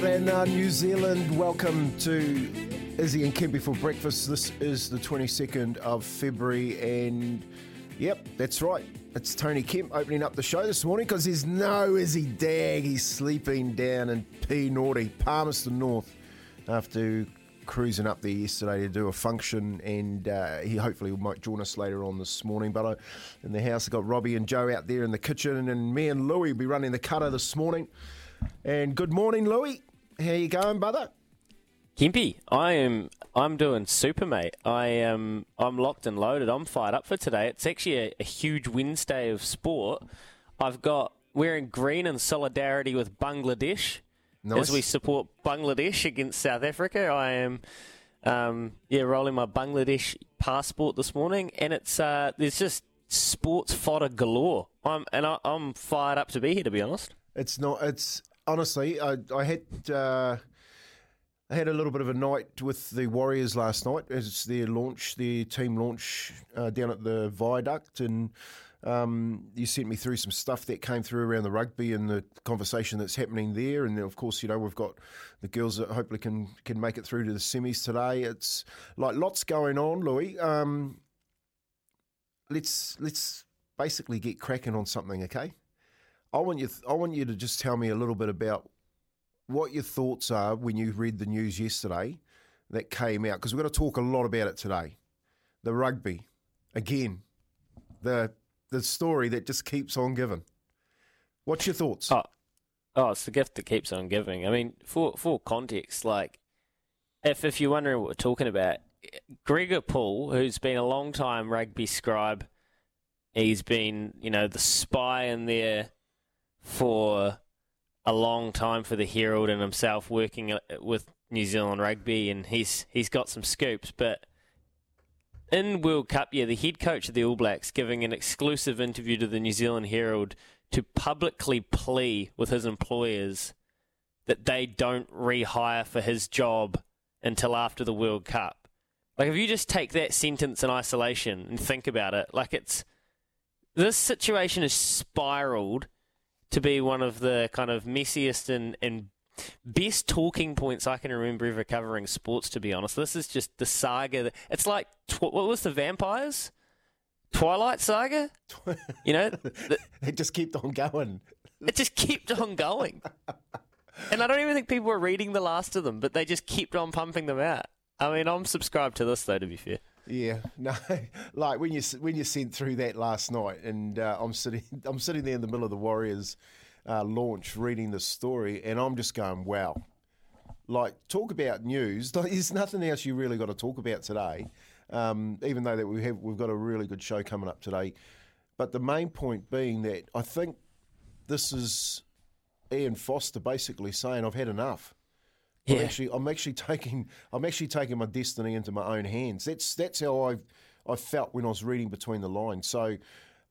Morena, New Zealand. Welcome to Izzy and Kim before breakfast. This is the 22nd of February, and yep, that's right. It's Tony Kemp opening up the show this morning because there's no Izzy Dagg. He's sleeping down in P Naughty, Palmerston North, after cruising up there yesterday to do a function, and uh, he hopefully might join us later on this morning. But I, in the house, I've got Robbie and Joe out there in the kitchen, and me and Louie will be running the cutter this morning. And good morning, Louie. How you going, brother? Kempy, I am I'm doing super, mate. I am I'm locked and loaded. I'm fired up for today. It's actually a, a huge Wednesday of sport. I've got wearing green in solidarity with Bangladesh Nice. as we support Bangladesh against South Africa. I am um, yeah rolling my Bangladesh passport this morning, and it's uh, there's just sports fodder galore. I'm and I, I'm fired up to be here. To be honest. It's not. It's honestly. I, I had. Uh, I had a little bit of a night with the Warriors last night. It's their launch, their team launch uh, down at the Viaduct, and um, you sent me through some stuff that came through around the rugby and the conversation that's happening there. And of course, you know we've got the girls that hopefully can can make it through to the semis today. It's like lots going on, Louis. Um, let's let's basically get cracking on something, okay? I want you. I want you to just tell me a little bit about what your thoughts are when you read the news yesterday that came out because we're going to talk a lot about it today. The rugby, again, the the story that just keeps on giving. What's your thoughts? Oh, oh, it's the gift that keeps on giving. I mean, for for context, like if if you're wondering what we're talking about, Gregor Paul, who's been a long time rugby scribe, he's been you know the spy in there for a long time for the Herald and himself working uh, with New Zealand rugby, and he's he's got some scoops, but. In World Cup, yeah, the head coach of the All Blacks giving an exclusive interview to the New Zealand Herald to publicly plea with his employers that they don't rehire for his job until after the World Cup. Like, if you just take that sentence in isolation and think about it, like it's this situation has spiraled to be one of the kind of messiest and, and best talking points I can remember ever covering sports. To be honest, this is just the saga. That, it's like tw- what was the vampires? Twilight Saga. You know, the, it just kept on going. it just kept on going. And I don't even think people were reading the last of them, but they just kept on pumping them out. I mean, I'm subscribed to this though. To be fair, Yeah, no, like when you when you sent through that last night, and uh, I'm sitting I'm sitting there in the middle of the Warriors uh, launch, reading the story, and I'm just going, wow. Like talk about news. There's nothing else you really got to talk about today, um, even though that we have we've got a really good show coming up today. But the main point being that I think this is Ian Foster basically saying I've had enough. I'm actually, I'm actually taking, I'm actually taking my destiny into my own hands. That's that's how I, I felt when I was reading between the lines. So,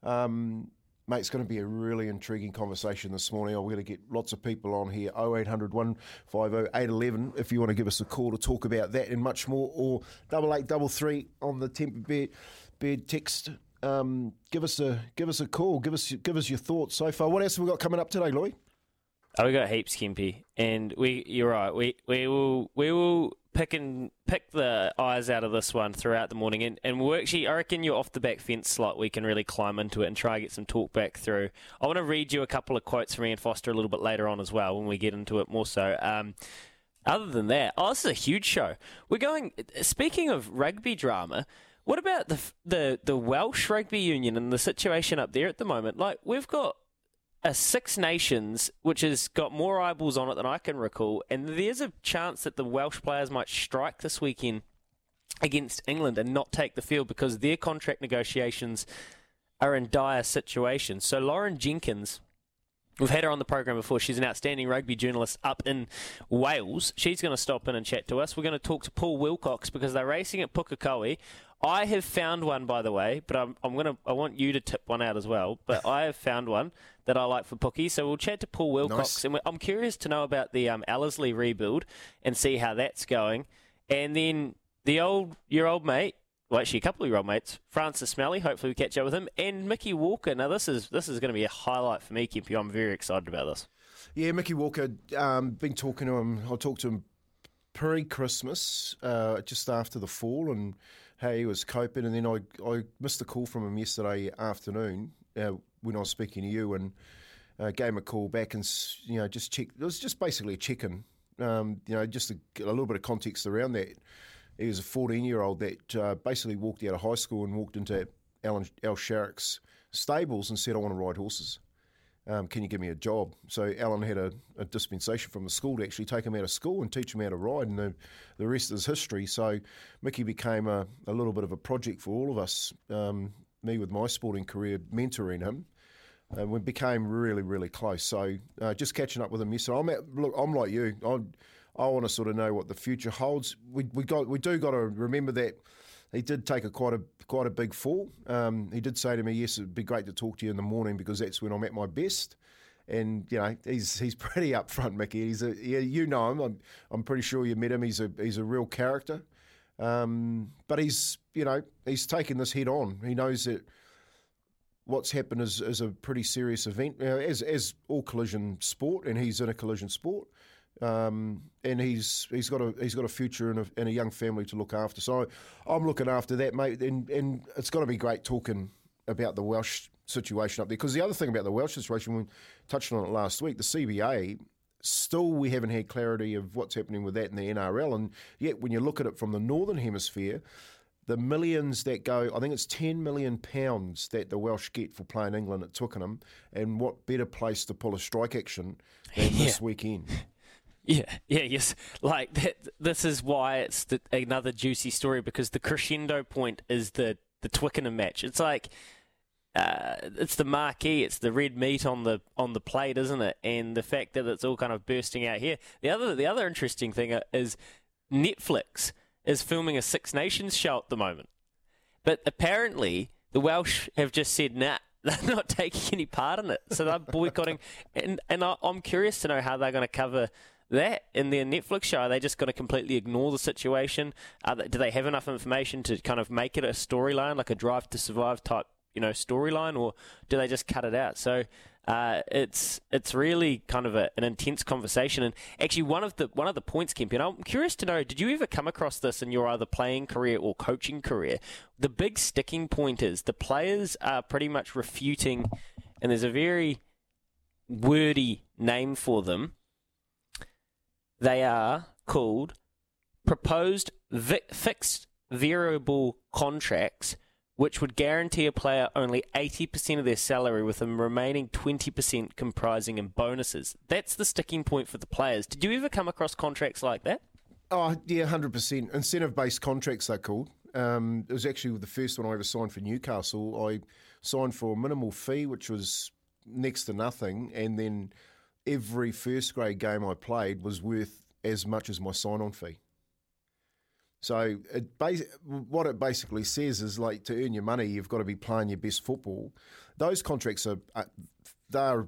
um, mate, it's going to be a really intriguing conversation this morning. We're going to get lots of people on here. 0800 150 811 if you want to give us a call to talk about that and much more, or double eight double three on the temper bed, bed text. Um, give us a give us a call. Give us give us your thoughts so far. What else have we got coming up today, Louis? Oh, we got heaps, Kempy, and we. You're right. We we will we will pick and pick the eyes out of this one throughout the morning, and, and we're actually, I reckon you're off the back fence slot. We can really climb into it and try and get some talk back through. I want to read you a couple of quotes from Ian Foster a little bit later on as well when we get into it more so. Um, other than that, oh, this is a huge show. We're going. Speaking of rugby drama, what about the the the Welsh Rugby Union and the situation up there at the moment? Like we've got a Six Nations, which has got more eyeballs on it than I can recall, and there's a chance that the Welsh players might strike this weekend against England and not take the field because their contract negotiations are in dire situations. So Lauren Jenkins. We've had her on the program before. She's an outstanding rugby journalist up in Wales. She's going to stop in and chat to us. We're going to talk to Paul Wilcox because they're racing at Pukekohe I have found one, by the way, but I'm, I'm gonna I want you to tip one out as well. But I have found one that I like for Pookie. So we'll chat to Paul Wilcox, nice. and I'm curious to know about the um, Ellerslie rebuild and see how that's going. And then the old your old mate, well actually a couple of your old mates, Francis Smelly. Hopefully we catch up with him and Mickey Walker. Now this is this is going to be a highlight for me, Kempy. I'm very excited about this. Yeah, Mickey Walker. Um, been talking to him. I talked to him pre-Christmas, uh, just after the fall, and how he was coping. And then I, I missed a call from him yesterday afternoon uh, when I was speaking to you and uh, gave him a call back and, you know, just check. It was just basically a check-in. Um, you know, just a, a, little bit of context around that. He was a 14-year-old that uh, basically walked out of high school and walked into Alan, Al Sharrock's stables and said, I want to ride horses um, can you give me a job? So Alan had a, a, dispensation from the school to actually take him out of school and teach him how to ride, and the, the rest is history. So Mickey became a, a little bit of a project for all of us, um, me with my sporting career, mentoring him. And we became really, really close. So uh, just catching up with him yesterday. I'm at, look, I'm like you. I, I want to sort of know what the future holds. We we got we do got to remember that he did take a quite a quite a big fall. Um, he did say to me, "Yes, it'd be great to talk to you in the morning because that's when I'm at my best." And you know, he's he's pretty upfront, Mickey. He's a yeah, you know him. I'm I'm pretty sure you met him. He's a he's a real character. Um, but he's you know he's taken this head on. He knows that what's happened is, is a pretty serious event, as as all collision sport, and he's in a collision sport. Um, and he's he's got a he's got a future and a, and a, young family to look after. So I'm looking after that, mate. And, and it's going to be great talking about the Welsh situation up there because the other thing about the Welsh situation, we touched on it last week. The CBA still we haven't had clarity of what's happening with that in the NRL, and yet when you look at it from the northern hemisphere. The millions that go, I think it's 10 million pounds that the Welsh get for playing England at Twickenham, and what better place to pull a strike action than yeah. this weekend? Yeah, yeah, yes. Like that, this is why it's the, another juicy story because the crescendo point is the the Twickenham match. It's like uh, it's the marquee, it's the red meat on the on the plate, isn't it? And the fact that it's all kind of bursting out here. The other the other interesting thing is Netflix is filming a Six Nations show at the moment, but apparently the Welsh have just said nah. They're not taking any part in it, so they're boycotting. and and I, I'm curious to know how they're going to cover that in their Netflix show? Are they just going to completely ignore the situation? They, do they have enough information to kind of make it a storyline, like a Drive to Survive type, you know, storyline, or do they just cut it out? So uh, it's it's really kind of a, an intense conversation. And actually, one of the one of the points, Kempion, I'm curious to know: Did you ever come across this in your either playing career or coaching career? The big sticking point is the players are pretty much refuting, and there's a very wordy name for them they are called proposed vi- fixed variable contracts, which would guarantee a player only 80% of their salary, with the remaining 20% comprising in bonuses. That's the sticking point for the players. Did you ever come across contracts like that? Oh, yeah, 100%. Incentive based contracts, they're called. Um, it was actually the first one I ever signed for Newcastle. I signed for a minimal fee, which was next to nothing, and then every first grade game I played was worth as much as my sign on fee. So it what it basically says is like to earn your money, you've got to be playing your best football. Those contracts are uh, they're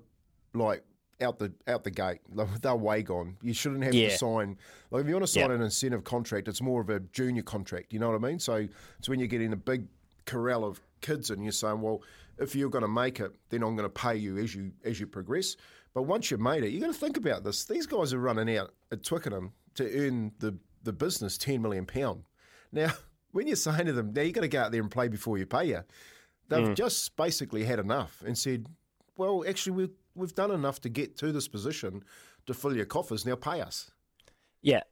like out the out the gate. They're way gone. You shouldn't have yeah. to sign. Like if you want to sign an incentive contract, it's more of a junior contract. You know what I mean? So it's when you get in a big corral of kids and you're saying, well, if you're going to make it, then I'm going to pay you as you as you progress. But once you've made it, you've got to think about this. These guys are running out at Twickenham to earn the the business ten million pound. Now, when you're saying to them, now you've got to go out there and play before you pay you, they've mm. just basically had enough and said, well, actually, we've we've done enough to get to this position to fill your coffers. Now pay us. Yeah.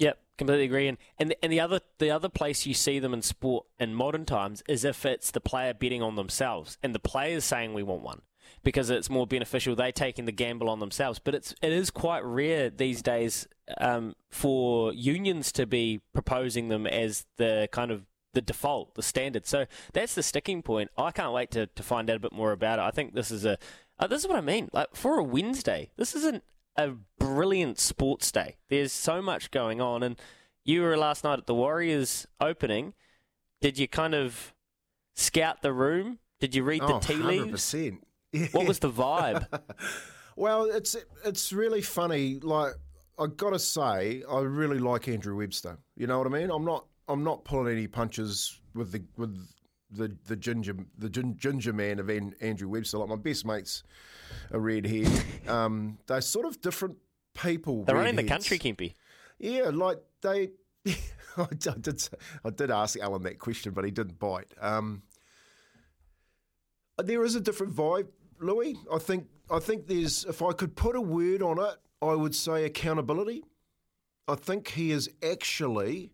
Yep, completely agree. And and the, and the other the other place you see them in sport in modern times is if it's the player betting on themselves and the players saying we want one because it's more beneficial. They're taking the gamble on themselves, but it's it is quite rare these days um, for unions to be proposing them as the kind of the default, the standard. So that's the sticking point. I can't wait to, to find out a bit more about it. I think this is a uh, this is what I mean. Like for a Wednesday, this isn't a brilliant sports day. There's so much going on, and you were last night at the Warriors opening. Did you kind of scout the room? Did you read the oh, tea 100%. leaves? Yeah. What was the vibe? Well, it's it's really funny. Like I gotta say, I really like Andrew Webster. You know what I mean? I'm not I'm not pulling any punches with the with the the ginger the gin, ginger man of An, Andrew Webster. Like my best mates are redhead. um, they're sort of different people. They're in the country, Kempy. Yeah, like they. I did. I did ask Alan that question, but he didn't bite. Um, there is a different vibe, Louis. I think. I think there's. If I could put a word on it, I would say accountability. I think he is actually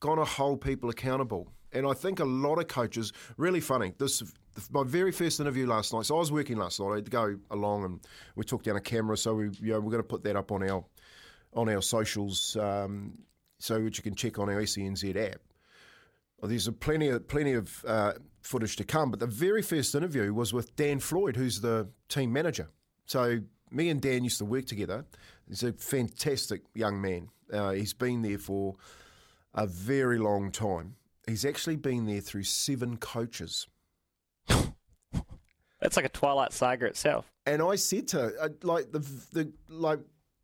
going to hold people accountable, and I think a lot of coaches. Really funny. This my very first interview last night. So I was working last night. I had to go along, and we took down a camera. So we, you know, we're going to put that up on our on our socials, um, so which you can check on our SENZ app. Well, there's a plenty of plenty of uh, footage to come, but the very first interview was with Dan Floyd, who's the team manager. So me and Dan used to work together. He's a fantastic young man. Uh, he's been there for a very long time. He's actually been there through seven coaches. That's like a Twilight Saga itself. And I said to uh, like the the like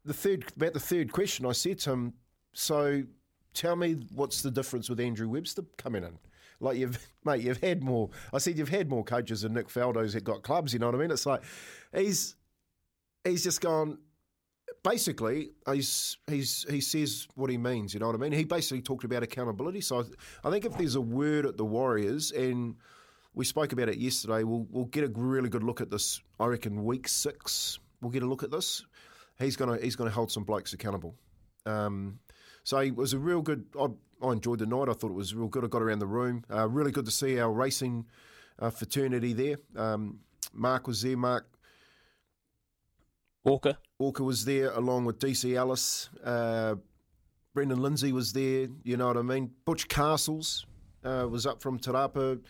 the third about the third question, I said to him, "So, tell me what's the difference with Andrew Webster coming in? Like you've mate, you've had more. I said you've had more coaches than Nick Faldo's that got clubs. You know what I mean? It's like he's he's just gone. Basically, he's he's he says what he means. You know what I mean? He basically talked about accountability. So I, I think if there's a word at the Warriors and we spoke about it yesterday. We'll we'll get a really good look at this. I reckon week six we'll get a look at this. He's gonna he's gonna hold some blokes accountable. Um, so it was a real good. I, I enjoyed the night. I thought it was real good. I got around the room. Uh, really good to see our racing uh, fraternity there. Um, Mark was there. Mark Walker. Walker was there along with DC Ellis. Uh, Brendan Lindsay was there. You know what I mean. Butch Castles uh, was up from Te Rapa.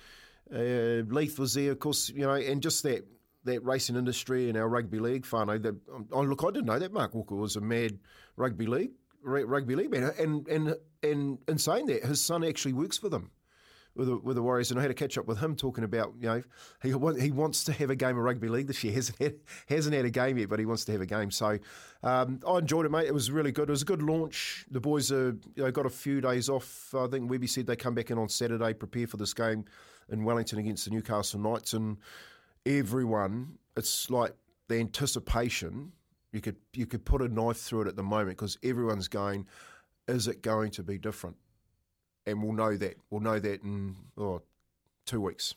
Uh, Leith was there, of course, you know, and just that that racing industry and our rugby league whānau. That, oh, look, I didn't know that Mark Walker was a mad rugby league rugby league man, and and and in saying that, his son actually works for them. With the, with the Warriors, and I had to catch up with him talking about you know he he wants to have a game of rugby league this year. hasn't had, hasn't had a game yet, but he wants to have a game. So um, I enjoyed it, mate. It was really good. It was a good launch. The boys are you know, got a few days off. I think Webby said they come back in on Saturday, prepare for this game in Wellington against the Newcastle Knights, and everyone, it's like the anticipation. You could you could put a knife through it at the moment because everyone's going, is it going to be different? And we'll know that. We'll know that in oh, two weeks.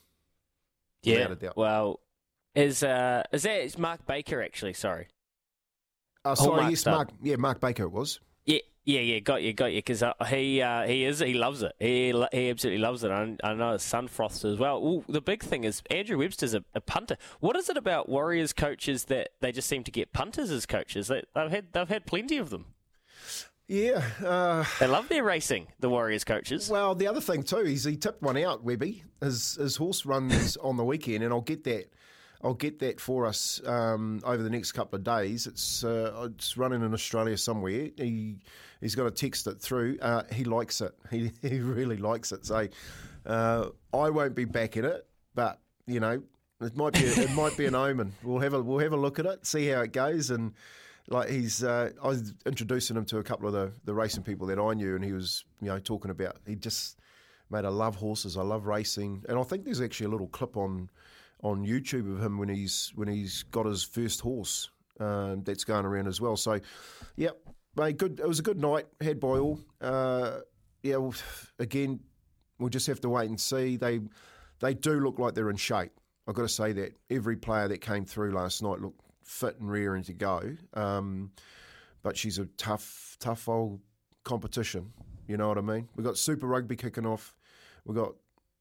Yeah. Without a doubt. Well, is uh is that it's Mark Baker actually? Sorry. Uh, sorry, yes. Mark. Yeah, Mark Baker it was. Yeah, yeah, yeah. Got you, got you. Because uh, he uh, he is he loves it. He he absolutely loves it. I, I know froths as well. Ooh, the big thing is Andrew Webster's a, a punter. What is it about Warriors coaches that they just seem to get punters as coaches? They, they've had they've had plenty of them. Yeah. Uh, They love their racing. The Warriors coaches. well, the other thing too is he tipped one out, Webby. His his horse runs on the weekend, and I'll get that. I'll get that for us um, over the next couple of days. It's uh, it's running in Australia somewhere. He he's got to text it through. Uh, he likes it. He he really likes it. So uh, I won't be back in it, but you know it might be it might be an omen. We'll have a we'll have a look at it, see how it goes, and like he's uh, I was introducing him to a couple of the the racing people that I knew, and he was you know talking about he just mate I love horses, I love racing, and I think there's actually a little clip on on YouTube of him when he's when he's got his first horse um, that's going around as well. So, yeah, mate, good. It was a good night. Had by all. Uh, yeah. Again, we'll just have to wait and see. They they do look like they're in shape. I've got to say that every player that came through last night looked fit and rearing to go. Um, but she's a tough, tough old competition. You know what I mean? We've got Super Rugby kicking off. We've got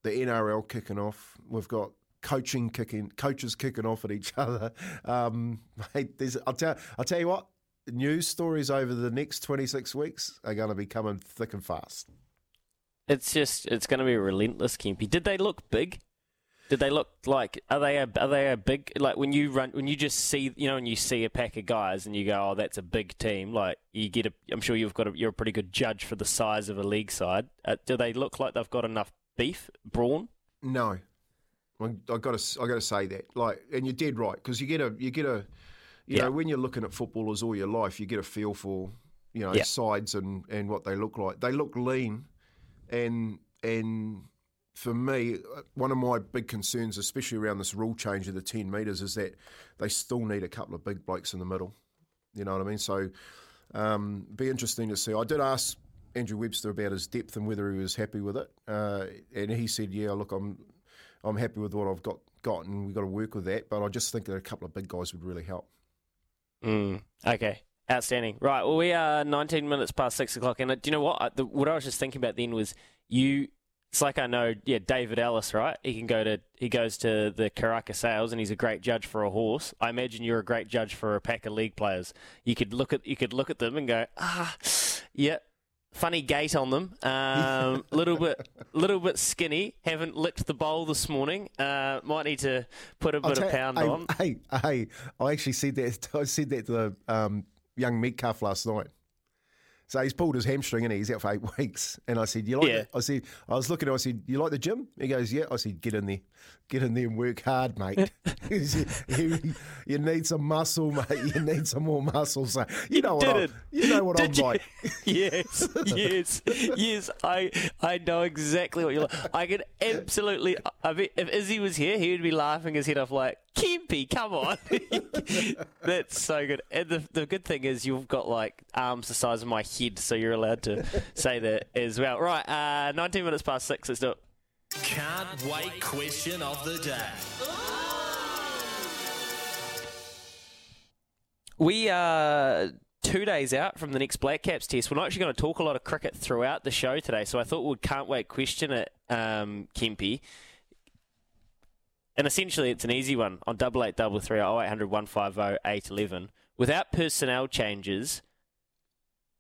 the NRL kicking off. We've got coaching kicking, coaches kicking off at each other. Um, mate, I'll tell, I'll tell you what. News stories over the next twenty six weeks are going to be coming thick and fast. It's just, it's going to be relentless, Kempy. Did they look big? Did they look like are they a, are they a big like when you run when you just see you know when you see a pack of guys and you go oh that's a big team like you get a I'm sure you've got a, you're a pretty good judge for the size of a league side. Uh, do they look like they've got enough beef brawn? No, I, I got to I got to say that like and you're dead right because you get a you get a you yeah. know when you're looking at footballers all your life you get a feel for you know yeah. sides and and what they look like. They look lean and and for me, one of my big concerns, especially around this rule change of the 10 metres, is that they still need a couple of big blokes in the middle. You know what I mean? So, um, be interesting to see. I did ask Andrew Webster about his depth and whether he was happy with it, uh, and he said, "Yeah, look, I'm, I'm happy with what I've got, got, and we've got to work with that. But I just think that a couple of big guys would really help." Mm, okay, outstanding. Right, well, we are 19 minutes past six o'clock, and uh, do you know what? The, what I was just thinking about then was you it's like I know, yeah, David Ellis, right? He can go to he goes to the Karaka Sales and he's a great judge for a horse. I imagine you're a great judge for a pack of league players. You could look at you could look at them and go, ah, yeah, funny gait on them, um, little bit little bit skinny. Haven't licked the bowl this morning. Uh, might need to put a bit of pound hey, on. Hey, hey, I actually said that. I said that to the um, young Metcalf last night. So he's pulled his hamstring and he's out for eight weeks. And I said, "You like?" Yeah. I said, "I was looking at. him, I said, you like the gym?" He goes, "Yeah." I said, "Get in there, get in there and work hard, mate. you, you, need some muscle, mate. You need some more muscle." So you know what? I'm, you know what Did I'm you? like. yes, yes, yes. I I know exactly what you're like. I could absolutely. I mean, if Izzy was here, he would be laughing his head off like, Kempy, come on. That's so good. And the, the good thing is you've got like arms the size of my head, so you're allowed to say that as well. Right, uh, 19 minutes past six, let's do it. Can't wait question of the day. We are two days out from the next Black Caps test. We're not actually going to talk a lot of cricket throughout the show today, so I thought we can't wait question it, um, Kempy and essentially it's an easy one on double eight double three oh eight hundred one five oh eight eleven. Without personnel changes,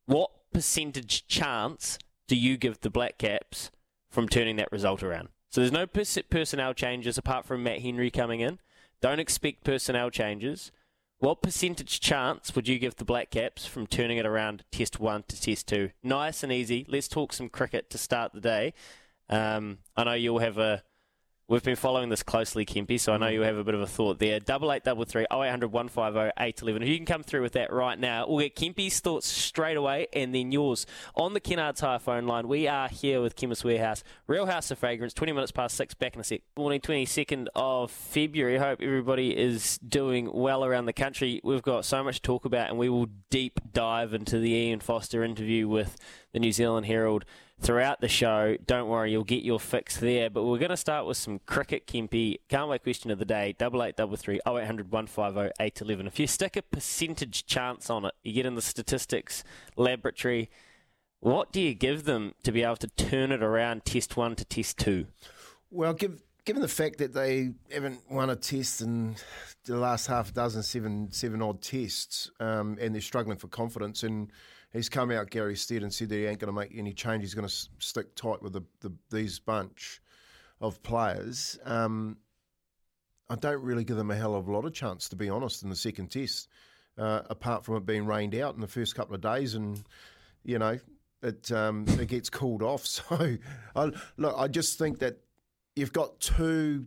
what percentage chance do you give the Black Caps from turning that result around? So there's no pers- personnel changes apart from Matt Henry coming in. Don't expect personnel changes. What percentage chance would you give the Black Caps from turning it around test one to test two? Nice and easy. Let's talk some cricket to start the day. Um, I know you'll have a We've been following this closely, Kempy, so I know mm. you have a bit of a thought there. Double eight double three oh eight hundred one five oh eight eleven. If you can come through with that right now, we'll get Kempy's thoughts straight away and then yours on the Kennards Hire phone line. We are here with Chemist Warehouse, Real House of Fragrance. Twenty minutes past six. Back in a sec. Morning, twenty second of February. Hope everybody is doing well around the country. We've got so much to talk about, and we will deep dive into the Ian Foster interview with the New Zealand Herald throughout the show. Don't worry, you'll get your fix there. But we're going to start with some cricket. Can't wait question of the day. Double eight double three oh eight hundred one five oh eight eleven. If you stick a percentage chance on it, you get in the statistics laboratory. What do you give them to be able to turn it around test one to test two? Well, give, given the fact that they haven't won a test in the last half dozen, seven, seven odd tests, um, and they're struggling for confidence and he's come out, Gary Stead, and said that he ain't going to make any change. He's going to stick tight with the, the, these bunch of players. Um, I don't really give them a hell of a lot of chance, to be honest, in the second test, uh, apart from it being rained out in the first couple of days and, you know, it um, it gets cooled off. So, I, look, I just think that you've got two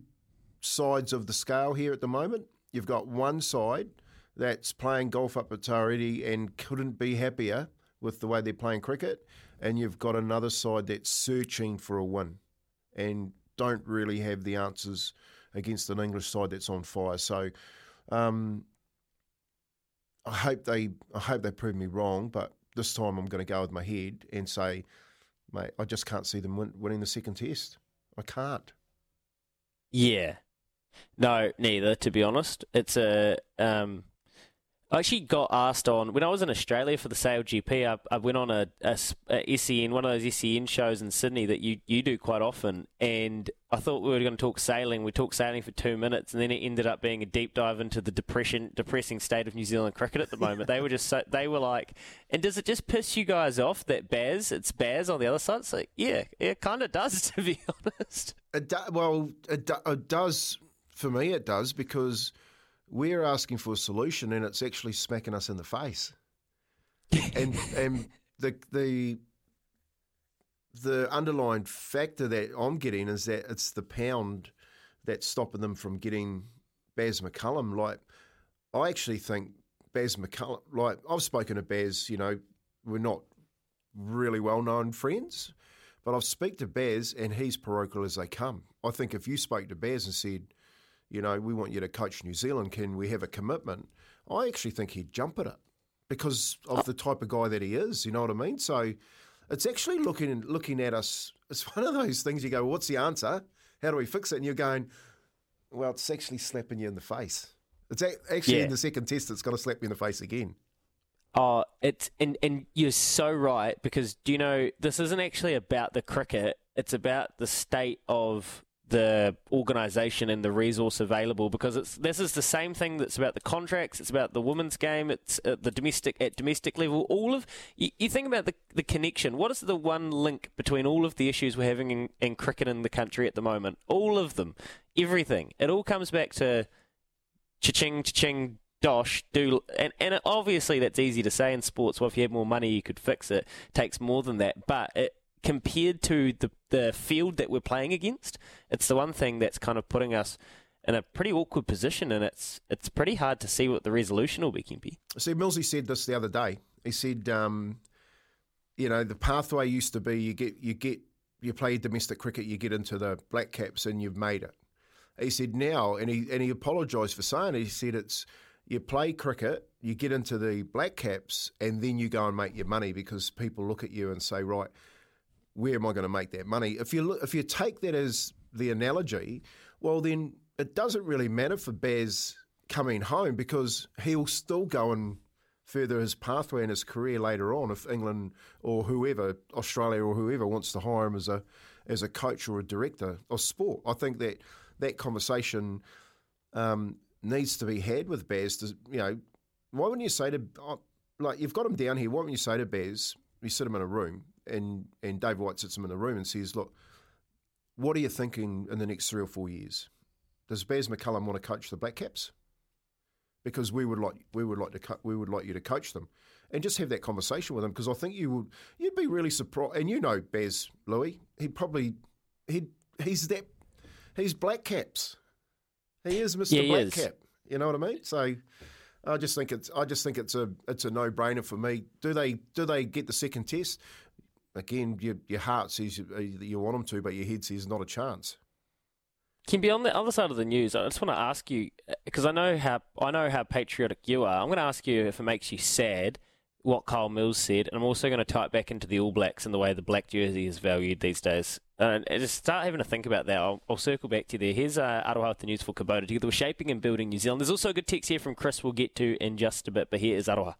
sides of the scale here at the moment. You've got one side that's playing golf up at Tauriti and couldn't be happier with the way they're playing cricket, and you've got another side that's searching for a win and don't really have the answers against an English side that's on fire. So um, I hope they I hope they prove me wrong, but this time I'm going to go with my head and say, mate, I just can't see them win, winning the second test. I can't. Yeah. No, neither. To be honest, it's a. Um, I actually got asked on when I was in Australia for the Sail GP. I, I went on a, a, a SEN, one of those SEN shows in Sydney that you, you do quite often, and I thought we were going to talk sailing. We talked sailing for two minutes, and then it ended up being a deep dive into the depression, depressing state of New Zealand cricket at the moment. they were just so, they were like, and does it just piss you guys off that Baz, it's Baz on the other side? It's like, yeah, it kind of does, to be honest. It do, well, it, do, it does for me. It does because we're asking for a solution and it's actually smacking us in the face. and and the the the underlying factor that I'm getting is that it's the pound that's stopping them from getting Baz McCullum. Like I actually think Baz McCullum. Like I've spoken to Baz. You know, we're not really well known friends, but I've speak to Baz and he's parochial as they come. I think if you spoke to Baz and said, you know, we want you to coach New Zealand. Can we have a commitment? I actually think he'd jump at it because of the type of guy that he is. You know what I mean? So it's actually looking looking at us. It's one of those things you go, well, "What's the answer? How do we fix it?" And you're going, "Well, it's actually slapping you in the face. It's actually Yeah. in the second test. It's got to slap you in the face again." Oh, it's and and you're so right because do you know this isn't actually about the cricket. It's about the state of the organisation and the resource available because it's this is the same thing that's about the contracts. It's about the women's game. It's at the domestic at domestic level. All of you, you think about the the connection. What is the one link between all of the issues we're having in, in cricket in the country at the moment? All of them, everything. It all comes back to cha-ching, cha-ching, dosh, do, and, and obviously that's easy to say in sports. Well, if you had more money, you could fix it. takes more than that, but it, compared to the the field that we're playing against, it's the one thing that's kind of putting us in a pretty awkward position, and it's it's pretty hard to see what the resolution will be, Kempy. See, Millsy said this the other day. He said, um, you know, the pathway used to be you get you get you play domestic cricket, you get into the Black Caps, and you've made it. He said now, and he and he apologised for saying it. He said it's you play cricket, you get into the Black Caps, and then you go and make your money because people look at you and say, right, where am I going to make that money? If you look, if you take that as the analogy, well then it doesn't really matter for Baz coming home because he'll still go and further his pathway in his career later on if England or whoever, Australia or whoever wants to hire him as a as a coach or a director of sport. I think that that conversation um, needs to be had with Baz. To, you know, why wouldn't you say to uh, like you've got him down here? Why wouldn't you say to Baz? You sit him in a room and and Dave White sits him in the room and says, "Look, what are you thinking in the next three or four years? Does Baz McCullum want to coach the Black Caps? Because we would like we would like to co- we would like you to coach them, and just have that conversation with him. Because I think you would you'd be really surprised. And you know Baz Louis, he probably he he's that he's Black Caps. He is Mister Yeah, Black is. Cap. You know what I mean? So. I just think it's I just think it's a it's a no brainer for me. Do they do they get the second test? Again, your your heart says you, uh, you want them to, but your head says not a chance. Can be on the other side of the news, I just want to ask you because I know how I know how patriotic you are. I'm going to ask you if it makes you sad what Kyle Mills said, and I'm also going to it back into the All Blacks and the way the black jersey is valued these days. And just start having to think about that. I'll, I'll circle back to you there. Here's uh, Aroha with the news for Kubota. Together, we're shaping and building New Zealand. There's also a good text here from Chris we'll get to in just a bit, but here is Aroha.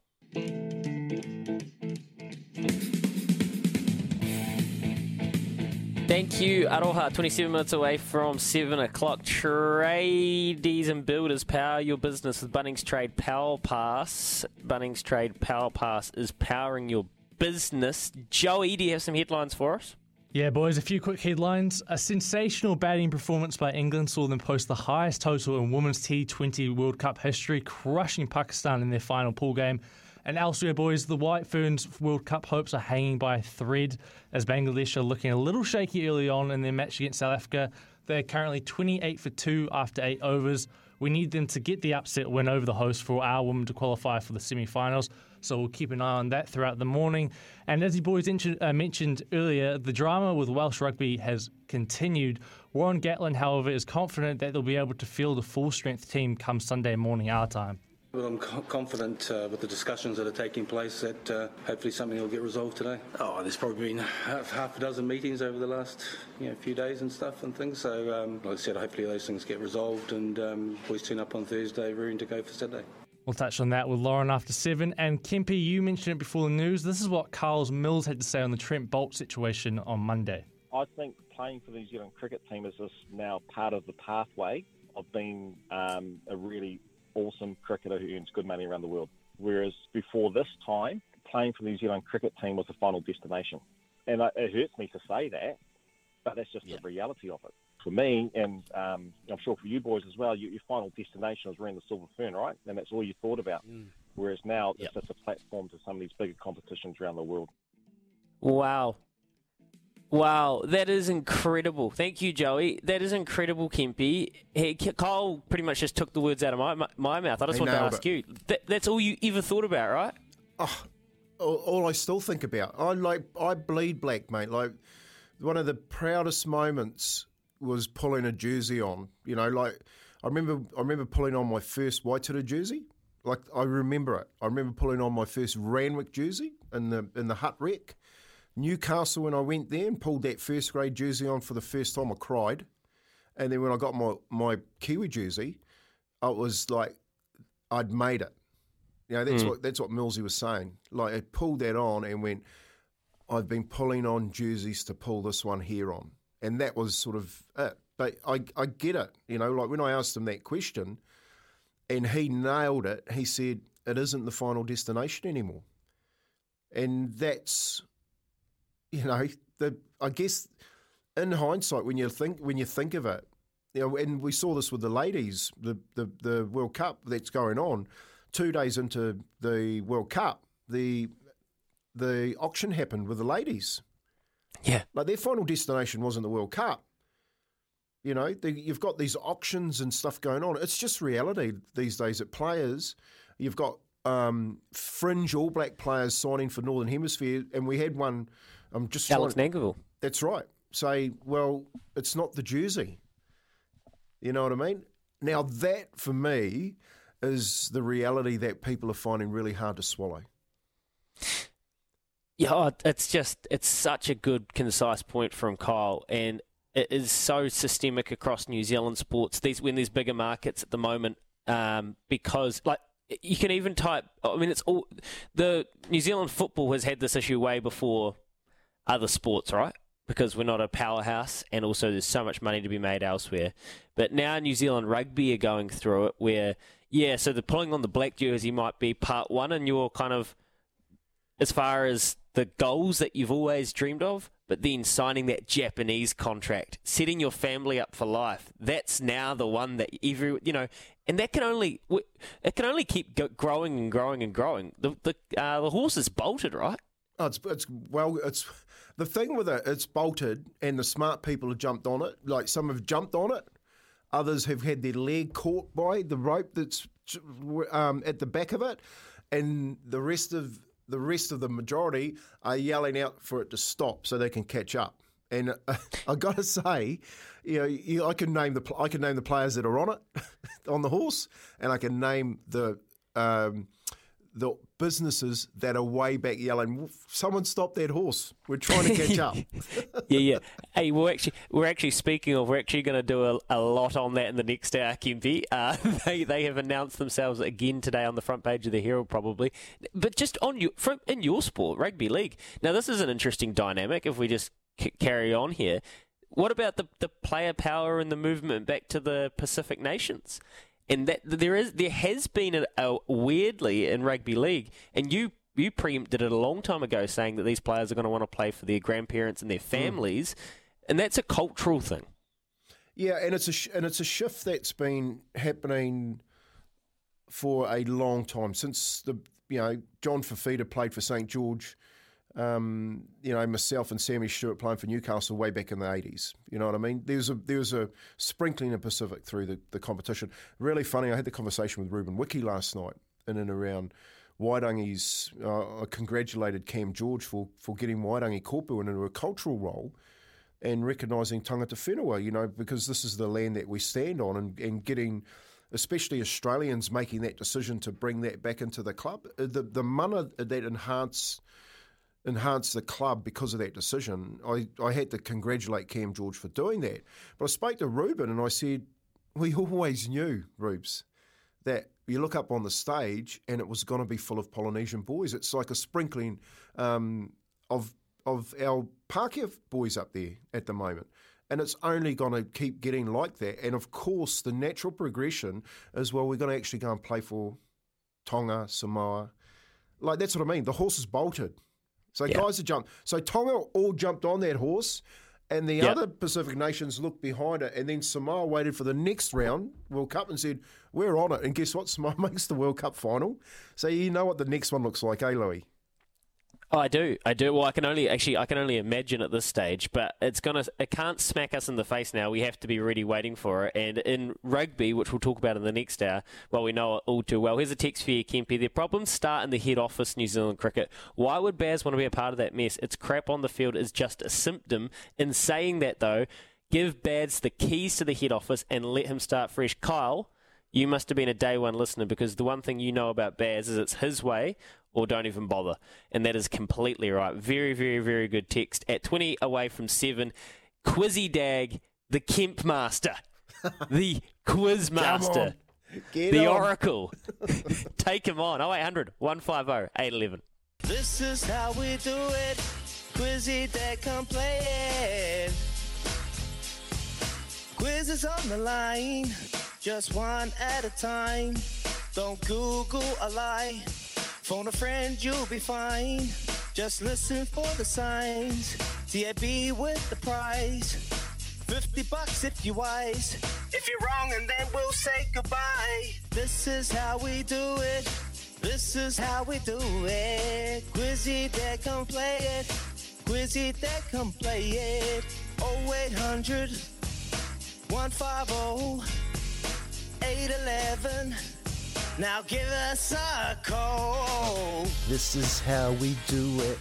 Thank you, Aroha. 27 minutes away from 7 o'clock. Tradies and builders power your business with Bunnings Trade Power Pass. Bunnings Trade Power Pass is powering your business. Joey, do you have some headlines for us? Yeah, boys, a few quick headlines. A sensational batting performance by England saw them post the highest total in women's T20 World Cup history, crushing Pakistan in their final pool game. And elsewhere, boys, the White Ferns World Cup hopes are hanging by a thread as Bangladesh are looking a little shaky early on in their match against South Africa. They're currently 28 for 2 after 8 overs. We need them to get the upset win over the host for our women to qualify for the semi finals. So we'll keep an eye on that throughout the morning. And as you boys mentioned, uh, mentioned earlier, the drama with Welsh rugby has continued. Warren Gatland, however, is confident that they'll be able to field a full strength team come Sunday morning our time. But I'm co- confident uh, with the discussions that are taking place that uh, hopefully something will get resolved today. Oh, there's probably been half, half a dozen meetings over the last you know, few days and stuff and things. So, um, like I said, hopefully those things get resolved and um, boys turn up on Thursday, ready to go for Saturday. We'll touch on that with Lauren after seven. And Kempi, you mentioned it before the news. This is what Carl's Mills had to say on the Trent Boult situation on Monday. I think playing for the New Zealand cricket team is just now part of the pathway of being um, a really awesome cricketer who earns good money around the world. Whereas before this time, playing for the New Zealand cricket team was the final destination. And it hurts me to say that, but that's just yeah. the reality of it. For me, and um, I'm sure for you boys as well, your, your, final destination was around the silver fern, right? And that's all you thought about. Mm. Whereas now yep. it's just a platform to some of these bigger competitions around the world. Wow. Wow, that is incredible. Thank you, Joey. That is incredible, Kempy. Hey, Kyle pretty much just took the words out of my, my, my mouth. I just want to ask it. you. That, that's all you ever thought about, right? Oh, all, all I still think about. I like I bleed black, mate. Like one of the proudest moments was pulling a jersey on. You know, like I remember I remember pulling on my first Waitara jersey. Like I remember it. I remember pulling on my first Randwick jersey in the in the Hutt Rec. Newcastle, when I went there and pulled that first grade jersey on for the first time, I cried. And then when I got my, my Kiwi jersey, I was like, I'd made it. You know, that's mm. what that's what Millsy was saying. Like I pulled that on and went, I've been pulling on jerseys to pull this one here on. And that was sort of it. But I, I get it. You know, like when I asked him that question and he nailed it, he said, It isn't the final destination anymore. And that's you know, the I guess in hindsight, when you think when you think of it, you know, and we saw this with the ladies, the the, the World Cup that's going on. Two days into the World Cup, the the auction happened with the ladies. Yeah, like their final destination wasn't the World Cup. You know, the, you've got these auctions and stuff going on. It's just reality these days. At players, you've got um, fringe All Black players signing for Northern Hemisphere, and we had one I'm just Alex trying, Nankivell. That's right. Say, well, it's not the jersey. You know what I mean? Now that for me is the reality that people are finding really hard to swallow. Yeah, oh, it's just it's such a good concise point from Kyle, and it is so systemic across New Zealand sports. These when there's bigger markets at the moment, um, because like you can even type. I mean, it's all the New Zealand football has had this issue way before other sports, right? Because we're not a powerhouse, and also there's so much money to be made elsewhere. But now New Zealand rugby are going through it, where yeah, so the pulling on the black jersey might be part one, and you're kind of as far as the goals that you've always dreamed of, but then signing that Japanese contract, setting your family up for life. That's now the one that every you know, and that can only it can only keep growing and growing and growing. The the uh, the horse is bolted, right? Oh, it's it's well, it's the thing with it. It's bolted, and the smart people have jumped on it. Like some have jumped on it, others have had their leg caught by the rope that's um, at the back of it, and the rest of the rest of the majority are yelling out for it to stop so they can catch up. And uh, I got to say, you know, you, I can name the I can name the players that are on it, on the horse, and I can name the um, the businesses that are way back yelling, "Someone stop that horse! We're trying to catch up." yeah, yeah. Hey, we're actually we're actually speaking of we're actually going to do a, a, lot on that in the next hour, Kempy. Uh, they they have announced themselves again today on the front page of the Herald, probably. But just on you from in your sport, rugby league. Now this is an interesting dynamic. If we just c- carry on here. What about the, the player power and the movement back to the Pacific nations? And that there is there has been a, a weirdly in rugby league, and you you preempted it a long time ago, saying that these players are going to want to play for their grandparents and their hmm. families, mm. and that's a cultural thing. Yeah, and it's a sh- and it's a shift that's been happening for a long time since the you know John Fafita played for St George um, you know, myself and Sammy Stewart playing for Newcastle way back in the 80s. You know what I mean? There was a, there was a sprinkling of Pacific through the, the competition. Really funny, I had the conversation with Ruben Wiki last night in and around Wairangi's. Uh, I congratulated Cam George for, for getting Wairangi Koopu into a cultural role and recognising tangata whenua, you know, because this is the land that we stand on and, and getting especially Australians making that decision to bring that back into the club. Uh, The the mana that enhance enhance the club because of that decision. I, I had to congratulate Cam George for doing that. But I spoke to Ruben and I said, we always knew, Rubes, that you look up on the stage and it was going to be full of Polynesian boys. It's like a sprinkling um, of of our Pākehā boys up there at the moment. And it's only going to keep getting like that. And of course, the natural progression is well, we're going to actually go and play for Tonga, Samoa. Like, that's what I mean. The horse is bolted. So Yeah. guys have jumped. So Tonga all jumped on that horse, and the Yep. other Pacific nations looked behind it, and then Samoa waited for the next round World Cup and said, "We're on it." And guess what? Samoa makes the World Cup final. So you know what the next one looks like, eh, Louis? Oh, I do. I do. Well, I can only actually I can only imagine at this stage, but it's gonna it can't smack us in the face now. We have to be ready, waiting for it. And in rugby, which we'll talk about in the next hour, well, we know it all too well. Here's a text for you, Kempy. Their problems start in the head office, New Zealand cricket. Why would Baz want to be a part of that mess? It's crap on the field is just a symptom. In saying that, though, give Baz the keys to the head office and let him start fresh. Kyle. You must have been a day one listener because the one thing you know about Baz is it's his way or don't even bother. And that is completely right. Very, very, very good text. At 20 away from 7, Quizzy Dagg, the Kemp Master, the Quiz Master, Get the on. Oracle. Take him on. 0800 150 811. This is how we do it. Quizzy that come play it. Quiz is on the line, just one at a time. Don't Google a lie. Phone a friend, you'll be fine. Just listen for the signs. TAB with the prize. 50 bucks if you're wise. If you're wrong, and then we'll say goodbye. This is how we do it. This is how we do it. Quizzy that come play it. Quizzy that come play it. 0800 150 811. Now give us a call. This is how we do it.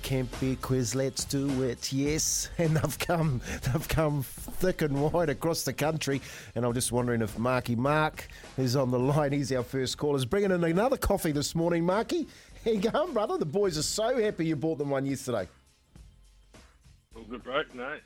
Can't be quiz, let's do it. Yes, and they've come, they've come thick and wide across the country. And I'm just wondering if Marky Mark is on the line. He's our first caller. He's bringing in another coffee this morning, Marky. How you going, brother? The boys are so happy you bought them one yesterday. All good, bro. No,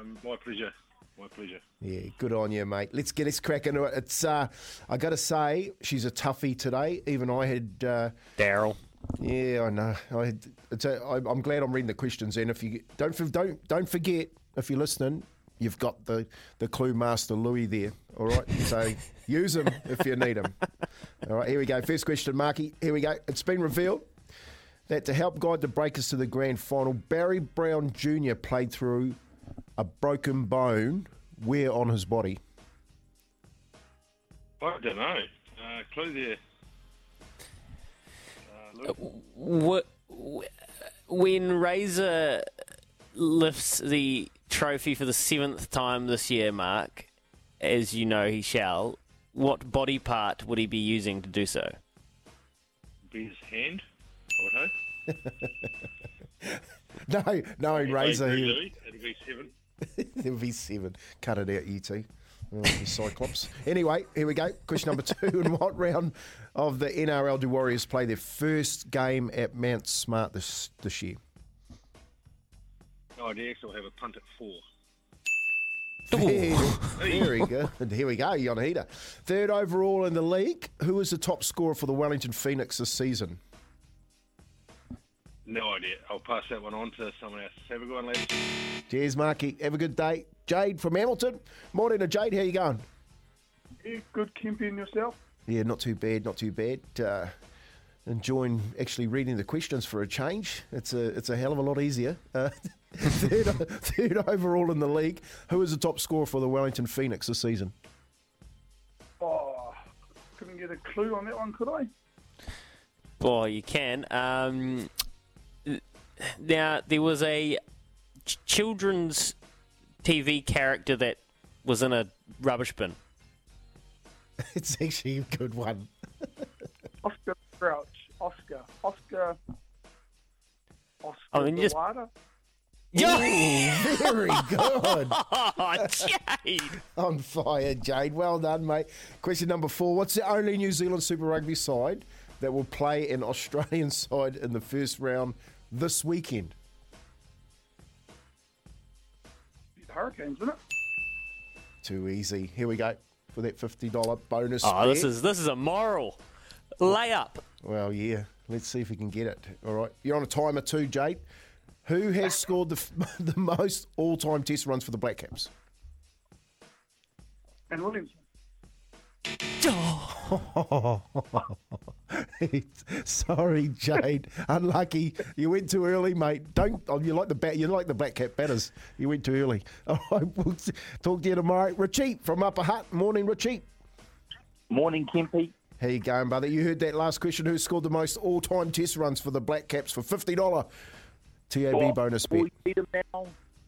um, my pleasure. My pleasure. Yeah, good on you, mate. Let's get this cracking into it. It's, uh, I got to say, she's a toughie today. Even I had. Uh, Daryl. Yeah, I know. I, had- it's a, I, I'm glad I'm reading the questions. And if you don't don't don't forget, if you're listening, you've got the the clue master Louis there. All right, so use him if you need him. All right, here we go. First question, Marky. Here we go. It's been revealed that to help guide the Breakers to the grand final, Barry Brown Jr. played through a broken bone. Where on his body? I don't know. Uh, clue there. Uh, Luke? Wh- wh- When Razor lifts the trophy for the seventh time this year, Mark, as you know he shall, what body part would he be using to do so? be his hand. I would hope. No, no, Razor. He- Louis, It'll be seven. There'll be seven. Cut it out, you two. Oh, Cyclops. Anyway, here we go. Question number two. In what round of the NRL do Warriors play their first game at Mount Smart this this year? No idea, so X will have a punt at four. Very, very good. Here we go. You on heater. Third overall in the league. Who is the top scorer for the Wellington Phoenix this season? No idea. I'll pass that one on to someone else. Have a good one, ladies. Cheers, Marky. Have a good day. Jade from Hamilton. Morning to Jade. How you going? good camping yourself. Yeah, not too bad, not too bad. Uh, enjoying actually reading the questions for a change. It's a it's a hell of a lot easier. Uh, third, third overall in the league. Who is the top scorer for the Wellington Phoenix this season? Oh, couldn't get a clue on that one, could I? Oh, you can. Um, now, there was a ch- children's TV character that was in a rubbish bin. It's actually a good one. Oscar Crouch. Oscar. Oscar. Oh, Oscar I mean, just- Zawada? Ooh, very good. Oh, Jade. On fire, Jade. Well done, mate. Question number four. What's the only New Zealand Super Rugby side that will play an Australian side in the first round this weekend? The Hurricanes, isn't it? Too easy. Here we go for that $50 bonus. Oh, this is this is a moral layup. Well, yeah. Let's see if we can get it. All right. You're on a timer too, Jade. Who has scored the, the most all time test runs for the Black Caps? And Williamson. Sorry, Jade. Unlucky. You went too early, mate. Don't. Oh, you like the bat. You like the black cap batters. You went too early. All right. We'll talk to you tomorrow. Richie from Upper Hutt. Morning, Richie. Morning, Kempy. How you going, brother? You heard that last question. Who scored the most all-time test runs for the Black Caps for fifty dollar TAB Oh, bonus bet? We need him now.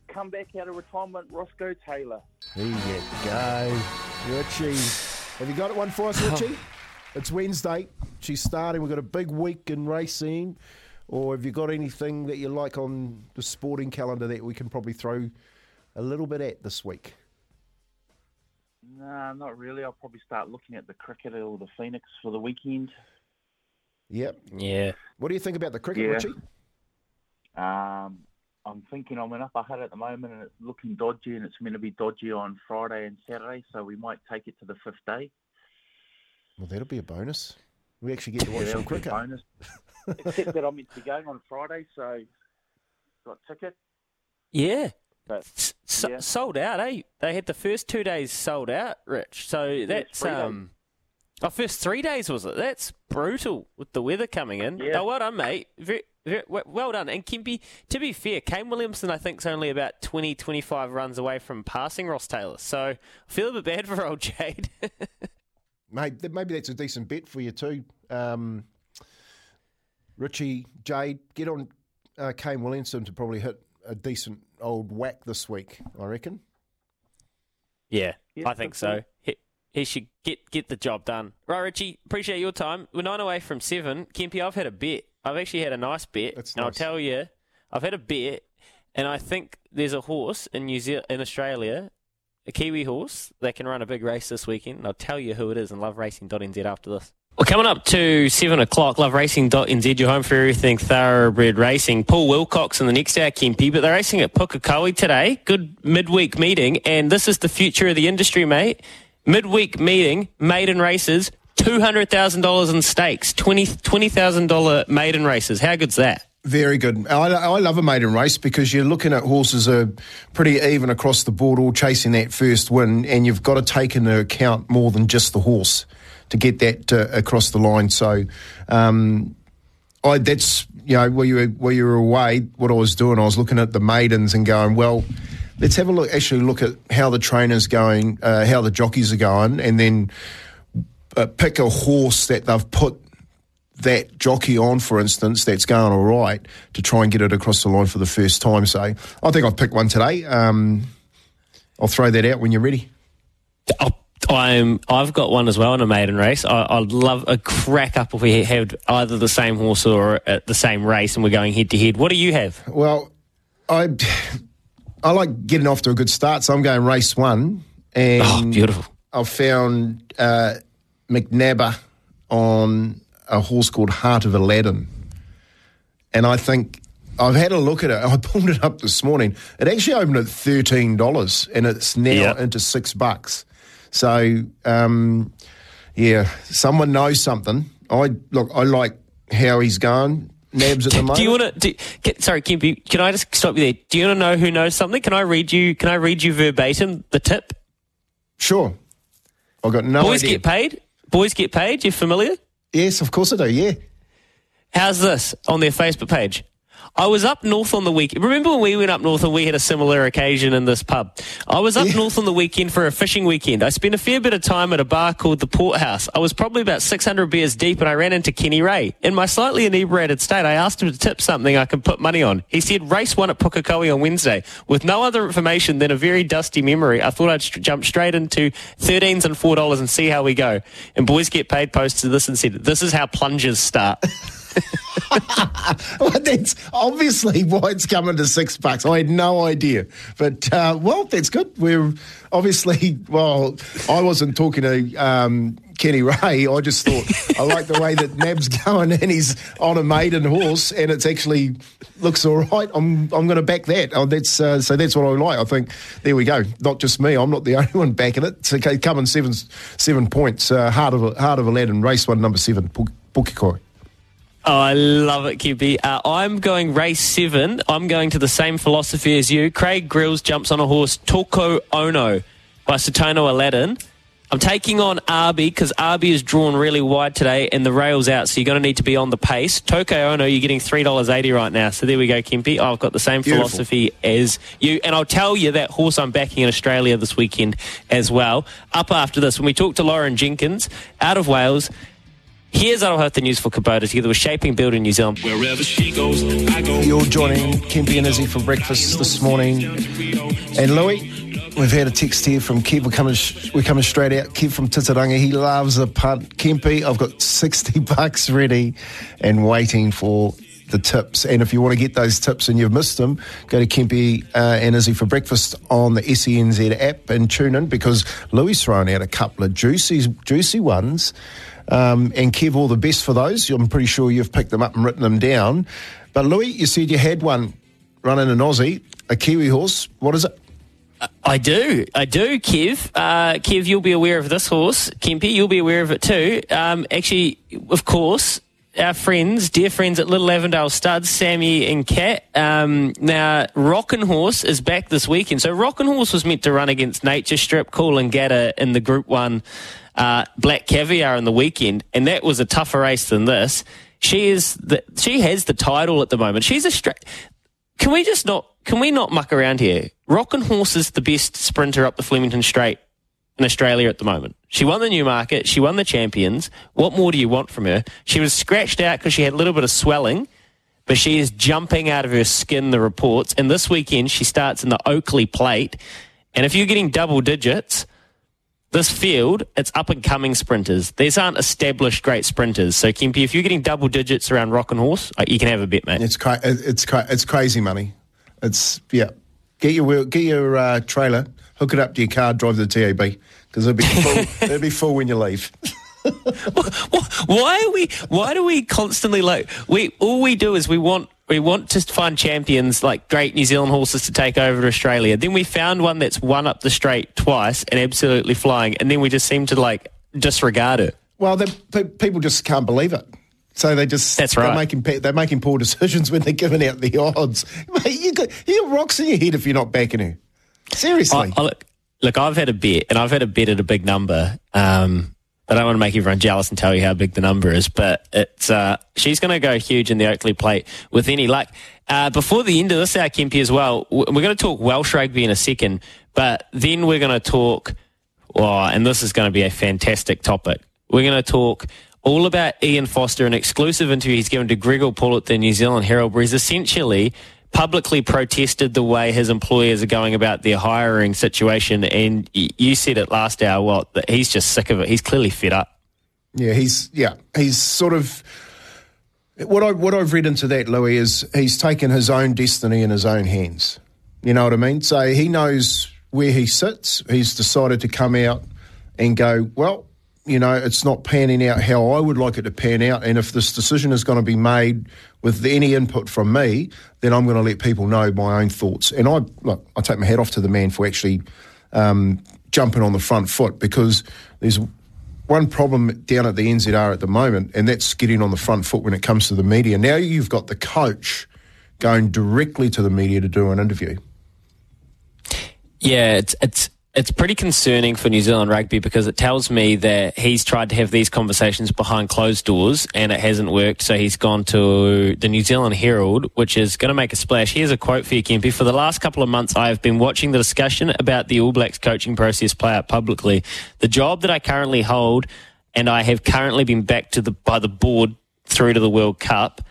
Come back out of retirement, Roscoe Taylor. There you go, Richie. Have you got one for us, Richie? It's Wednesday. She's starting. We've got a big week in racing. Or have you got anything that you like on the sporting calendar that we can probably throw a little bit at this week? Nah, not really. I'll probably start looking at the cricket or the Phoenix for the weekend. Yep. Yeah. What do you think about the cricket, Yeah. Richie? Um, I'm thinking I'm in Upper Hutt at the moment, and it's looking dodgy, and it's going to be dodgy on Friday and Saturday, so we might take it to the fifth day. Well, that'll be a bonus. We actually get to watch Yeah, some that'll be a cricket. bonus. Except that I'm meant to be going on Friday, so got ticket. Yeah. But S- s- yeah. Sold out, eh? They had the first two days sold out, Rich. So that's three days. um. Oh, first three days was it? That's brutal with the weather coming in. Yeah. Oh, well done, mate. Very, very, we- well done. And Kempy, to be fair, Kane Williamson, I think, is only about 20, 25 runs away from passing Ross Taylor. So I feel a bit bad for old Jade. Mate, maybe that's a decent bet for you too. Um, Richie, Jade, get on uh, Kane Williamson to probably hit a decent old whack this week, I reckon. Yeah, Yeah, I think so. He, he should get get the job done. Right, Richie, appreciate your time. We're nine away from seven. Kempy, I've had a bet. I've actually had a nice bet. That's and I'll tell you, I've had a bet, and I think there's a horse in New Zealand, in Australia, a Kiwi horse that can run a big race this weekend. And I'll tell you who it is And Love in loveracing.nz after this. We're coming up to seven o'clock. Love Racing Loveracing.nz, your home for everything thoroughbred racing. Paul Wilcox in the next hour, Kempy, but they're racing at Pukekohe today. Good midweek meeting, and this is the future of the industry, mate. Midweek meeting, maiden races, two hundred thousand dollars in stakes, twenty twenty thousand dollar maiden races. How good's that? Very good. I, I love a maiden race because you're looking at horses are pretty even across the board, all chasing that first win, and you've got to take into account more than just the horse to get that uh, across the line. So, um, I that's you know while you were while you were away, what I was doing, I was looking at the maidens and going, well, let's have a look. Actually, look at how the trainers going, uh, how the jockeys are going, and then uh, pick a horse that they've put that jockey on, for instance, that's going all right to try and get it across the line for the first time. So I think I've picked one today. Um, I'll throw that out when you're ready. I'll- I'm. I've got one as well in a maiden race. I, I'd love a crack up if we had either the same horse or at the same race, and we're going head to head. What do you have? Well, I I like getting off to a good start, so I'm going race one, and Oh, beautiful. I've found uh, McNabber on a horse called Heart of Aladdin, and I think. I've had a look at it. I pulled it up this morning. It actually opened at thirteen dollars, and it's now Yeah. into six bucks. So, um, yeah, someone knows something. I look. I like how he's going. Nabs at the moment. Do you want to? Sorry, Kempy. Can I just stop you there? Do you want to know who knows something? Can I read you? Can I read you verbatim the tip? Sure. I've got no Boys idea. get paid. Boys get paid. You familiar? yes, of course I do. Yeah. How's this on their Facebook page? I was up north on the weekend. Remember when we went up north and we had a similar occasion in this pub? I was up Yeah. north on the weekend for a fishing weekend. I spent a fair bit of time at a bar called the Port House. I was probably about 600 beers deep and I ran into Kenny Ray. In my slightly inebriated state, I asked him to tip something I could put money on. He said race one at Pukekohe on Wednesday. With no other information than a very dusty memory, I thought I'd st- jump straight into 13s and $4 and see how we go. And boys get paid posted this and said, this is how plungers start. well, that's obviously why it's coming to six bucks. I had no idea, but uh, well, that's good. We're obviously well. I wasn't talking to um, Kenny Ray. I just thought I like the way that Nab's going, and he's on a maiden horse, and it's actually looks all right. I'm I'm going to back that. Oh, that's uh, so that's what I like. I think there we go. Not just me. I'm not the only one backing it. So coming seven seven points. Uh, heart of a, heart of Aladdin, race one, number seven, Pukekohe. Oh, I love it, QB. Uh, I'm going race seven. I'm going to the same philosophy as you. Craig Grylls jumps on a horse, Toko Ono by Satono Aladdin. I'm taking on Arby because Arby is drawn really wide today and the rail's out, so you're going to need to be on the pace. Toko Ono, you're getting $3.80 right now. So there we go, Kempy. I've got the same Beautiful. philosophy as you. And I'll tell you that horse I'm backing in Australia this weekend as well. Up after this, when we talk to Lauren Jenkins out of Wales, Here's Aroha the news for Kubota together with Shaping Building New Zealand. Wherever she goes, I go. You're joining Kempy and Izzy for breakfast this morning. And Louis, we've had a text here from Kev. We're coming, we're coming straight out. Kev from Titirangi. He loves a punt. Kempy, I've got 60 bucks ready and waiting for the tips. And if you want to get those tips and you've missed them, go to Kempy uh, and Izzy for breakfast on the SENZ app and tune in because Louis thrown out a couple of juicy, juicy ones. Um, and Kev, all the best for those. I'm pretty sure you've picked them up and written them down. But Louis, you said you had one running an Aussie, a Kiwi horse. What is it? I do. I do, Kev. Uh, Kev, you'll be aware of this horse. Kempy, you'll be aware of it too. Um, actually, of course, our friends, dear friends at Little Avondale Studs, Sammy and Kat. Um, now, Rockin' Horse is back this weekend. So, Rockin' Horse was meant to run against Nature Strip, Coolangatta in the Group 1 uh, Black Caviar in the weekend, and that was a tougher race than this. She is the, she has the title at the moment. She's a straight. Can we just not? Can we not muck around here? Rockin' Horse is the best sprinter up the Flemington Straight in Australia at the moment. She won the Newmarket. She won the Champions. What more do you want from her? She was scratched out because she had a little bit of swelling, but she is jumping out of her skin. The reports. And this weekend she starts in the Oakley Plate. And if you're getting double digits, this field, it's up and coming sprinters. These aren't established great sprinters. So, Kempy, if you're getting double digits around Rock and Horse, uh, you can have a bit, mate. It's cra- it's cra- it's crazy money. It's yeah. Get your get your uh, trailer, hook it up to your car, drive to the TAB because it'll be full. it'll be full when you leave. why are we? Why do we constantly like we? All we do is we want we want to find champions like great New Zealand horses to take over to Australia. Then we found one that's won up the straight twice and absolutely flying, and then we just seem to like disregard it. Well, people just can't believe it. So they just that's right. They're making they're making poor decisions when they're giving out the odds. Mate, you got you got rocks in your head if you're not backing her. Seriously. I, I, look, look, I've had a bet, and I've had a bet at a big number. Um, I don't want to make everyone jealous and tell you how big the number is, but it's uh, she's going to go huge in the Oakley Plate with any luck. Uh, before the end of this, our Kempy as well, we're going to talk Welsh rugby in a second, but then we're going to talk, oh, and this is going to be a fantastic topic. We're going to talk all about Ian Foster, an exclusive interview he's given to Gregor Paul at the New Zealand Herald, where he's essentially publicly protested the way his employers are going about their hiring situation. And you said it last hour, that he's just sick of it. He's clearly fed up. Yeah, he's, yeah, he's sort of. What I what I've read into that, Louis, is he's taken his own destiny in his own hands. You know what I mean? So he knows where he sits. He's decided to come out and go, well, you know, it's not panning out how I would like it to pan out. And if this decision is going to be made with any input from me, then I'm going to let people know my own thoughts. And I look, I take my hat off to the man for actually um, jumping on the front foot because there's one problem down at the NZR at the moment, and that's getting on the front foot when it comes to the media. Now you've got the coach going directly to the media to do an interview. Yeah, it's it's it's pretty concerning for New Zealand rugby because it tells me that he's tried to have these conversations behind closed doors and it hasn't worked. So he's gone to the New Zealand Herald, which is going to make a splash. Here's a quote for you, Kempy. For the last couple of months, I have been watching the discussion about the All Blacks coaching process play out publicly. The job that I currently hold, and I have currently been backed to the by the board through to the World Cup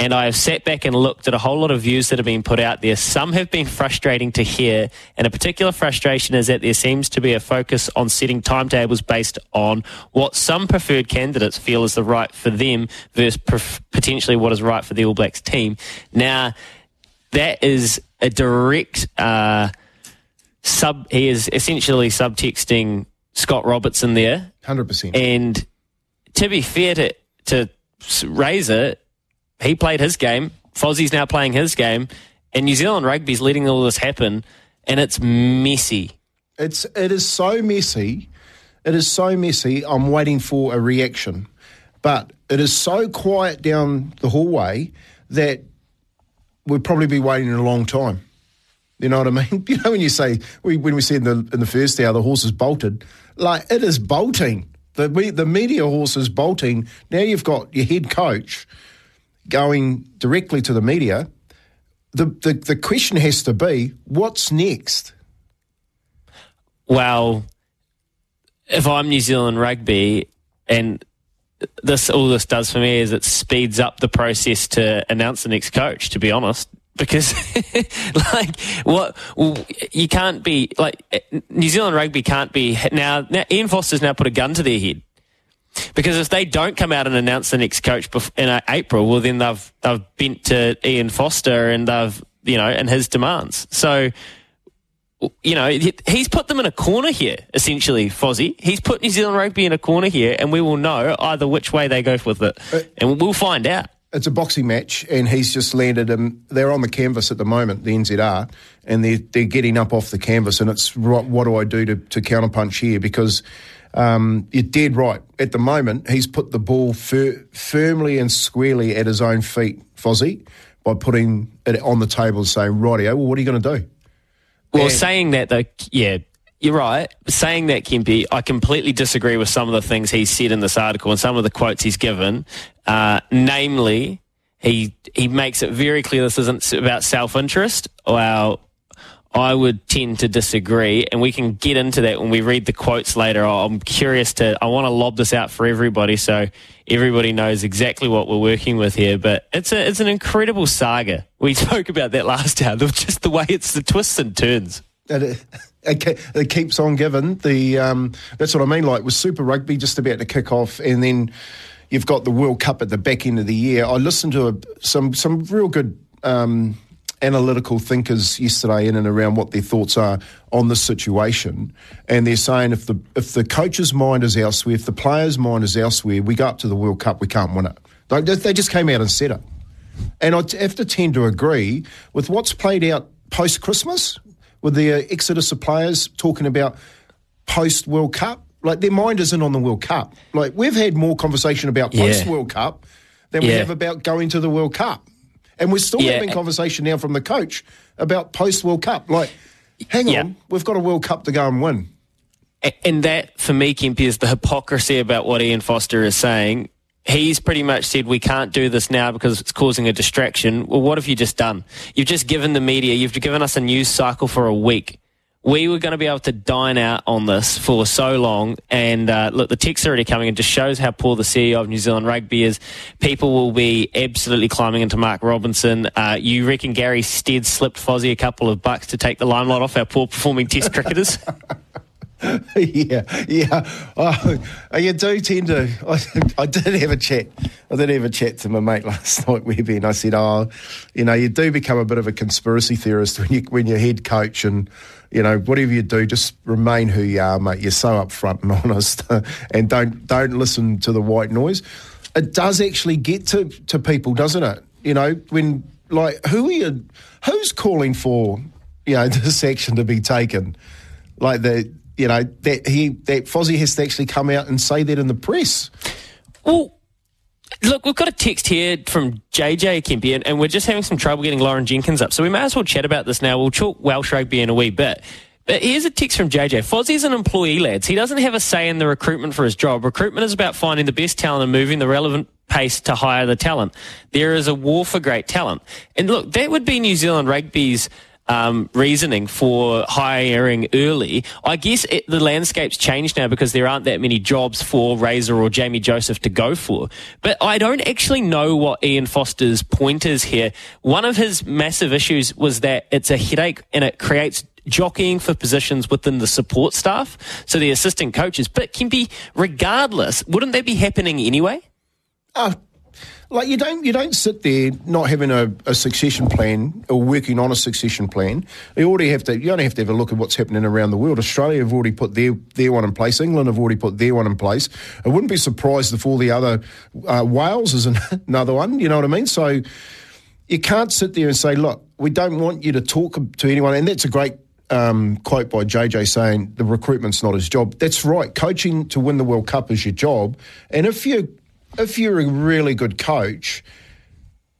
and I have sat back and looked at a whole lot of views that have been put out there. Some have been frustrating to hear, and a particular frustration is that there seems to be a focus on setting timetables based on what some preferred candidates feel is the right for them versus pref- potentially what is right for the All Blacks team. Now, that is a direct uh, sub. He is essentially subtexting Scott Robertson there, hundred percent. And to be fair to to Razor, he played his game. Fozzie's now playing his game, and New Zealand rugby's letting all this happen, and it's messy. It's it is so messy. It is so messy. I'm waiting for a reaction, but it is so quiet down the hallway that we'll probably be waiting a long time. You know what I mean? You know when you say we, when we said in the in the first hour the horse is bolted, like it is bolting. The the media horse is bolting. Now you've got your head coach going directly to the media, the, the, the question has to be what's next? Well, if I'm New Zealand rugby and this all this does for me is it speeds up the process to announce the next coach to be honest because like what you can't be like New Zealand rugby can't be now, now Ian Foster's now put a gun to their head because if they don't come out and announce the next coach in uh, April, well, then they've they've bent to Ian Foster and they've you know and his demands. So you know he's put them in a corner here. Essentially, Fozzie, he's put New Zealand rugby in a corner here, and we will know either which way they go with it, uh, and we'll find out. It's a boxing match, and he's just landed them. They're on the canvas at the moment, the NZR, and they're they're getting up off the canvas, and it's what, what do I do to, to counterpunch here because um, you're dead right. At the moment, he's put the ball fir- firmly and squarely at his own feet, Fozzie, by putting it on the table and saying, rightio, well, what are you going to do? Well, and- saying that, though, yeah, you're right. Saying that, Kempy, I completely disagree with some of the things he said in this article and some of the quotes he's given. Uh, namely, he he makes it very clear this isn't about self interest. Well, I would tend to disagree, and we can get into that when we read the quotes later. I'm curious to, I want to lob this out for everybody so everybody knows exactly what we're working with here. But it's a, it's an incredible saga. We spoke about that last hour, just the way it's the twists and turns. It, it, keeps on giving. The um, that's what I mean. Like with Super Rugby just about to kick off, and then you've got the World Cup at the back end of the year. I listened to a, some some real good. Um, analytical thinkers yesterday in and around what their thoughts are on the situation, and they're saying if the if the coach's mind is elsewhere, if the player's mind is elsewhere, we go up to the World Cup, we can't win it. They, they just came out and said it, and I have to tend to agree with what's played out post Christmas with the uh, exodus of players talking about post World Cup. Like their mind isn't on the World Cup. Like we've had more conversation about post World Cup than yeah. we have about going to the World Cup. And we're still yeah. having conversation now from the coach about post World Cup. Like, hang yeah. on, we've got a World Cup to go and win. And that, for me, Kempy, is the hypocrisy about what Ian Foster is saying. He's pretty much said we can't do this now because it's causing a distraction. Well, what have you just done? You've just given the media, you've given us a news cycle for a week we were going to be able to dine out on this for so long. And uh, look, the text already coming in just shows how poor the CEO of New Zealand Rugby is. People will be absolutely climbing into Mark Robinson. Uh, you reckon Gary Stead slipped Fozzie a couple of bucks to take the limelight off our poor performing Test cricketers? yeah, yeah. Oh, you do tend to. I, I, did have a chat. I did have a chat to my mate last night, Webby, and I said, "Oh, you know, you do become a bit of a conspiracy theorist when you when you're head coach and." you know, whatever you do, just remain who you are, mate. You're so upfront and honest, and don't don't listen to the white noise. It does actually get to, to people, doesn't it? You know, when like who are you? Who's calling for you know this action to be taken? Like the you know that he that Fozzie has to actually come out and say that in the press. Well, Look, we've got a text here from JJ Kempy, and, and, we're just having some trouble getting Lauren Jenkins up. So we may as well chat about this now. We'll talk Welsh rugby in a wee bit. But here's a text from JJ. Fozzie's an employee, lads. He doesn't have a say in the recruitment for his job. Recruitment is about finding the best talent and moving the relevant pace to hire the talent. There is a war for great talent. And look, that would be New Zealand rugby's um, reasoning for hiring early. I guess it, the landscape's changed now because there aren't that many jobs for Razor or Jamie Joseph to go for. But I don't actually know what Ian Foster's point is here. One of his massive issues was that it's a headache and it creates jockeying for positions within the support staff, so the assistant coaches. But can be regardless, wouldn't that be happening anyway? Uh, like you don't you don't sit there not having a, a, succession plan or working on a succession plan. You already have to. You only have to have a look at what's happening around the world. Australia have already put their their one in place. England have already put their one in place. I wouldn't be surprised if all the other uh, Wales is another one. You know what I mean? So you can't sit there and say, look, we don't want you to talk to anyone. And that's a great um, quote by JJ saying the recruitment's not his job. That's right. Coaching to win the World Cup is your job. And if you if you're a really good coach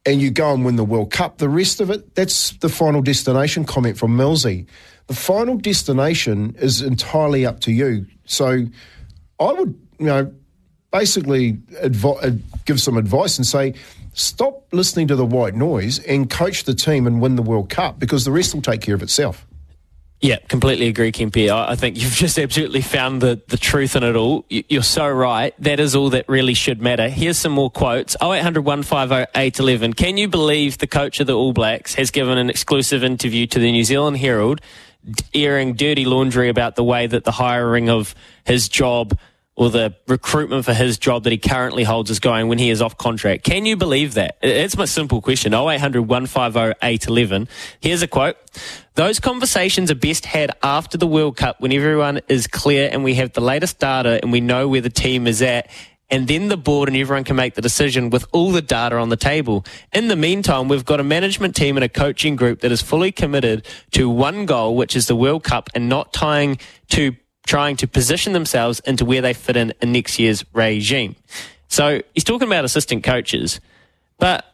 and you go and win the World Cup, the rest of it, that's the final destination comment from Millsy. The final destination is entirely up to you. So I would, you know, basically uh, give some advice and say, stop listening to the white noise and coach the team and win the World Cup because the rest will take care of itself. Yeah, completely agree, Kempy. I think you've just absolutely found the, the truth in it all. You're so right. That is all that really should matter. Here's some more quotes. 0800 150 811. Can you believe the coach of the All Blacks has given an exclusive interview to the New Zealand Herald airing dirty laundry about the way that the hiring of his job or the recruitment for his job that he currently holds is going when he is off contract. Can you believe that? It's my simple question. 0800 150 811. Here's a quote. Those conversations are best had after the World Cup when everyone is clear and we have the latest data and we know where the team is at. And then the board and everyone can make the decision with all the data on the table. In the meantime, we've got a management team and a coaching group that is fully committed to one goal, which is the World Cup and not tying to trying to position themselves into where they fit in in next year's regime. So he's talking about assistant coaches. But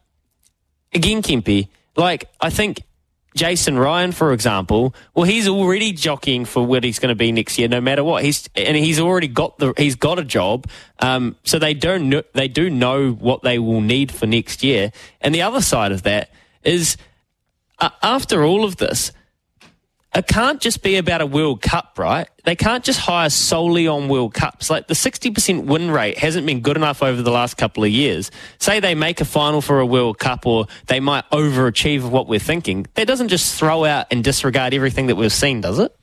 again, Kempy, like, I think Jason Ryan, for example, well, he's already jockeying for what he's going to be next year, no matter what. He's and he's already got the he's got a job, um, so they don't know, they do know what they will need for next year. And the other side of that is, uh, after all of this, it can't just be about a World Cup, right? They can't just hire solely on World Cups. Like the 60% win rate hasn't been good enough over the last couple of years. Say they make a final for a World Cup or they might overachieve what we're thinking. That doesn't just throw out and disregard everything that we've seen, does it?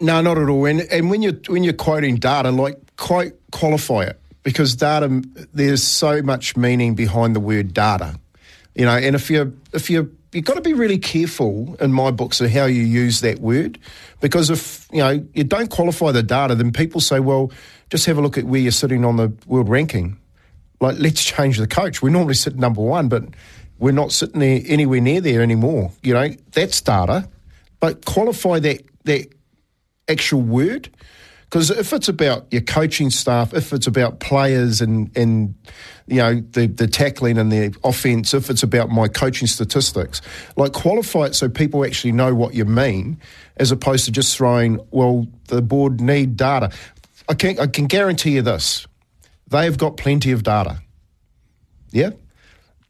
No, not at all. And, and when you're when you're quoting data, like quite qualify it because data there's so much meaning behind the word data. You know, and if you if you you've got to be really careful in my books of how you use that word because if you know you don't qualify the data then people say well just have a look at where you're sitting on the world ranking. Like let's change the coach. We normally sit number one but we're not sitting there anywhere near there anymore you know? That's data. But qualify that that actual word because if it's about your coaching staff, if it's about players and, and you know, the, the tackling and the offence, if it's about my coaching statistics, like qualify it so people actually know what you mean as opposed to just throwing, well, the board need data. I can, I can guarantee you this they have got plenty of data. Yeah?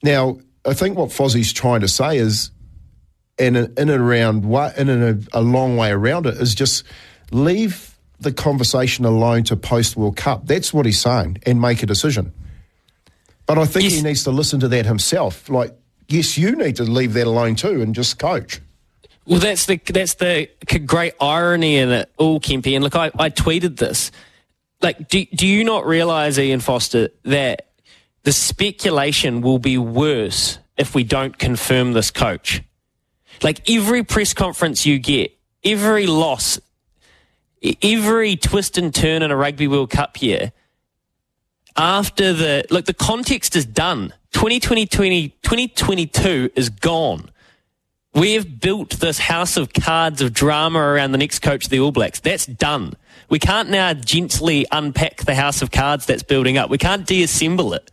Now, I think what Fozzie's trying to say is, in, a, in and around, in a, a long way around it, is just leave the conversation alone to post World Cup. That's what he's saying, and make a decision. But I think yes. he needs to listen to that himself. Like, yes, you need to leave that alone too and just coach. Well, that's the that's the great irony in it all, Kempy. And look, I, I tweeted this. Like, do do you not realise, Ian Foster, that the speculation will be worse if we don't confirm this coach? Like every press conference you get, every loss every twist and turn in a Rugby World Cup year, after the, look, the context is done. 2020, 2022 is gone. We've built this house of cards of drama around the next coach of the All Blacks. That's done. We can't now gently unpack the house of cards that's building up. We can't deassemble it.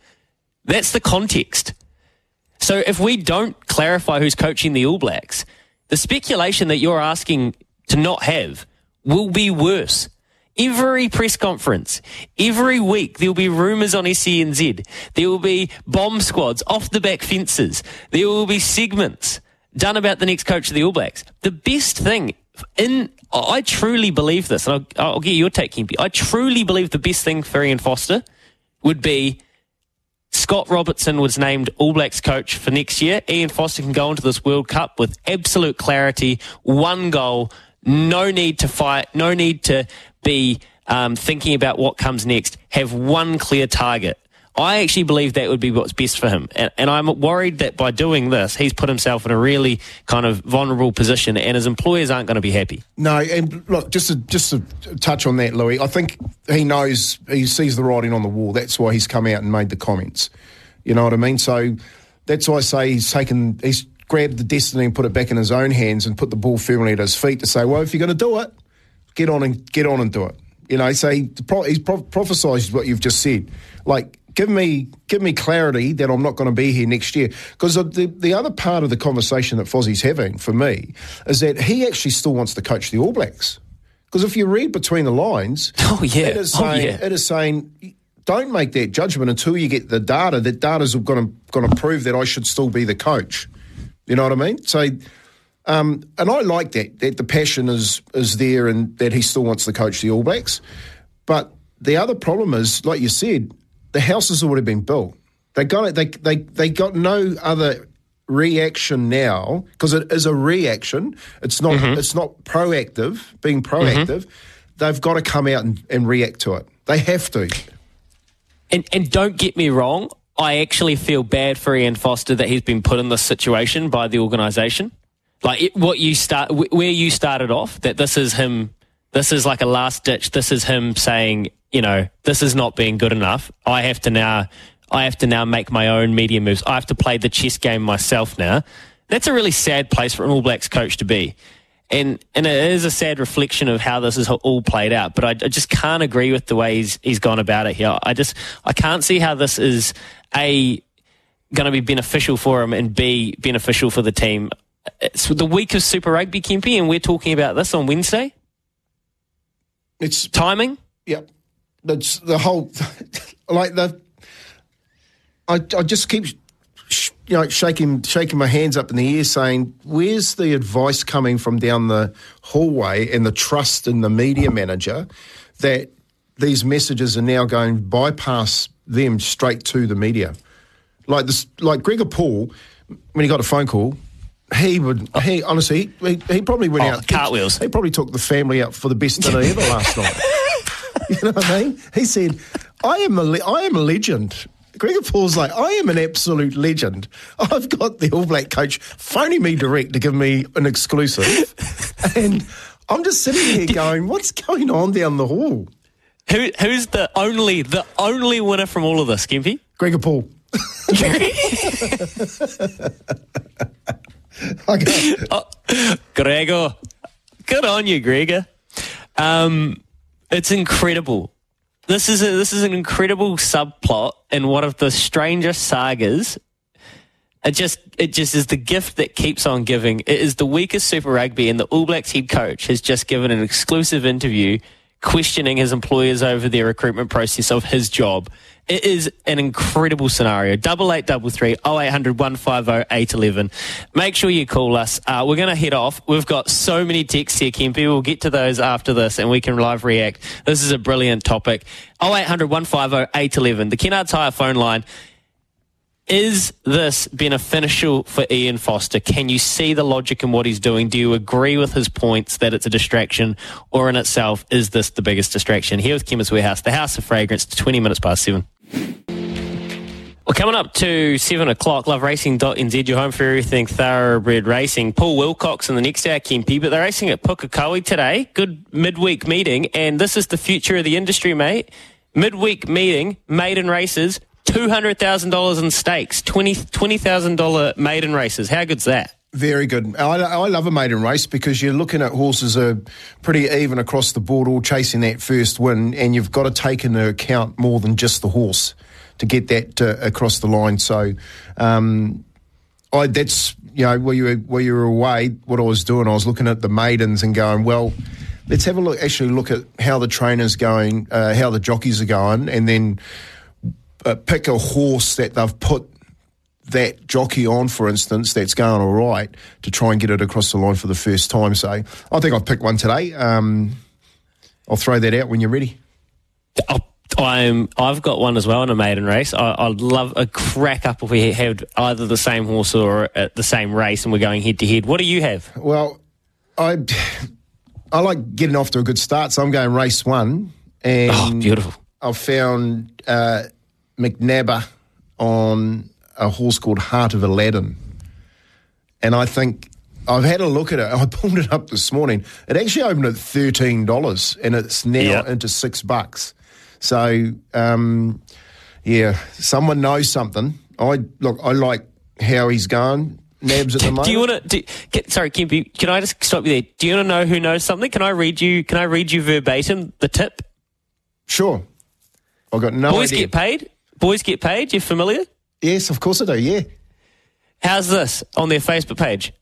That's the context. So if we don't clarify who's coaching the All Blacks, the speculation that you're asking to not have will be worse. Every press conference, every week, there will be rumours on SENZ. There will be bomb squads, off the back fences. There will be segments done about the next coach of the All Blacks. The best thing in I truly believe this, and I'll, I'll get your take, Kempy. I truly believe the best thing for Ian Foster would be Scott Robertson was named All Blacks coach for next year. Ian Foster can go into this World Cup with absolute clarity, one goal, no need to fight, no need to be um, thinking about what comes next. Have one clear target. I actually believe that would be what's best for him. And, and, I'm worried that by doing this, he's put himself in a really kind of vulnerable position and his employers aren't going to be happy. No, and look, just to, just to touch on that, Louis, I think he knows, he sees the writing on the wall. That's why he's come out and made the comments. You know what I mean? So that's why I say he's taken, he's grabbed the destiny and put it back in his own hands and put the ball firmly at his feet to say, well, if you're going to do it, get on and get on and do it. You know, so he, he's prophesied what you've just said. Like, give me give me clarity that I'm not going to be here next year. Because the the other part of the conversation that Fozzie's having for me is that he actually still wants to coach the All Blacks. Because if you read between the lines, oh yeah, it is oh, saying, oh, yeah. it is saying don't make that judgment until you get the data. That data's going to going to prove that I should still be the coach. You know what I mean? So. Um, and I like that that the passion is is there and that he still wants to coach the All Blacks. But the other problem is, like you said, the house has already been built. They got it. They they they got no other reaction now because it is a reaction. It's not mm-hmm. it's not proactive. Being proactive, mm-hmm. they've got to come out and, and react to it. They have to. And and don't get me wrong. I actually feel bad for Ian Foster that he's been put in this situation by the organisation. Like it, what you start, where you started off, that this is him. This is like a last ditch. This is him saying, you know, this is not being good enough. I have to now, I have to now make my own media moves. I have to play the chess game myself now. That's a really sad place for an All Blacks coach to be. And, and it is a sad reflection of how this is all played out. But I, I just can't agree with the way he's, he's gone about it here. I just, I can't see how this is A, going to be beneficial for him and B, beneficial for the team. It's the week of Super Rugby, Kempy, and we're talking about this on Wednesday. It's timing. Yep the the whole like the I I just keep sh- you know shaking shaking my hands up in the air saying where's the advice coming from down the hallway and the trust in the media manager that these messages are now going bypass them straight to the media like this like Gregor Paul when he got a phone call he would he honestly he, he probably went oh, out cartwheels he, he probably took the family out for the best dinner ever last night You know what I mean? He said, I am a, le- I am a legend. Gregor Paul's like, I am an absolute legend. I've got the All Black coach phoning me direct to give me an exclusive. and I'm just sitting here going, what's going on down the hall? Who, who's the only the only winner from all of this, Gimpy? Gregor Paul. oh, Gregor. Good on you, Gregor. Um, it's incredible. This is a, this is an incredible subplot in one of the strangest sagas. It just it just is the gift that keeps on giving. It is the weakest Super Rugby, and the All Blacks head coach has just given an exclusive interview questioning his employers over their recruitment process of his job. It is an incredible scenario. Double eight double three oh eight hundred one five oh eight eleven. Make sure you call us. Uh, we're going to head off. We've got so many texts here, Kempy. We'll get to those after this, and we can live react. This is a brilliant topic. Oh eight hundred one five oh eight eleven. The Kennards Hire phone line. Is this beneficial for Ian Foster? Can you see the logic in what he's doing? Do you agree with his points that it's a distraction, or in itself, is this the biggest distraction? Here with Chemist Warehouse, the House of Fragrance, 20 minutes past seven. Well, coming up to 7 o'clock, loveracing.nz, your home for everything thoroughbred racing. Paul Wilcox in the next hour, Kempy, but they're racing at Pukekohe today. Good midweek meeting, and this is the future of the industry, mate. Midweek meeting, maiden races, $200,000 in stakes, $20,000 $20, maiden races. How good's that? Very good. I, I, love a maiden race because you're looking at horses are pretty even across the board, all chasing that first win, and you've got to take into account more than just the horse to get that uh, across the line. So, um, I that's you know where you were, where you were away, what I was doing, I was looking at the maidens and going, well, let's have a look. Actually, look at how the trainers going, uh, how the jockeys are going, and then uh, pick a horse that they've put that jockey on, for instance, that's going all right to try and get it across the line for the first time. So I think I've picked one today. Um, I'll throw that out when you're ready. I'll I'm I've got one as well in a maiden race. I, would love a crack up if we had either the same horse or at the same race, and we're going head to head. What do you have? Well, I I like getting off to a good start, so I'm going race one. And oh, beautiful! I've found uh, McNabbar on a horse called Heart of Aladdin, and I think I've had a look at it. I pulled it up this morning. It actually opened at thirteen dollars, and it's now yep. into six bucks. So, um, yeah, someone knows something. I look. I like how he's going. Nabs at the moment. Do you want to? Sorry, Kempy, can I just stop you there? Do you want to know who knows something? Can I read you? Can I read you verbatim the tip? Sure. I've got no Boys idea. get paid. Boys get paid. You're familiar? Yes, of course I do. Yeah. How's this on their Facebook page?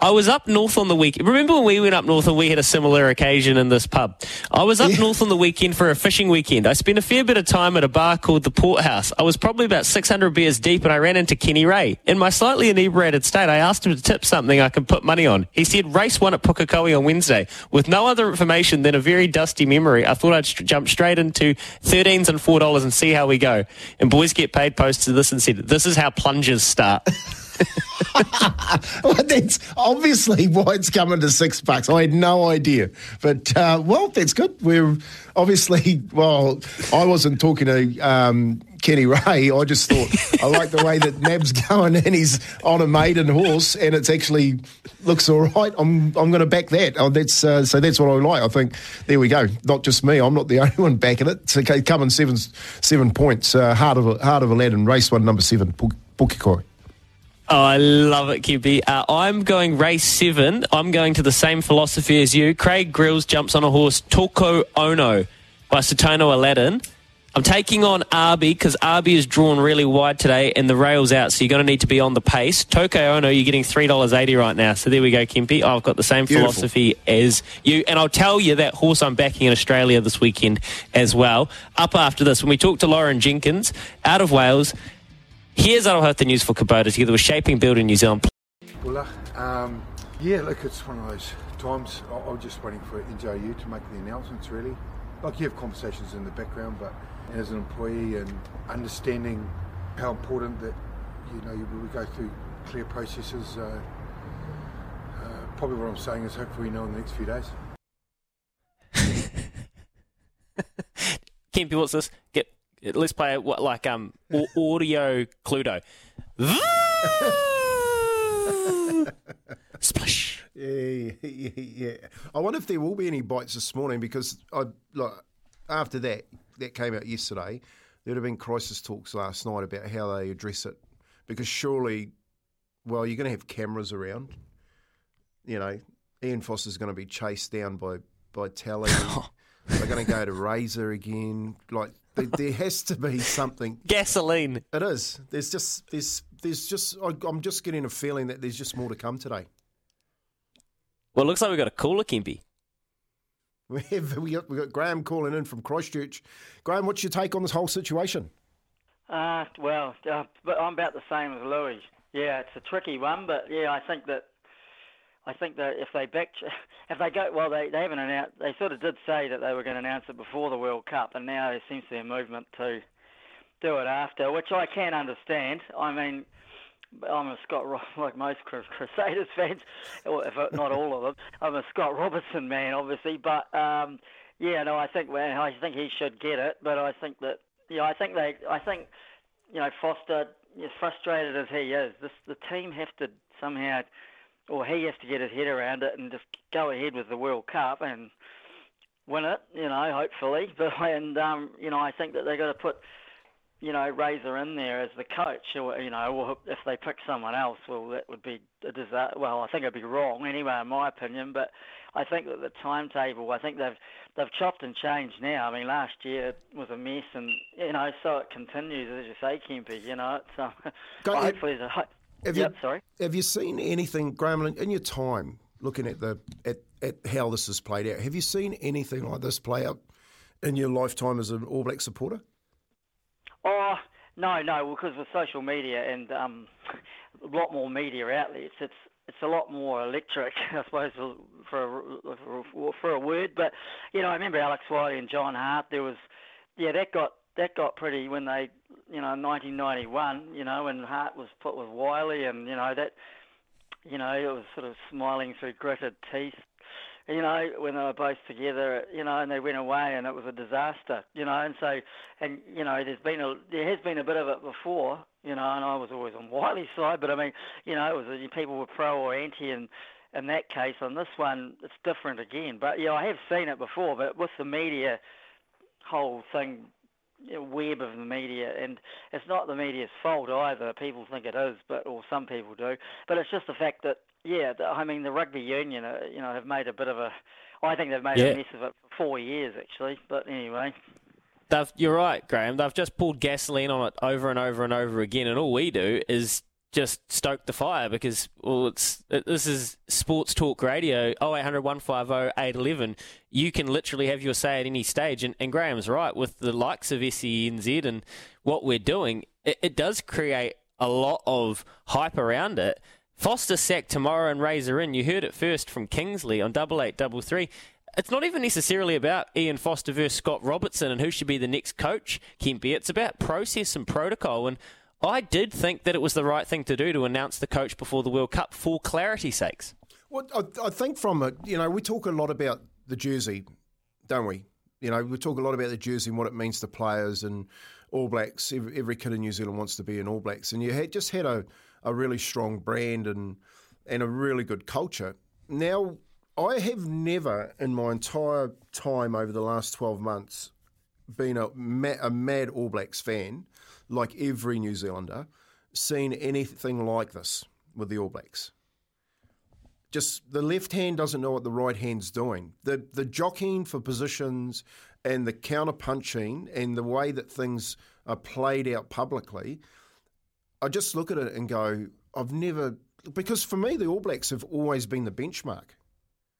I was up north on the weekend. Remember when we went up north and we had a similar occasion in this pub? I was up yeah. north on the weekend for a fishing weekend. I spent a fair bit of time at a bar called the Port House. I was probably about 600 beers deep and I ran into Kenny Ray. In my slightly inebriated state, I asked him to tip something I could put money on. He said race one at Pukekohe on Wednesday. With no other information than a very dusty memory, I thought I'd st- jump straight into 13s and $4 and see how we go. And boys get paid posted this and said, this is how plungers start. well, that's obviously why it's coming to six bucks. I had no idea, but uh, well, that's good. We're obviously well. I wasn't talking to um, Kenny Ray. I just thought I like the way that Nab's going, and he's on a maiden horse, and it's actually looks all right. I'm I'm going to back that. Oh, that's uh, so that's what I like. I think there we go. Not just me. I'm not the only one backing it. So coming seven seven points. Uh, heart of heart of Aladdin race one number seven. Pukekohe. Oh, I love it, QB. Uh, I'm going race seven. I'm going to the same philosophy as you. Craig Grylls jumps on a horse, Toko Ono by Satono Aladdin. I'm taking on Arby because Arby is drawn really wide today and the rail's out, so you're going to need to be on the pace. Toko Ono, you're getting $3.80 right now. So there we go, Kempy. I've got the same Beautiful. philosophy as you. And I'll tell you that horse I'm backing in Australia this weekend as well. Up after this, when we talk to Lauren Jenkins out of Wales, Here's Aroha News for Kubota together with Shaping Building New Zealand. Well, um, yeah, look, it's one of those times. I, am just waiting for NJU to make the announcements, really. Like, you have conversations in the background, but as an employee and understanding how important that, you know, we go through clear processes, uh, uh, probably what I'm saying is hopefully we know in the next few days. Kempy, what's this? Get Let's play what like um audio Cluedo. Splash. Yeah, yeah, yeah. I wonder if there will be any bites this morning because I like after that that came out yesterday. There'd have been crisis talks last night about how they address it because surely, well, you're going to have cameras around. You know, Ian Foster's going to be chased down by by Tally. They're going to go to Razor again. Like there, there has to be something. Gasoline. It is. There's just there's there's just I'm just getting a feeling that there's just more to come today. Well, it looks like we've got a cooler, Kempy. We have we got, we got Graham calling in from Christchurch. Graham, what's your take on this whole situation? Uh, well, uh, I'm about the same as Louis. Yeah, it's a tricky one, but yeah, I think that I think that if they back, if they go, well, they they haven't announced. They sort of did say that they were going to announce it before the World Cup, and now there seems to be a movement to do it after, which I can understand. I mean, I'm a Scott, like most Crusaders fans, if not all of them. I'm a Scott Robertson man, obviously, but um, yeah, no, I think well, I think he should get it, but I think that yeah, I think they, I think you know, Foster, as frustrated as he is, this the team have to somehow or he has to get his head around it and just go ahead with the World Cup and win it, you know, hopefully. But and um, you know, I think that they've got to put, you know, Razor in there as the coach, or you know, or if they pick someone else, well, that would be a disaster. Well, I think it'd be wrong anyway, in my opinion. But I think that the timetable, I think they've they've chopped and changed now. I mean, last year was a mess, and you know, so it continues as you say, Kempy. You know, it's um, hopefully there's a have yep, you, sorry. Have you seen anything, Graham, in your time looking at the at, at how this has played out? Have you seen anything like this play out in your lifetime as an All Black supporter? Oh, No, no, because with social media and um, a lot more media outlets, it's it's a lot more electric, I suppose, for a, for, for a word. But you know, I remember Alex Wyllie and John Hart. There was, yeah, that got that got pretty when they, you know, 1991. You know, when Hart was put with Wyllie, and you know that, you know, it was sort of smiling through gritted teeth you know, when they were both together, you know, and they went away and it was a disaster, you know, and so, and, you know, there's been a, there has been a bit of it before, you know, and I was always on Wyllie's side, but I mean, you know, it was people were pro or anti and, in that case, on this one, it's different again. But yeah, I have seen it before, but with the media whole thing, web of the media, and it's not the media's fault either. People think it is, but or some people do. But it's just the fact that yeah, I mean the rugby union, uh, you know, have made a bit of a. I think they've made yeah. a mess of it for four years actually. But anyway. They've, you're right, Graham. They've just poured gasoline on it over and over and over again, and all we do is just stoke the fire because well, it's it, this is sports talk radio. 0800 150 811. You can literally have your say at any stage, and, and Graham's right with the likes of SENZ and what we're doing. It, it does create a lot of hype around it. Foster sacked tomorrow and Razor in. You heard it first from Kingsley on double eight double three. It's not even necessarily about Ian Foster versus Scott Robertson and who should be the next coach, Kempy. It's about process and protocol. And I did think that it was the right thing to do to announce the coach before the World Cup for clarity's sakes. Well, I, I think from it, you know, we talk a lot about the jersey, don't we? You know, we talk a lot about the jersey and what it means to players and All Blacks. Every, every kid in New Zealand wants to be an All Blacks, and you had, just had a a really strong brand and and a really good culture. Now, I have never in my entire time over the last 12 months been a, a mad All Blacks fan, like every New Zealander, seen anything like this with the All Blacks. Just the left hand doesn't know what the right hand's doing. The the jockeying for positions and the counter punching and the way that things are played out publicly I just look at it and go, I've never because for me the All Blacks have always been the benchmark.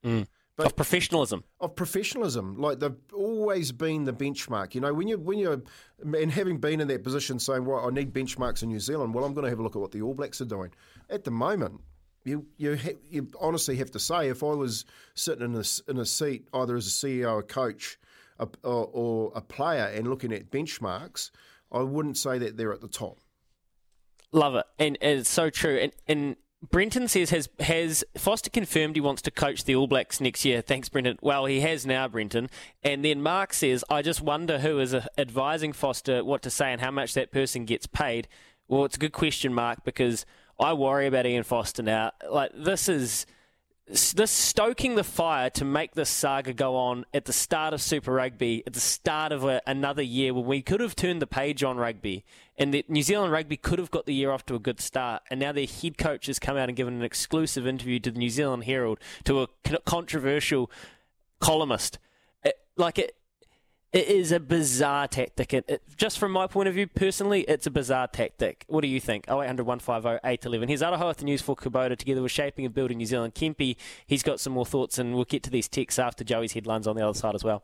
Mm. But of professionalism. Of professionalism, like they've always been the benchmark. You know, when you when you're and having been in that position, saying, "Well, I need benchmarks in New Zealand." Well, I'm going to have a look at what the All Blacks are doing at the moment. You you ha- you honestly have to say, if I was sitting in a in a seat either as a CEO, a coach, a, or, or a player, and looking at benchmarks, I wouldn't say that they're at the top. Love it, and, and it's so true. And, and Brenton says has has Foster confirmed he wants to coach the All Blacks next year? Thanks, Brenton. Well, he has now, Brenton. And then Mark says, I just wonder who is uh, advising Foster what to say and how much that person gets paid. Well, it's a good question, Mark, because I worry about Ian Foster now. Like this is this stoking the fire to make this saga go on at the start of Super Rugby, at the start of a, another year when we could have turned the page on rugby, and New Zealand rugby could have got the year off to a good start. And now their head coach has come out and given an exclusive interview to the New Zealand Herald to a controversial columnist. It, like it, it is a bizarre tactic. It, it, just from my point of view, personally, it's a bizarre tactic. What do you think? 0800 150 811. Here's Aroha with the news for Kubota together with Shaping and Building New Zealand. Kempy, he's got some more thoughts, and we'll get to these texts after Joey's headlines on the other side as well.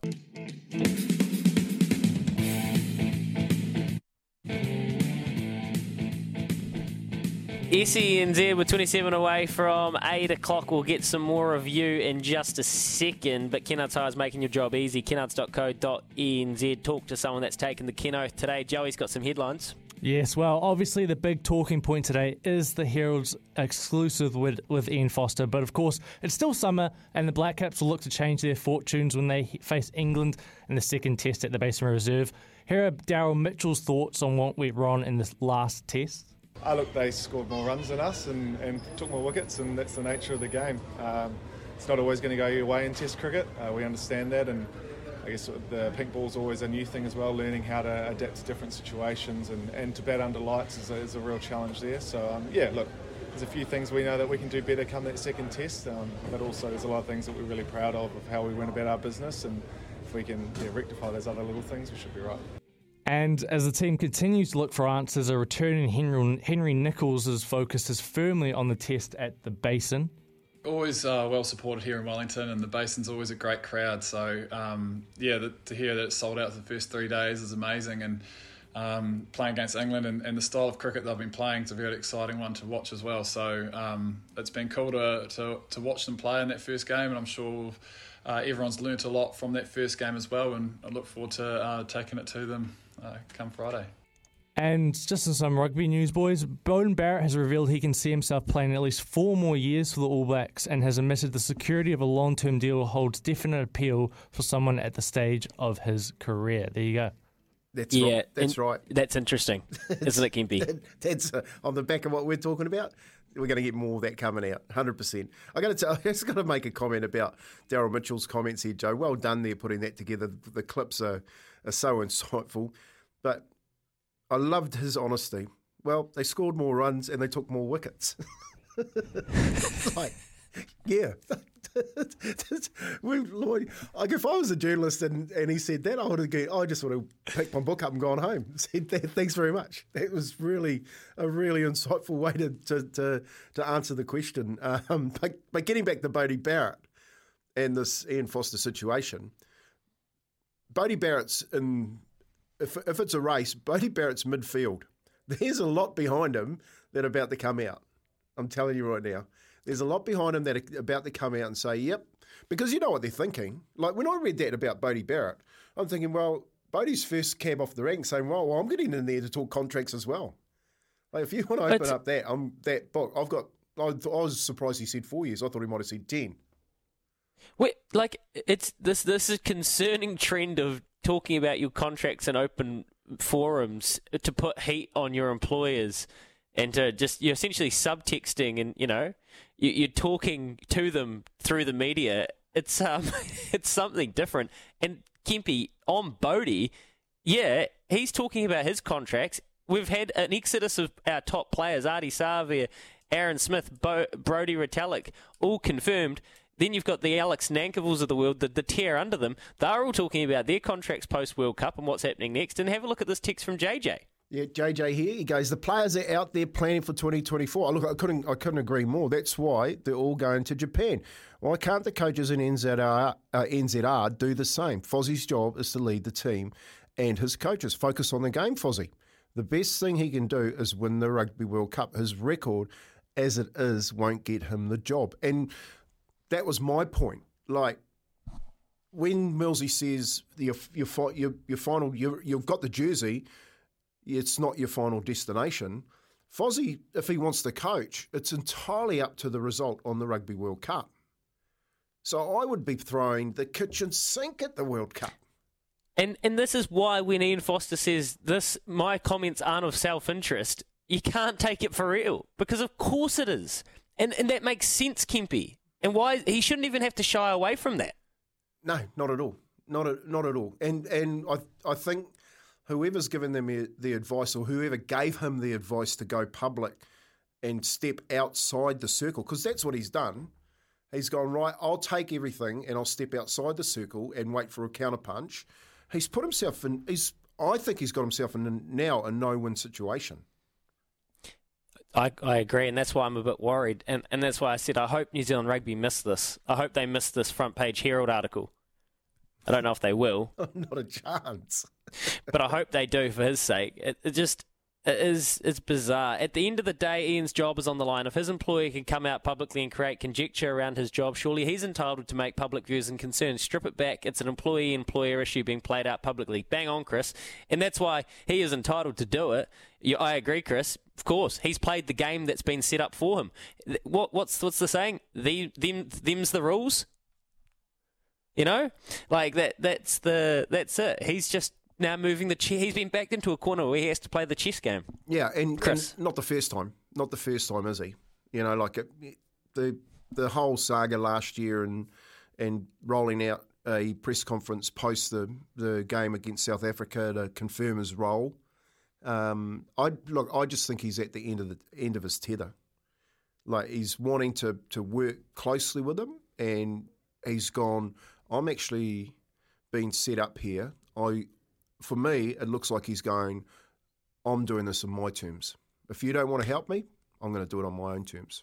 SENZ, we're 27 away from 8 o'clock. We'll get some more of you in just a second. But Kennards Hire is making your job easy. Kennards.co.nz. Talk to someone that's taken the Ken Oath today. Joey's got some headlines. Yes, well, obviously the big talking point today is the Herald's exclusive with, with Ian Foster. But of course, it's still summer, and the Black Caps will look to change their fortunes when they face England in the second test at the Basin Reserve. Here are Daryl Mitchell's thoughts on what went wrong in this last test. I look, they scored more runs than us and, and took more wickets, and that's the nature of the game. Um, it's not always going to go your way in Test cricket. Uh, we understand that, and I guess the pink ball is always a new thing as well. Learning how to adapt to different situations and, and to bat under lights is a, is a real challenge there. So um, yeah, look, there's a few things we know that we can do better come that second test, um, but also there's a lot of things that we're really proud of of how we went about our business, and if we can yeah, rectify those other little things, we should be right. And as the team continues to look for answers, a returning Henry, Henry Nicholls' focus is firmly on the test at the Basin. Always uh, well supported here in Wellington, and the Basin's always a great crowd. So, um, yeah, the, to hear that it sold out for the first three days is amazing. And um, playing against England and, and, the style of cricket they've been playing is a very exciting one to watch as well. So um, it's been cool to, to, to watch them play in that first game, and I'm sure uh, everyone's learnt a lot from that first game as well. And I look forward to uh, taking it to them uh, come Friday. And just in some rugby news, boys, Beauden Barrett has revealed he can see himself playing at least four more years for the All Blacks and has admitted the security of a long term deal holds definite appeal for someone at the stage of his career. There you go. That's yeah, right. That's right. That's interesting, isn't it, Kempy? that, that's uh, on the back of what we're talking about. We're going to get more of that coming out, hundred percent. I got to, tell, I just got to make a comment about Daryl Mitchell's comments here, Joe. Well done there, putting that together. The clips are, are so insightful, but I loved his honesty. Well, they scored more runs and they took more wickets. like, yeah, like if I was a journalist and, and he said that, I would have I just would have picked my book up and gone home. Said that, thanks very much. That was really a really insightful way to to to, to answer the question. Um, but, but getting back to Bodie Barrett and this Ian Foster situation, Bodie Barrett's in. If, if it's a race, Bodie Barrett's midfield. There's a lot behind him that are about to come out. I'm telling you right now. There's a lot behind him that are about to come out and say, yep. Because you know what they're thinking. Like when I read that about Bodie Barrett, I'm thinking, well, Bodie's first cab off the rank saying, well, well, I'm getting in there to talk contracts as well. Like if you want to open it's, up that, um, that book, I've got, I, I was surprised he said four years. I thought he might have said 10. Wait, like it's this this is concerning trend of talking about your contracts in open forums to put heat on your employers and to just you're essentially subtexting and you know you, are talking to them through the media. It's um, it's something different. And Kempy on Bodie, yeah, he's talking about his contracts. We've had an exodus of our top players: Ardie Savea, Aaron Smith, Bo- Brodie Retallick, all confirmed. Then you've got the Alex Nankivells of the world, the, the tier under them. They're all talking about their contracts post World Cup and what's happening next. And have a look at this text from JJ. Yeah, JJ here. He goes, the players are out there planning for 2024. Look, I couldn't, I couldn't agree more. That's why they're all going to Japan. Why can't the coaches in NZR, uh, NZR do the same? Fozzie's job is to lead the team and his coaches. Focus on the game, Fozzie. The best thing he can do is win the Rugby World Cup. His record, as it is, won't get him the job. And that was my point. Like, when Millsy says your, your, your, your final, you you've got the jersey – it's not your final destination. Fozzie, if he wants to coach, it's entirely up to the result on the Rugby World Cup. So I would be throwing the kitchen sink at the World Cup. And and this is why when Ian Foster says this, my comments aren't of self interest. You can't take it for real because of course it is, and and that makes sense, Kempy. And why he shouldn't even have to shy away from that. No, not at all. Not at, not at all. And and I I think whoever's given them the advice or whoever gave him the advice to go public and step outside the circle, because that's what he's done. He's gone, right, I'll take everything and I'll step outside the circle and wait for a counterpunch. He's put himself in, he's, I think he's got himself in now a no win situation. I, I agree, and that's why I'm a bit worried. And, and that's why I said I hope New Zealand Rugby missed this. I hope they missed this front page Herald article. I don't know if they will. Oh, not a chance. but I hope they do for his sake. It, it just it is it's bizarre. At the end of the day, Ian's job is on the line. If his employer can come out publicly and create conjecture around his job, surely he's entitled to make public views and concerns. Strip it back. It's an employee-employer issue being played out publicly. Bang on, Chris. And that's why he is entitled to do it. I agree, Chris. Of course, he's played the game that's been set up for him. What, what's what's the saying? The, them, them's the rules. You know, like that. That's the that's it. He's just now moving the chess. He's been backed into a corner where he has to play the chess game. Yeah, and, and not the first time. Not the first time, is he? You know, like it, the the whole saga last year and and rolling out a press conference post the the game against South Africa to confirm his role. Um, I look. I just think he's at the end of the end of his tether. Like he's wanting to to work closely with him, and he's gone. I'm actually being set up here. I for me, it looks like he's going, I'm doing this on my terms. If you don't want to help me, I'm going to do it on my own terms.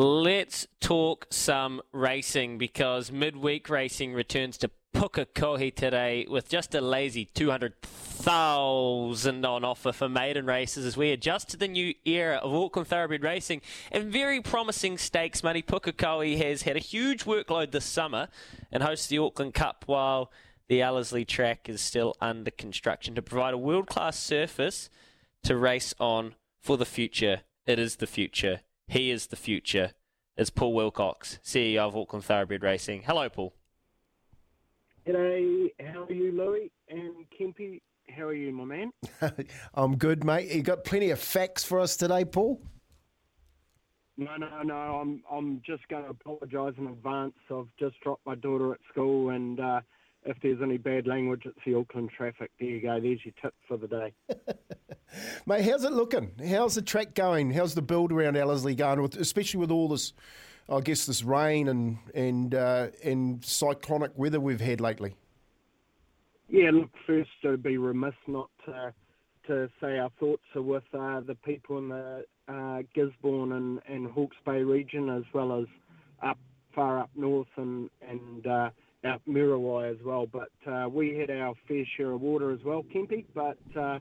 Let's talk some racing because midweek racing returns to Pukekohe today with just a lazy 230 thousand on offer for maiden races as we adjust to the new era of Auckland Thoroughbred racing and very promising stakes money. Pukekohe has had a huge workload this summer and hosts the Auckland Cup while the Ellerslie track is still under construction to provide a world class surface to race on for the future. It is the future. He is the future. It's Paul Wilcox, CEO of Auckland Thoroughbred Racing. Hello, Paul. G'day, how are you, Louis? And Kempy, how are you, my man? I'm good, mate. You got plenty of facts for us today, Paul? No, no, no. I'm I'm just going to apologise in advance. I've just dropped my daughter at school, and uh, if there's any bad language, it's the Auckland traffic. There you go. There's your tip for the day. Mate, how's it looking? How's the track going? How's the build around Ellerslie going, with, especially with all this, I guess, this rain and and uh, and cyclonic weather we've had lately? Yeah, look, first it'd be remiss not to, to say our thoughts are with uh, the people in the uh, Gisborne and, and Hawke's Bay region, as well as up far up north and and uh, out Muriwai as well. But uh, we had our fair share of water as well, Kempy. But uh,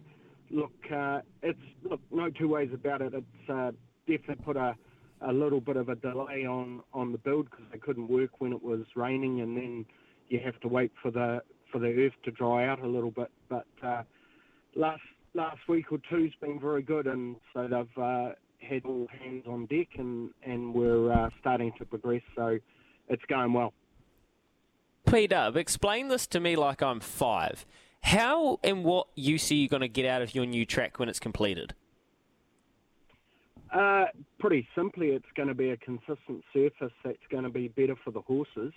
look, uh, it's look no two ways about it. It's uh, definitely put a a little bit of a delay on on the build because they couldn't work when it was raining, and then you have to wait for the for the earth to dry out a little bit. But uh, last last week or two's been very good, and so they've uh, had all hands on deck, and and we're uh, starting to progress. So it's going well. P Dub, explain this to me like I'm five. How and what use are you going to get out of your new track when it's completed? Uh, pretty simply, it's going to be a consistent surface that's going to be better for the horses.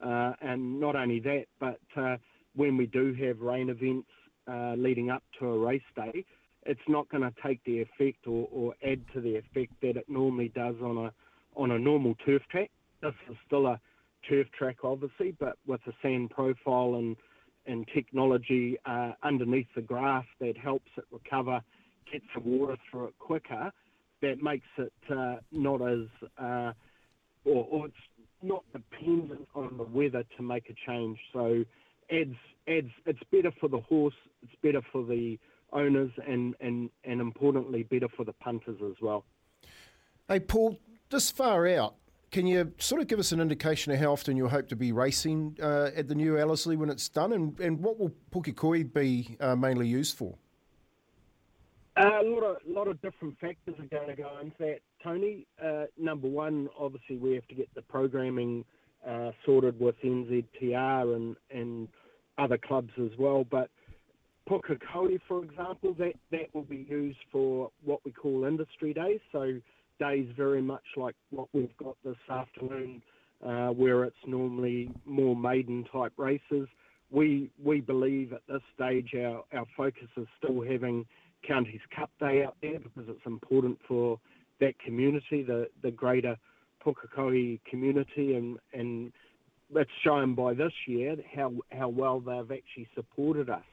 Uh, and not only that, but uh, when we do have rain events uh, leading up to a race day, it's not going to take the effect or, or, add to the effect that it normally does on a on a normal turf track. This is still a turf track, obviously, but with a sand profile and and technology uh, underneath the grass that helps it recover, gets the water through it quicker. That makes it uh, not as uh, or, or it's not dependent on the weather to make a change. So adds adds it's better for the horse, it's better for the owners, and and and importantly better for the punters as well. Hey Paul, this far out, can you sort of give us an indication of how often you hope to be racing uh, at the new Ellerslie when it's done, and, and what will Pukekohe be uh, mainly used for? Uh, a lot of lot of different factors are going to go into that, Tony. Uh, number one, obviously, we have to get the programming uh, sorted with NZTR and and other clubs as well. But Pukekohe, for example, that that will be used for what we call industry days. So days very much like what we've got this afternoon, uh, where it's normally more maiden type races. We we believe at this stage our, our focus is still having Counties Cup Day out there because it's important for that community, the, the greater Pukekohe community, and, and it's shown by this year how, how well they've actually supported us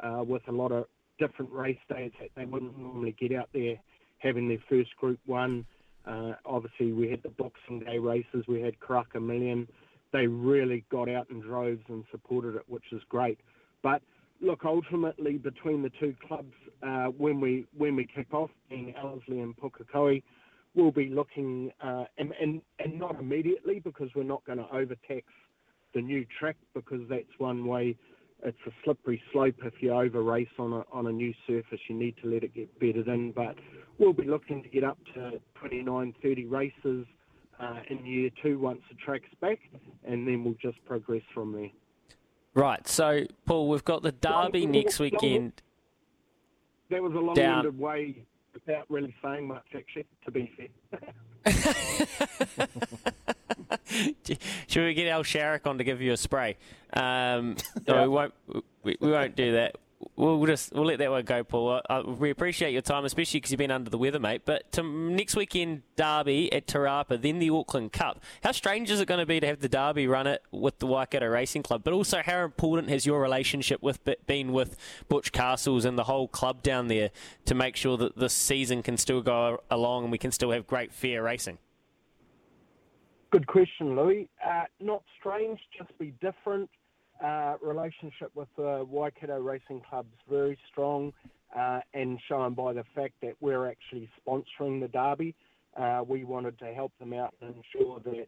uh, with a lot of different race days that they wouldn't normally get out there having their first Group 1. Uh, obviously, we had the Boxing Day races, we had Karaka Million. They really got out in droves and supported it, which is great. But look, ultimately, between the two clubs, uh, when we when we kick off, being Ellerslie and Pukekohe, we'll be looking, uh, and, and and not immediately because we're not going to overtax the new track because that's one way. It's a slippery slope if you over race on a on a new surface. You need to let it get bedded in, but we'll be looking to get up to 29, 30 races uh, in year two once the track's back, and then we'll just progress from there. Right. So, Paul, we've got the Derby next weekend. That was a long-winded way without really saying much, actually. To be fair. Should we get Al Sharrock on to give you a spray? Um, no, we won't. We, we won't do that we'll just we'll let that one go, Paul. We appreciate your time, especially because you've been under the weather, mate. But to next weekend Derby at Te Rapa, then the Auckland Cup. How strange is it going to be to have the Derby run it with the Waikato Racing Club? But also, how important has your relationship with been with Butch Castles and the whole club down there to make sure that this season can still go along and we can still have great fair racing? Good question, Louis. Uh, not strange, just be different. Uh, relationship with the Waikato Racing Club's very strong, uh, and shown by the fact that we're actually sponsoring the derby. Uh, we wanted to help them out and ensure that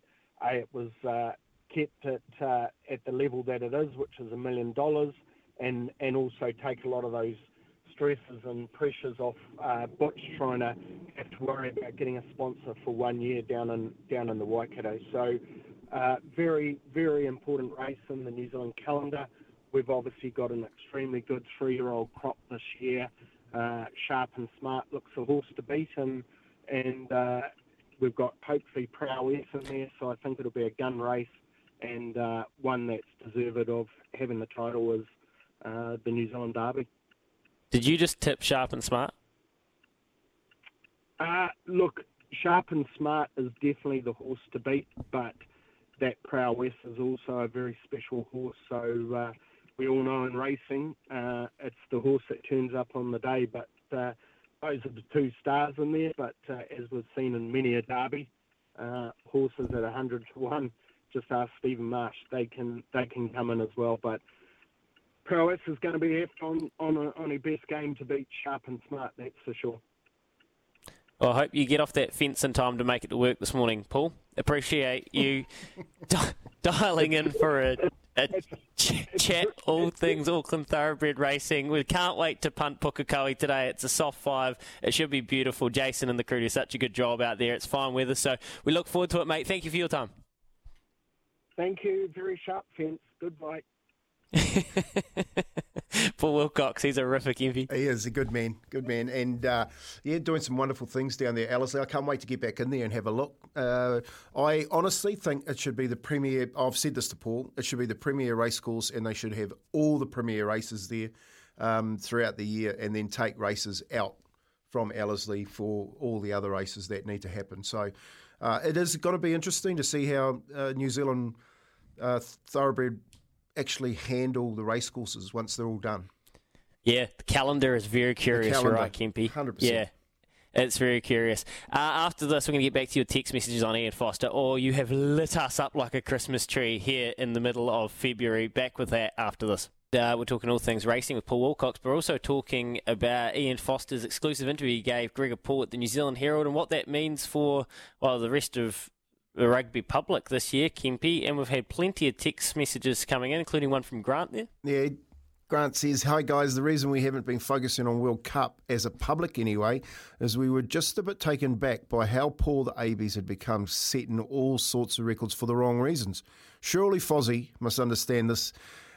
it was uh, kept at uh, at the level that it is, which is a million dollars, and and also take a lot of those stresses and pressures off Butch trying to have to worry about getting a sponsor for one year down in down in the Waikato. So uh, very very important race in the New Zealand calendar. We've obviously got an extremely good three-year-old crop this year. Uh, Sharp and Smart looks a horse to beat, and and uh, we've got hopefully Prowess in there. So I think it'll be a gun race and uh, one that's deserved of having the title as uh, the New Zealand Derby. Did you just tip Sharp and Smart? Uh, look, Sharp and Smart is definitely the horse to beat, but that Prowess is also a very special horse. So uh, we all know in racing, uh, it's the horse that turns up on the day. But uh, those are the two stars in there. But uh, as we've seen in many a derby, uh, horses at 100 to one, just ask Stephen Marsh. They can they can come in as well. But Prowess is going to be left on on a, on a best game to beat Sharp and Smart. That's for sure. Well, I hope you get off that fence in time to make it to work this morning, Paul. Appreciate you di- dialing in for a, a ch- chat, all things Auckland Thoroughbred Racing. We can't wait to punt Pukekohe today. It's a soft five. It should be beautiful. Jason and the crew do such a good job out there. It's fine weather, so we look forward to it, mate. Thank you for your time. Thank you. Very sharp fence. Good Goodbye. Paul Wilcox, he's a horrific MVP. He is a good man, good man, and uh, yeah, doing some wonderful things down there, Alice. I can't wait to get back in there and have a look. Uh, I honestly think it should be the premier. I've said this to Paul. It should be the premier race course, and they should have all the premier races there um, throughout the year, and then take races out from Ellerslie for all the other races that need to happen. So uh, it is going to be interesting to see how uh, New Zealand uh, thoroughbred actually handle the race courses once they're all done. Yeah, the calendar is very curious. Calendar, right, Kempy. 100%. Yeah. It's very curious. Uh, after this, we're going to get back to your text messages on Ian Foster. Or you have lit us up like a Christmas tree here in the middle of February. Back with that after this. Uh, we're talking all things racing with Paul Wilcox, but we're also talking about Ian Foster's exclusive interview he gave Gregor Paul at the New Zealand Herald and what that means for well the rest of the rugby public this year, Kempy. And we've had plenty of text messages coming in, including one from Grant there. Yeah, Grant says, Hi guys, the reason we haven't been focusing on World Cup as a public anyway is we were just a bit taken back by how poor the ABs had become, setting all sorts of records for the wrong reasons. Surely Fozzie must understand this.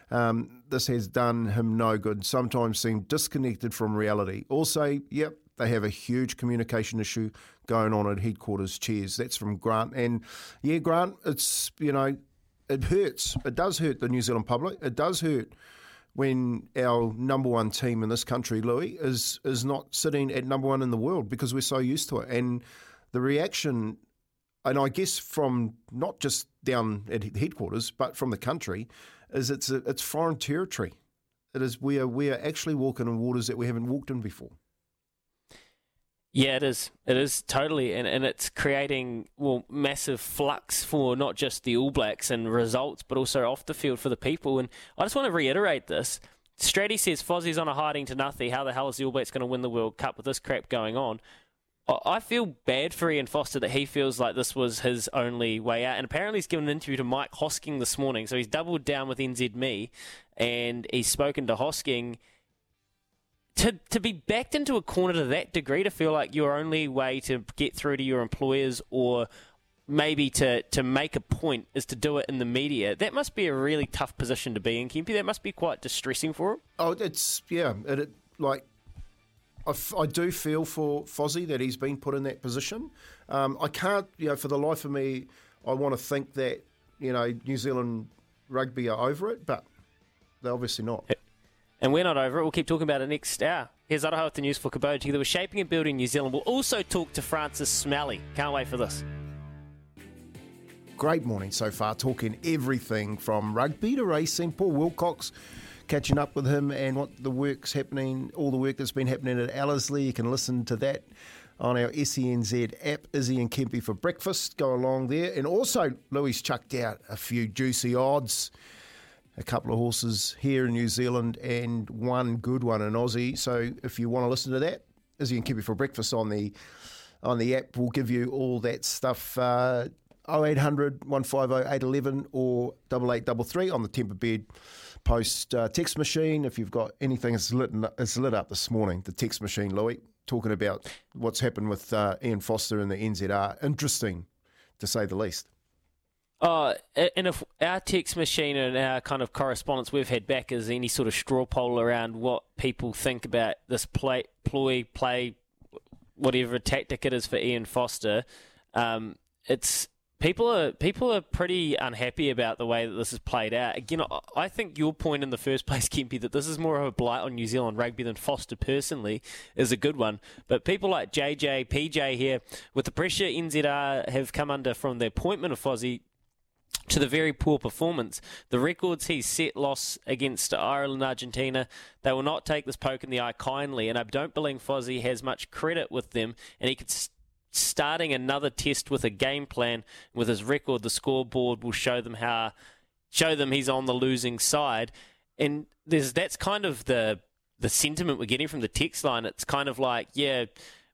Um, this has done him no good, sometimes seem disconnected from reality. Also, yep, they have a huge communication issue going on at headquarters. Cheers. That's from Grant. And yeah, Grant, it's, you know, it hurts. It does hurt the New Zealand public. It does hurt when our number one team in this country, Louis, is is not sitting at number one in the world because we're so used to it. And the reaction, and I guess from not just down at headquarters, but from the country, is it's a, it's foreign territory. It is we are we are actually walking in waters that we haven't walked in before. Yeah, it is. It is totally, and, and it's creating well massive flux for not just the All Blacks and results, but also off the field for the people. And I just want to reiterate this. Stratty says Fozzie's on a hiding to nothing. How the hell is the All Blacks going to win the World Cup with this crap going on? I feel bad for Ian Foster that he feels like this was his only way out. And apparently, he's given an interview to Mike Hosking this morning. So he's doubled down with NZME and he's spoken to Hosking to to be backed into a corner to that degree, to feel like your only way to get through to your employers or maybe to, to make a point is to do it in the media. That must be a really tough position to be in, Kempy. That must be quite distressing for him. Oh, it's yeah. It, it like I, f- I do feel for Fozzie that he's been put in that position. Um, I can't, you know, for the life of me, I want to think that you know New Zealand rugby are over it, but they're obviously not. And we're not over it. We'll keep talking about it next hour. Here's Aroha with the news for Kubota. Together with Shaping and Building New Zealand. We'll also talk to Francis Meli. Can't wait for this. Great morning so far, talking everything from rugby to racing. Paul Wilcox, catching up with him and what the work's happening, all the work that's been happening at Ellerslie. You can listen to that on our SENZ app, Izzy and Kempy for breakfast. Go along there. And also, Louis chucked out a few juicy odds a couple of horses here in New Zealand and one good one in Aussie. So if you want to listen to that, Izzy and Kempy for breakfast on the on the app, we'll give you all that stuff. Uh, 0800 150 811 or 8833 on the Temper Bed post uh, text machine. If you've got anything, it's lit, it's lit up this morning, the text machine, Louis, talking about what's happened with uh, Ian Foster and the NZR. Interesting, to say the least. Uh, and if our text machine and our kind of correspondence we've had back is any sort of straw poll around what people think about this play, ploy, play, whatever tactic it is for Ian Foster, um, it's people are people are pretty unhappy about the way that this has played out. Again, I think your point in the first place, Kempy, that this is more of a blight on New Zealand rugby than Foster personally is a good one. But people like JJ, PJ here, with the pressure NZR have come under from the appointment of Fozzie to the very poor performance. The records he set loss against Ireland Argentina, they will not take this poke in the eye kindly, and I don't believe Fozzie has much credit with them, and he could. starting another test with a game plan with his record, the scoreboard will show them how show them he's on the losing side, and there's that's kind of the the sentiment we're getting from the text line. It's kind of like, yeah,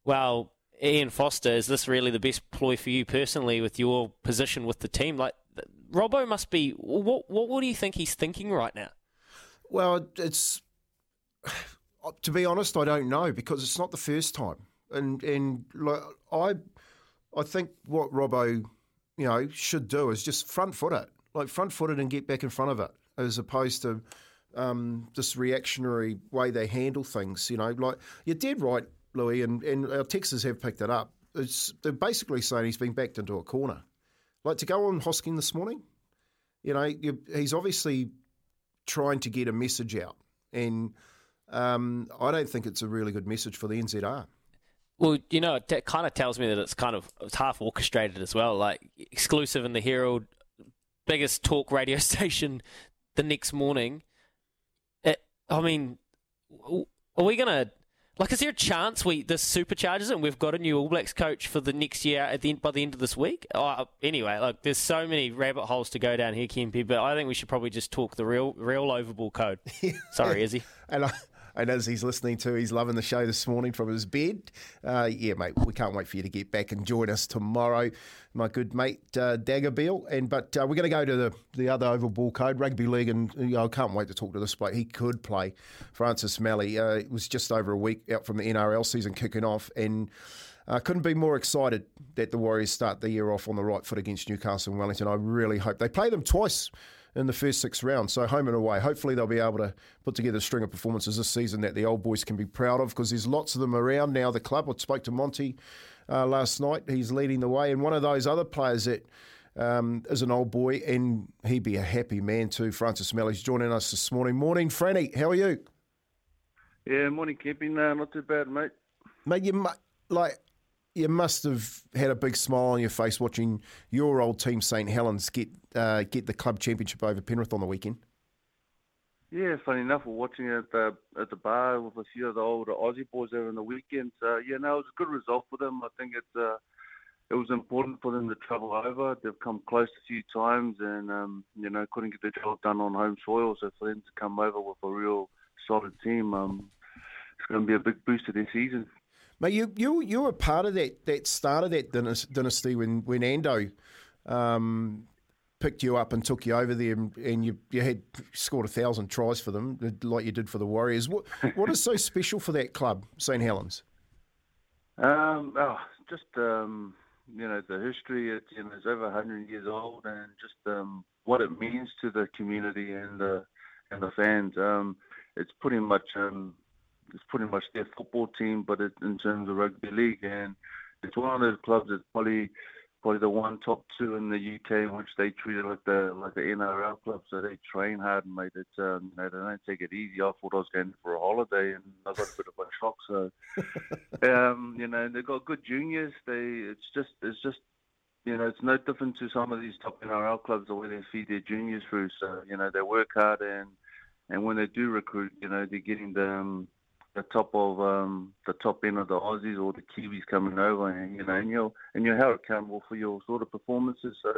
well, Ian Foster, is this really the best ploy for you personally with your position with the team? Like Robbo must be. What, what what do you think he's thinking right now? Well, it's to be honest, I don't know because it's not the first time, and and like, I I think what Robbo you know should do is just front foot it, like front foot it and get back in front of it, as opposed to um, this reactionary way they handle things. You know, like you're dead right, Louis, and and our Texans have picked it up. It's, they're basically saying he's been backed into a corner. Like to go on Hosking this morning, you know, you, he's obviously trying to get a message out, and um, I don't think it's a really good message for the NZR. Well, you know, it kind of tells me that it's kind of it's half orchestrated as well. Like exclusive in the Herald, biggest talk radio station, the next morning. It, I mean, are we gonna like, is there a chance we this supercharges and we've got a new All Blacks coach for the next year at the end, by the end of this week? Oh, anyway, like there's so many rabbit holes to go down here, Kempy, but I think we should probably just talk the real real overball code. Sorry, Izzy. and I, and as he's listening to, he's loving the show this morning from his bed. Uh, yeah, mate, we can't wait for you to get back and join us tomorrow, my good mate uh, Daggerbeal. And but uh, we're going to go to the, the other oval ball code, rugby league, and you know, I can't wait to talk to this bloke. He could play Francis Meli. Uh, it was just over a week out from the NRL season kicking off, and. Uh, couldn't be more excited that the Warriors start the year off on the right foot against Newcastle and Wellington. I really hope they play them twice in the first six rounds. So home and away. Hopefully they'll be able to put together a string of performances this season that the old boys can be proud of because there's lots of them around now. The club. I spoke to Monty uh, last night. He's leading the way, and one of those other players that. Um, is an old boy, and he'd be a happy man too. Francis Meli's joining us this morning. Morning, Franny. How are you? Yeah, morning, Kempy. No, not too bad, mate. Mate, you like you must have had a big smile on your face watching your old team, St Helens, get uh, get the club championship over Penrith on the weekend. Yeah, funny enough, we're watching it at the at the bar with a few of the older Aussie boys over on the weekend. So yeah, no, it was a good result for them. I think it's uh, it was important for them to travel over. They've come close a few times, and um, you know couldn't get the job done on home soil. So for them to come over with a real solid team, um, it's going to be a big boost to their season. Mate, you you you were part of that that start of that dynasty when when Ando um, picked you up and took you over there, and, and, you you had scored a thousand tries for them, like you did for the Warriors. What what is so special for that club, St Helens? Um, oh, just um, you know the history. It's you know it's over hundred years old, and just um, what it means to the community and the and the fans. Um, it's pretty much um, it's pretty much their football team, but it, in terms of rugby league, and it's one of those clubs that's probably probably the one top two in the UK in which they treat it like the like the NRL club. So they train hard and made it. Um, you know, they don't take it easy. I thought I was going for a holiday, and I got a bit of a shock. So, um, you know, they've got good juniors. They it's just it's just you know, it's no different to some of these top NRL clubs the way they feed their juniors through. So, you know, they work hard and and when they do recruit, you know, they're getting them the top of um, the top end of the Aussies or the Kiwis coming over, and you know, and you're and you're held accountable for your sort of performances. So,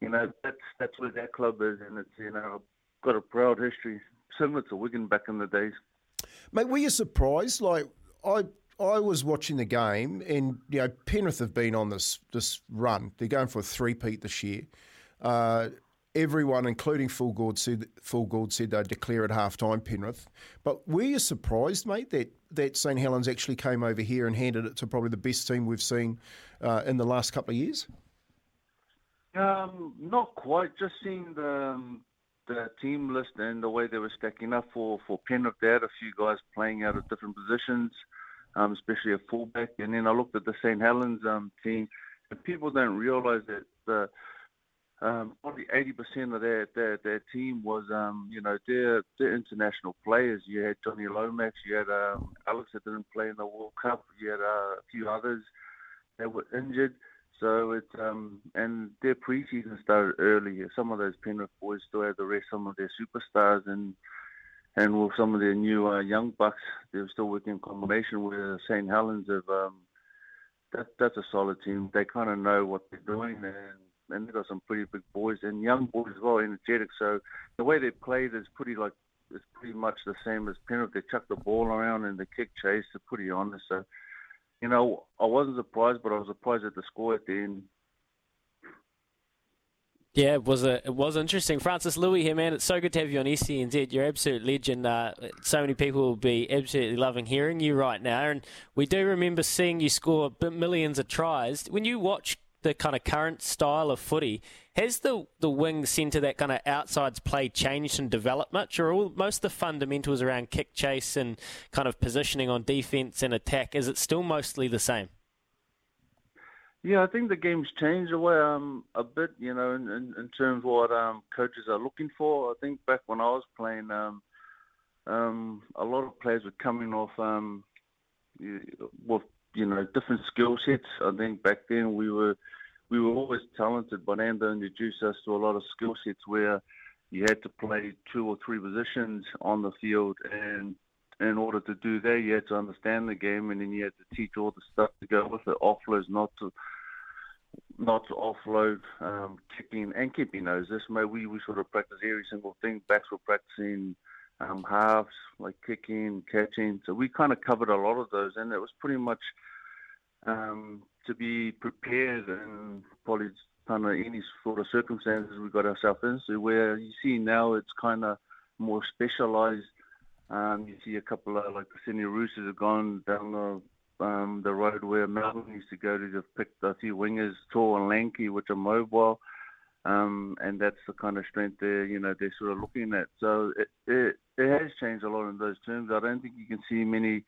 you know, that's that's where that club is, and it's you know, got a proud history, similar to Wigan back in the days. Mate, were you surprised? Like I, I was watching the game, and you know Penrith have been on this this run. They're going for a three-peat this year. Uh, everyone, including Phil Gould, said Phil Gould said they'd declare at half time Penrith. But were you surprised, mate, that that St Helens actually came over here and handed it to probably the best team we've seen uh, in the last couple of years? Um, not quite. Just seeing the um, the team list and the way they were stacking up for for Penrith. They had a few guys playing out of different positions, um, especially a fullback. And then I looked at the St Helens um, team, and people don't realise that the um, probably 80% of their, their, their team was, um, you know, they're, they're international players. You had Jonny Lomax, you had um, Alex that didn't play in the World Cup, you had uh, a few others that were injured. So it's um and their preseason started early. Some of those Penrith boys still had the rest, some of their superstars, and and with some of their new uh, young bucks, they're still working in combination with St Helens. Of um, that that's a solid team. They kind of know what they're doing, and and they've got some pretty big boys and young boys as well, energetic. So the way they played is pretty like it's pretty much the same as Penrith. They chuck the ball around and the kick chase. They're pretty honest. So you know, I wasn't surprised, but I was surprised at the score at the end. Yeah, it was a it was interesting. Francis Louis here, man. It's so good to have you on SENZ. You're absolute legend. Uh, so many people will be absolutely loving hearing you right now, and we do remember seeing you score millions of tries. When you watch the kind of current style of footy. Has the the wing centre that kind of outsides play changed and developed much, or all, most of the fundamentals around kick chase and kind of positioning on defence and attack is it still mostly the same? Yeah, I think the game's changed away um, a bit, you know, in, in, in terms of what um, coaches are looking for. I think back when I was playing, um, um, a lot of players were coming off um, with you know different skill sets. I think back then we were we were always talented, but Ando introduced us to a lot of skill sets where you had to play two or three positions on the field, and in order to do that, you had to understand the game, and then you had to teach all the stuff to go with it. Offloads, not to not to offload, um, kicking and keeping those. This way, we we sort of practice every single thing. Backs were practicing um, halves, like kicking, catching. So we kind of covered a lot of those, and it was pretty much um, to be prepared and probably kind of any sort of circumstances we got ourselves into. Where you see now it's kind of more specialised. Um, you see a couple of like the Sydney Roosters have gone down the um, the road where Melbourne used to go to. They've picked a few wingers, tall and lanky, which are mobile. Um, and that's the kind of strength they're, you know, they're sort of looking at. So it, it, it has changed a lot in those terms. I don't think you can see many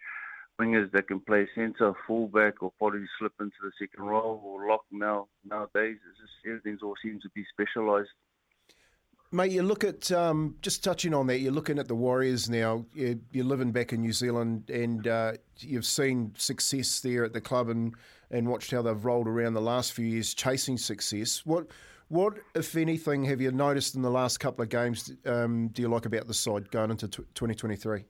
wingers that can play centre, fullback, or probably slip into the second role or lock now nowadays. It's just everything's all seems to be specialised. Mate, you look at um, just touching on that. You're looking at the Warriors now. You're, you're living back in New Zealand, and uh, you've seen success there at the club, and, and watched how they've rolled around the last few years, chasing success. What, what, if anything, have you noticed in the last couple of games? Um, do you like about the side going into t- 2023?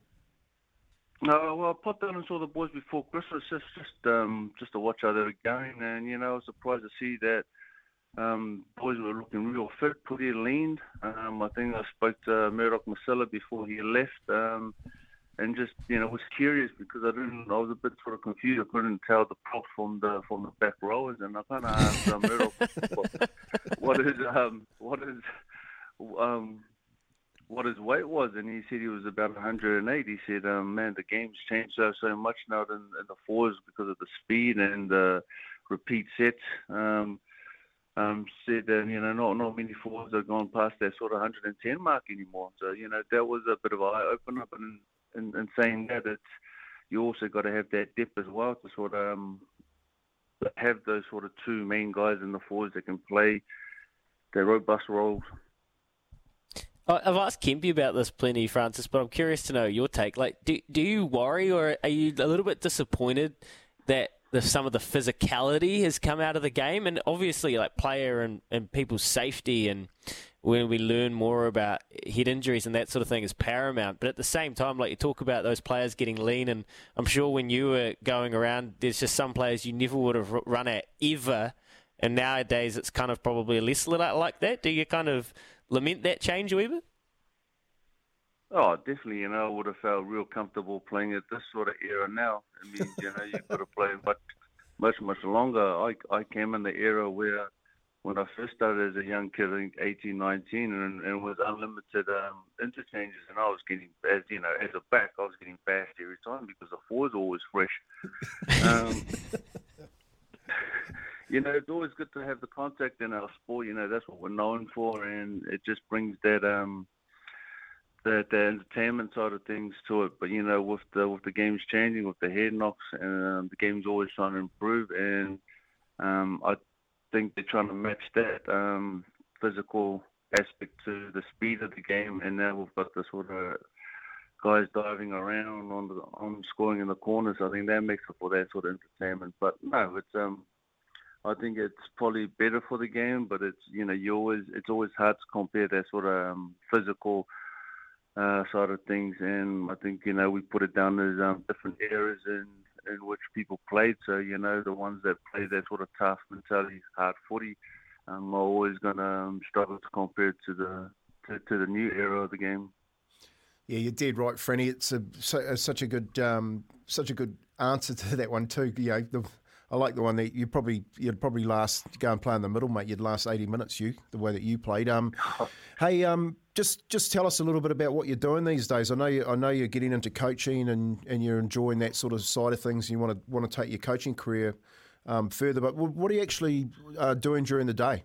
No, well, I popped down and saw the boys before Christmas just just um, just to watch how they were going, and you know, I was surprised to see that um, boys were looking real fit, pretty lean. Um, I think I spoke to Murdoch Masila before he left, um, and just you know was curious because I didn't, I was a bit sort of confused. I couldn't tell the prop from the from the back rowers, and I kind of asked uh, Murdoch, what, what is um, what is um, what his weight was, and he said he was about 108. He said, um, "Man, the game's changed so so much now in, in the fours because of the speed and the repeat sets." Um, um, said that you know not not many fours have gone past that sort of 110 mark anymore. So you know that was a bit of eye opener. But in saying that, it's you also got to have that depth as well to sort of um, have those sort of two main guys in the fours that can play their robust roles. I've asked Kempy about this plenty, Francis, but I'm curious to know your take. Like, do do you worry or are you a little bit disappointed that the, some of the physicality has come out of the game? And obviously, like player and, and people's safety and when we learn more about head injuries and that sort of thing is paramount. But at the same time, like you talk about those players getting lean, and I'm sure when you were going around, there's just some players you never would have run at ever. And nowadays, it's kind of probably a less like that. Do you kind of lament that change, Weaver? Oh, definitely. You know, I would have felt real comfortable playing at this sort of era now. I mean, you know, you could have played much, much, much longer. I I came in the era where, when I first started as a young kid, I think 18, 19, and, and was unlimited um, interchanges, and I was getting, as you know, as a back, I was getting bashed every time because the forwards were always fresh. Um, you know, it's always good to have the contact in our sport. You know, that's what we're known for, and it just brings that um the entertainment side of things to it. But you know, with the with the games changing, with the head knocks, and um, the game's always trying to improve, and um, I think they're trying to match that um, physical aspect to the speed of the game, and now we've got the sort of guys diving around on the on scoring in the corners. I think that makes for that sort of entertainment. But no, it's um I think it's probably better for the game, but it's you know you always it's always hard to compare that sort of um, physical uh, side of things, and I think you know we put it down as um, different eras in in which people played. So you know the ones that play that sort of tough mentality, hard footy, um, are always going to um, struggle to compare it to the to, to, the new era of the game. Yeah, you're dead right, Frenny. It's a, so, such a good um, such a good answer to that one too. You know, the, I like the one that you probably you'd probably last go and play in the middle, mate. You'd last eighty minutes, you the way that you played. Um, hey, um, just just tell us a little bit about what you're doing these days. I know you, I know you're getting into coaching and, and you're enjoying that sort of side of things. And You want to want to take your coaching career um, further, but what are you actually uh, doing during the day?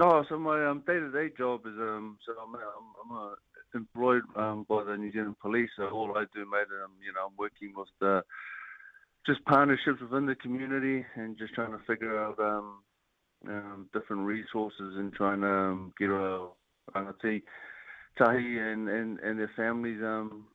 Oh, so my um, day-to-day job is um, so I'm, I'm, I'm uh, employed um, by the New Zealand Police. So all I do, mate, um, you know, I'm working with the just partnerships within the community and just trying to figure out um, um, different resources and trying to um, get a rangati tahi and, and, and their families um,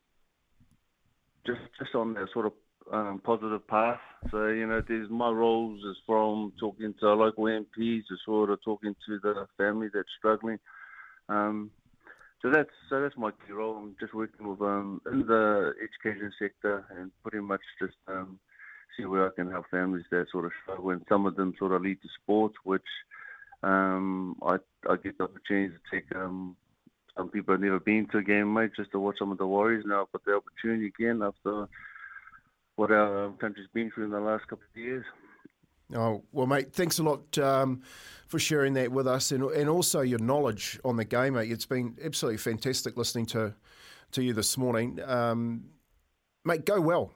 just just on that sort of um, positive path. So you know, there's my roles is from talking to local MPs to sort of talking to the family that's struggling. Um, so that's so that's my key role. I'm just working with um, in the education sector and pretty much just um, see where I can help families that sort of struggle. And some of them sort of lead to sports, which um, I I get the opportunity to take um, some people have never been to a game, mate, just to watch some of the Warriors. Now I've got the opportunity again after what our um, country's been through in the last couple of years. Oh well, mate. Thanks a lot um, for sharing that with us, and and also your knowledge on the game, mate. It's been absolutely fantastic listening to to you this morning, um, mate. Go well,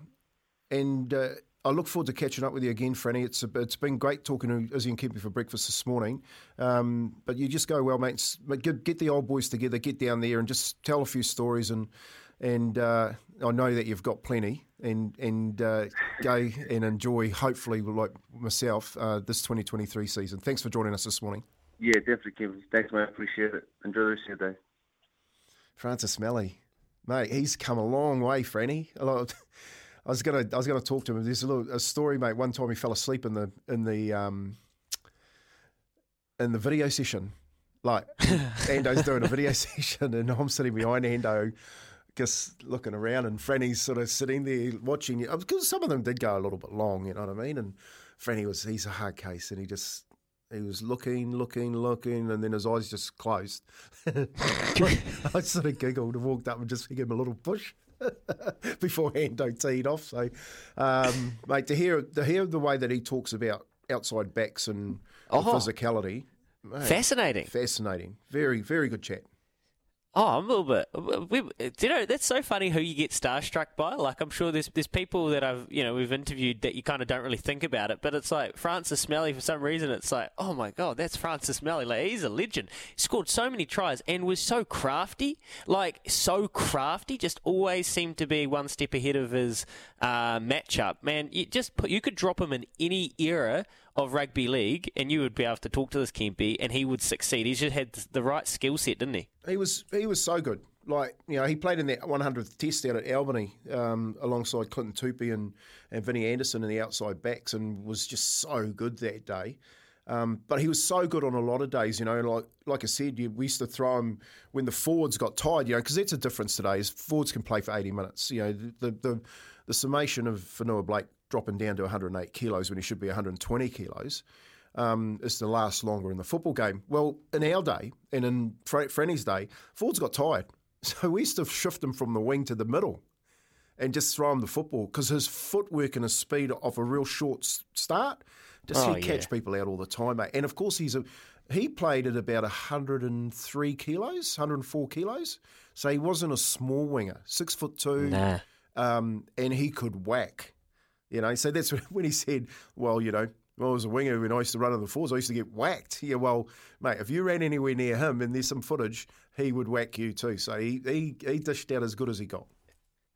and uh, I look forward to catching up with you again, Franny. It's it's been great talking to Izzy and Kempy for breakfast this morning. Um, but you just go well, mates. Get, get, the old boys together, get down there, and just tell a few stories. And and uh, I know that you've got plenty. And and uh, go and enjoy. Hopefully, like myself, uh, this 2023 season. Thanks for joining us this morning. Yeah, definitely, Kevin. Thanks, mate. Appreciate it. Enjoy the rest of your day. Francis Meli, mate, he's come a long way, Franny. A lot. Of, I was gonna I was gonna talk to him. There's a little a story, mate. One time he fell asleep in the in the um, in the video session. Like Ando's doing a video session, and I'm sitting behind Ando, just looking around, and Franny's sort of sitting there watching. Because some of them did go a little bit long, you know what I mean. And Franny was he's a hard case, and he just he was looking, looking, looking, and then his eyes just closed. I sort of giggled and walked up and just gave him a little push. before Ando teed off. So, um, mate, to hear to hear the way that he talks about outside backs and oh, physicality, mate, fascinating, fascinating, very very good chat. Oh, I'm a little bit. We, you know, that's so funny who you get starstruck by. Like, I'm sure there's there's people that I've you know we've interviewed that you kind of don't really think about it, but it's like Francis Meli for some reason. It's like, oh my god, that's Francis Meli. Like, he's a legend. He scored so many tries and was so crafty. Like, so crafty. Just always seemed to be one step ahead of his uh, matchup. Man, you just put, you could drop him in any era of rugby league, and you would be able to talk to this Kempy, and he would succeed. He just had the right skill set, didn't he? He was he was so good. Like you know, he played in that 100th Test out at Albany um, alongside Clinton Toopi and and Vinny Anderson in the outside backs, and was just so good that day. Um, but he was so good on a lot of days, you know. Like like I said, we used to throw him when the forwards got tired, you know, because that's a difference today. Is forwards can play for eighty minutes. You know, the the, the summation of Fonua Blake dropping down to 108 kilos when he should be 120 kilos um, is to last longer in the football game. Well, in our day and in Fre- day, Ford's got tired. So we used to shift him from the wing to the middle and just throw him the football because his footwork and his speed off a real short start, just Oh, he'd catch yeah. people out all the time, mate. And of course, he's a he played at about 103 kilos, 104 kilos. So he wasn't a small winger, six foot two, Nah. um, and he could whack. You know, so that's when he said, "Well, you know, well, I was a winger when I used to run on the fours. I used to get whacked." Yeah, well, mate, if you ran anywhere near him and there's some footage, he would whack you too. So he he, he dished out as good as he got.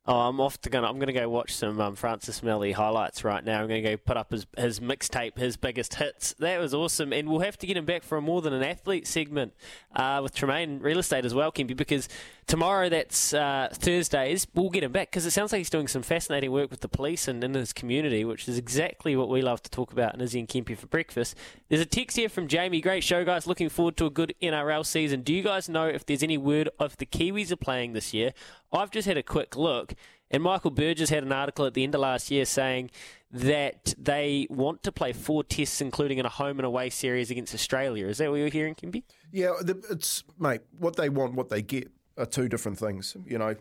Oh, I'm off to gonna. I'm gonna go watch some um, Francis Meli highlights right now. I'm gonna go put up his his mixtape, his biggest hits. That was awesome, and we'll have to get him back for a more than an athlete segment uh, with Tremaine Real Estate as well, Kempy, because tomorrow that's uh, Thursdays. We'll get him back because it sounds like he's doing some fascinating work with the police and in his community, which is exactly what we love to talk about in Izzy and Kempy for breakfast. There's a text here from Jamie. Great show, guys. Looking forward to a good NRL season. Do you guys know if there's any word if the Kiwis are playing this year? I've just had a quick look, and Michael Burgess had an article at the end of last year saying that they want to play four tests, including in a home and away series against Australia. Is that what you're hearing, Kempy? Yeah, it's mate. What they want, what they get, are two different things. You know,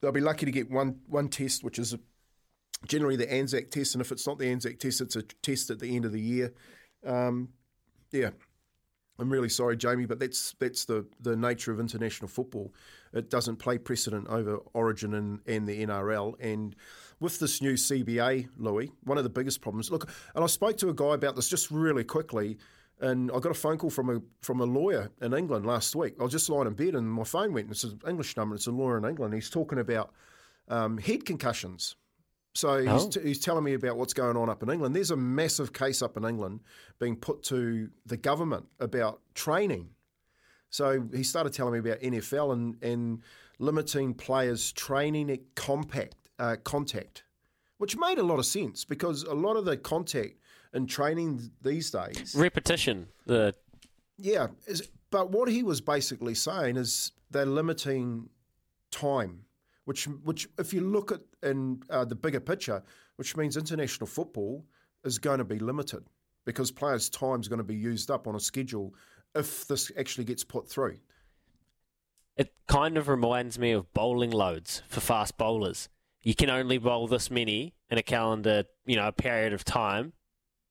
they'll be lucky to get one one test, which is generally the Anzac test, and if it's not the Anzac test, it's a test at the end of the year. Um, yeah, I'm really sorry, Jamie, but that's that's the the nature of international football. It doesn't play precedent over Origin and, and the NRL. And with this new CBA, Louis, one of the biggest problems. Look, and I spoke to a guy about this just really quickly. And I got a phone call from a from a lawyer in England last week. I was just lying in bed and my phone went. And it's an English number. It's a lawyer in England. He's talking about um, head concussions. So he's, Oh. t- he's telling me about what's going on up in England. There's a massive case up in England being put to the government about training. So he started telling me about NFL and, and limiting players' training at compact uh, contact, which made a lot of sense because a lot of the contact in training these days Repetition. The yeah, is, but what he was basically saying is they're limiting time, which which if you look at in uh, the bigger picture, which means international football is going to be limited because players' time is going to be used up on a schedule if this actually gets put through. It kind of reminds me of bowling loads for fast bowlers. You can only bowl this many in a calendar, you know, a period of time,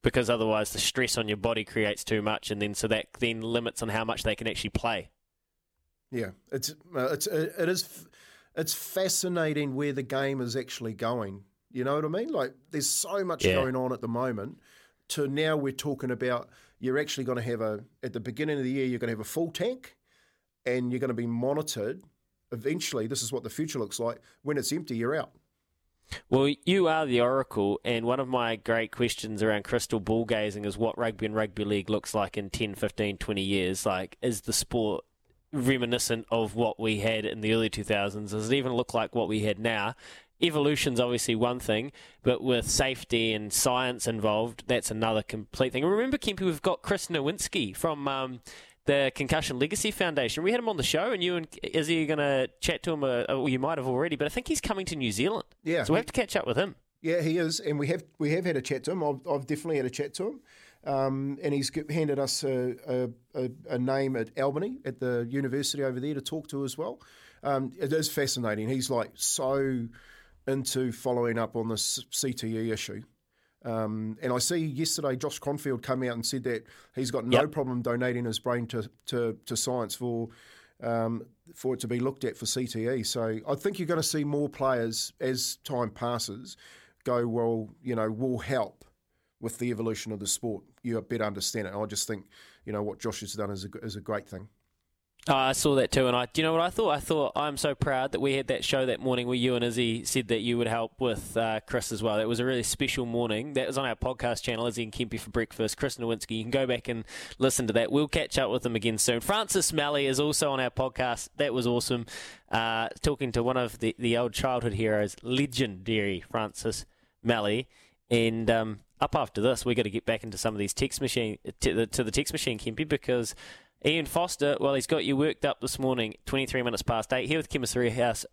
because otherwise the stress on your body creates too much, and then so that then limits on how much they can actually play. Yeah, it's uh, it's uh, it is it's fascinating where the game is actually going. You know what I mean? Like there's so much Yeah. going on at the moment. To now we're talking about you're actually going to have a at the beginning of the year you're going to have a full tank, and you're going to be monitored. Eventually, this is what the future looks like. When it's empty, you're out. Well, you are the oracle, and one of my great questions around crystal ball gazing is what rugby and rugby league looks like in 10, 15, 20 years. Like, is the sport reminiscent of what we had in the early 2000s? Does it even look like what we had now? Evolution's obviously one thing, but with safety and science involved, that's another complete thing. Remember, Kempy, we've got Chris Nowinski from um, the Concussion Legacy Foundation. We had him on the show, and you and Izzy are going to chat to him. Uh, well, you might have already, but I think he's coming to New Zealand. Yeah. So we have to catch up with him. Yeah, he is, and we have we have had a chat to him. I've, I've definitely had a chat to him, um, and he's handed us a, a, a, name at Albany at the university over there to talk to as well. Um, it is fascinating. He's like so into following up on this CTE issue. Um, and I see yesterday Josh Confield come out and said that he's got no Yep. problem donating his brain to, to, to science for um, for it to be looked at for CTE. So I think you're going to see more players as time passes go, well, you know, we'll help with the evolution of the sport. You better understand it. I just think, you know, what Josh has done is a, is a great thing. Oh, I saw that too, and I. Do you know what I thought? I thought I'm so proud that we had that show that morning where you and Izzy said that you would help with uh, Chris as well. It was a really special morning. That was on our podcast channel, Izzy and Kempy for breakfast. Chris Nowinski. You can go back and listen to that. We'll catch up with him again soon. Francis Meli is also on our podcast. That was awesome. Uh, talking to one of the, the old childhood heroes, legendary Francis Meli, and. Um, up after this, we're going to get back into some of these text machine to the, to the text machine, Kempy, because Ian Foster, well, he's got you worked up this morning, 23 minutes past 8, here with Chemist Real House,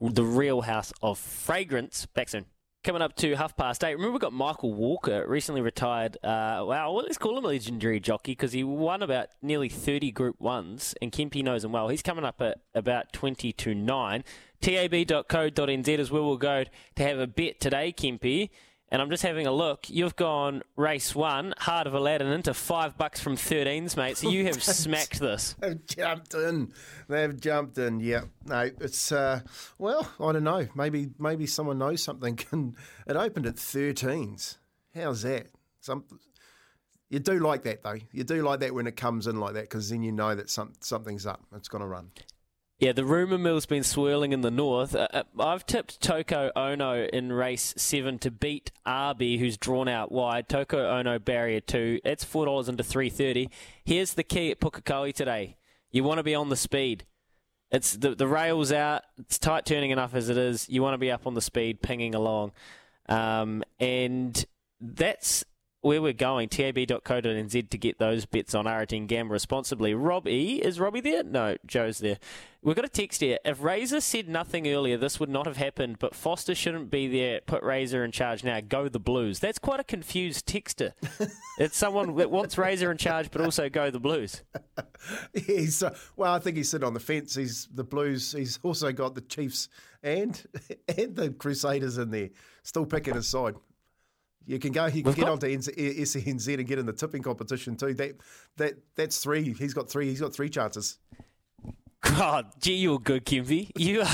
the real house of fragrance. Back soon. coming up to half past eight. Remember, we've got Michael Walker, recently retired. Uh, wow, well, let's call him a legendary jockey because he won about nearly 30 Group 1s, and Kempy knows him well. He's coming up at about 20 to 9. tab.co.nz is where we'll go to have a bet today, Kempy. And I'm just having a look. You've gone race one, Heart of Aladdin, into five bucks from 13s, mate. So you have smacked this. They've jumped in. They've jumped in. Yeah. No, it's uh, well, I don't know. Maybe maybe someone knows something. And it opened at 13s. How's that? Some. You do like that though. You do like that when it comes in like that because then you know that some, something's up. It's going to run. Yeah, the rumour mill's been swirling in the north. Uh, uh, I've tipped Toko Ono in race seven to beat Arby, who's drawn out wide. Toko Ono barrier two. It's four dollars into three thirty. Here's the key at Pukekohe today. You want to be on the speed. It's the the rails out. It's tight turning enough as it is. You want to be up on the speed, pinging along, um, and that's where we're going, tab.co.nz to get those bets on R18 Gamble responsibly. Rob E, is Robbie there? No, Joe's there. We've got a text here. If Razor said nothing earlier, this would not have happened, but Foster shouldn't be there. Put Razor in charge now. Go the Blues. That's quite a confused texter. it's someone that wants Razor in charge, but also go the Blues. he's, uh, well, I think he's sitting on the fence. He's the Blues. He's also got the Chiefs and and the Crusaders in there, still picking his side. You can go. You can We've get got... onto SENZ and get in the tipping competition too. That that that's three. He's got three. He's got three chances. God, gee, you're good, Kempy. You, are,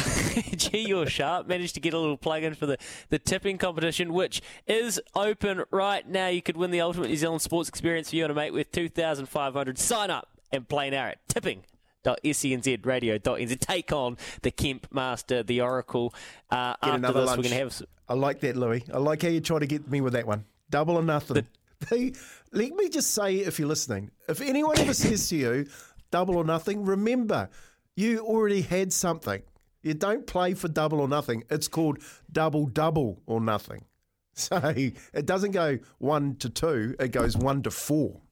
gee, you're sharp. Managed to get a little plug in for the, the tipping competition, which is open right now. You could win the ultimate New Zealand sports experience for you and a mate with 2,500. Sign up and play now at tipping SENZradio.nz. Take on the Kemp Master, the Oracle. Uh, after this, lunch. we're going to have. I like that, Louis. I like how you try to get me with that one. Double or nothing. The... let me just say, if you're listening, if anyone ever says to you, double or nothing, remember, you already had something. You don't play for double or nothing. It's called double, double or nothing. So it doesn't go one to two, it goes one to four.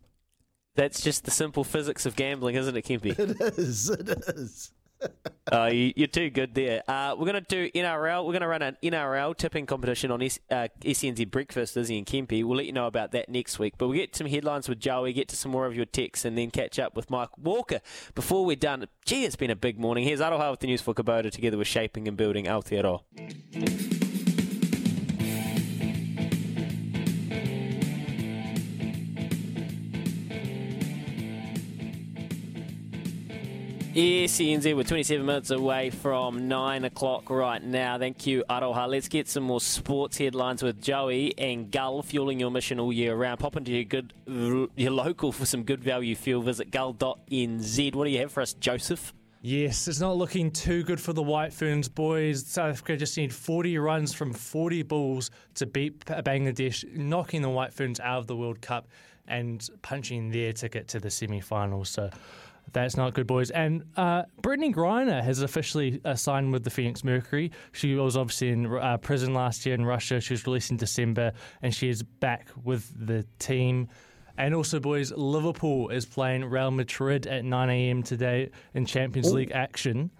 That's just the simple physics of gambling, isn't it, Kempy? It is. It is. Uh, you, are too good there. Uh, we're going to do NRL. We're going to run an NRL tipping competition on S, uh, SENZ Breakfast, Izzy and Kempy. We'll let you know about that next week. But we'll get some headlines with Joey, get to some more of your texts, and then catch up with Mike Walker. Before we're done, gee, it's been a big morning. Here's Aroha with the news for Kubota together with Shaping and Building Aotearoa. SENZ, we're 27 minutes away from 9 o'clock right now. Thank you, Aroha. Let's get some more sports headlines with Joey and Gull, fueling your mission all year round. Pop into your good, your local for some good value fuel. Visit gull.nz. What do you have for us, Joseph? Yes, it's not looking too good for the White Ferns boys. South Africa just need 40 runs from 40 balls to beat Bangladesh, knocking the White Ferns out of the World Cup and punching their ticket to the semi finals. So that's not good, boys. And uh, Brittney Griner has officially uh, signed with the Phoenix Mercury. She was obviously in uh, prison last year in Russia. She was released in December, and she is back with the team. And also, boys, Liverpool is playing Real Madrid at 9 a.m. today in Champions Ooh. League action.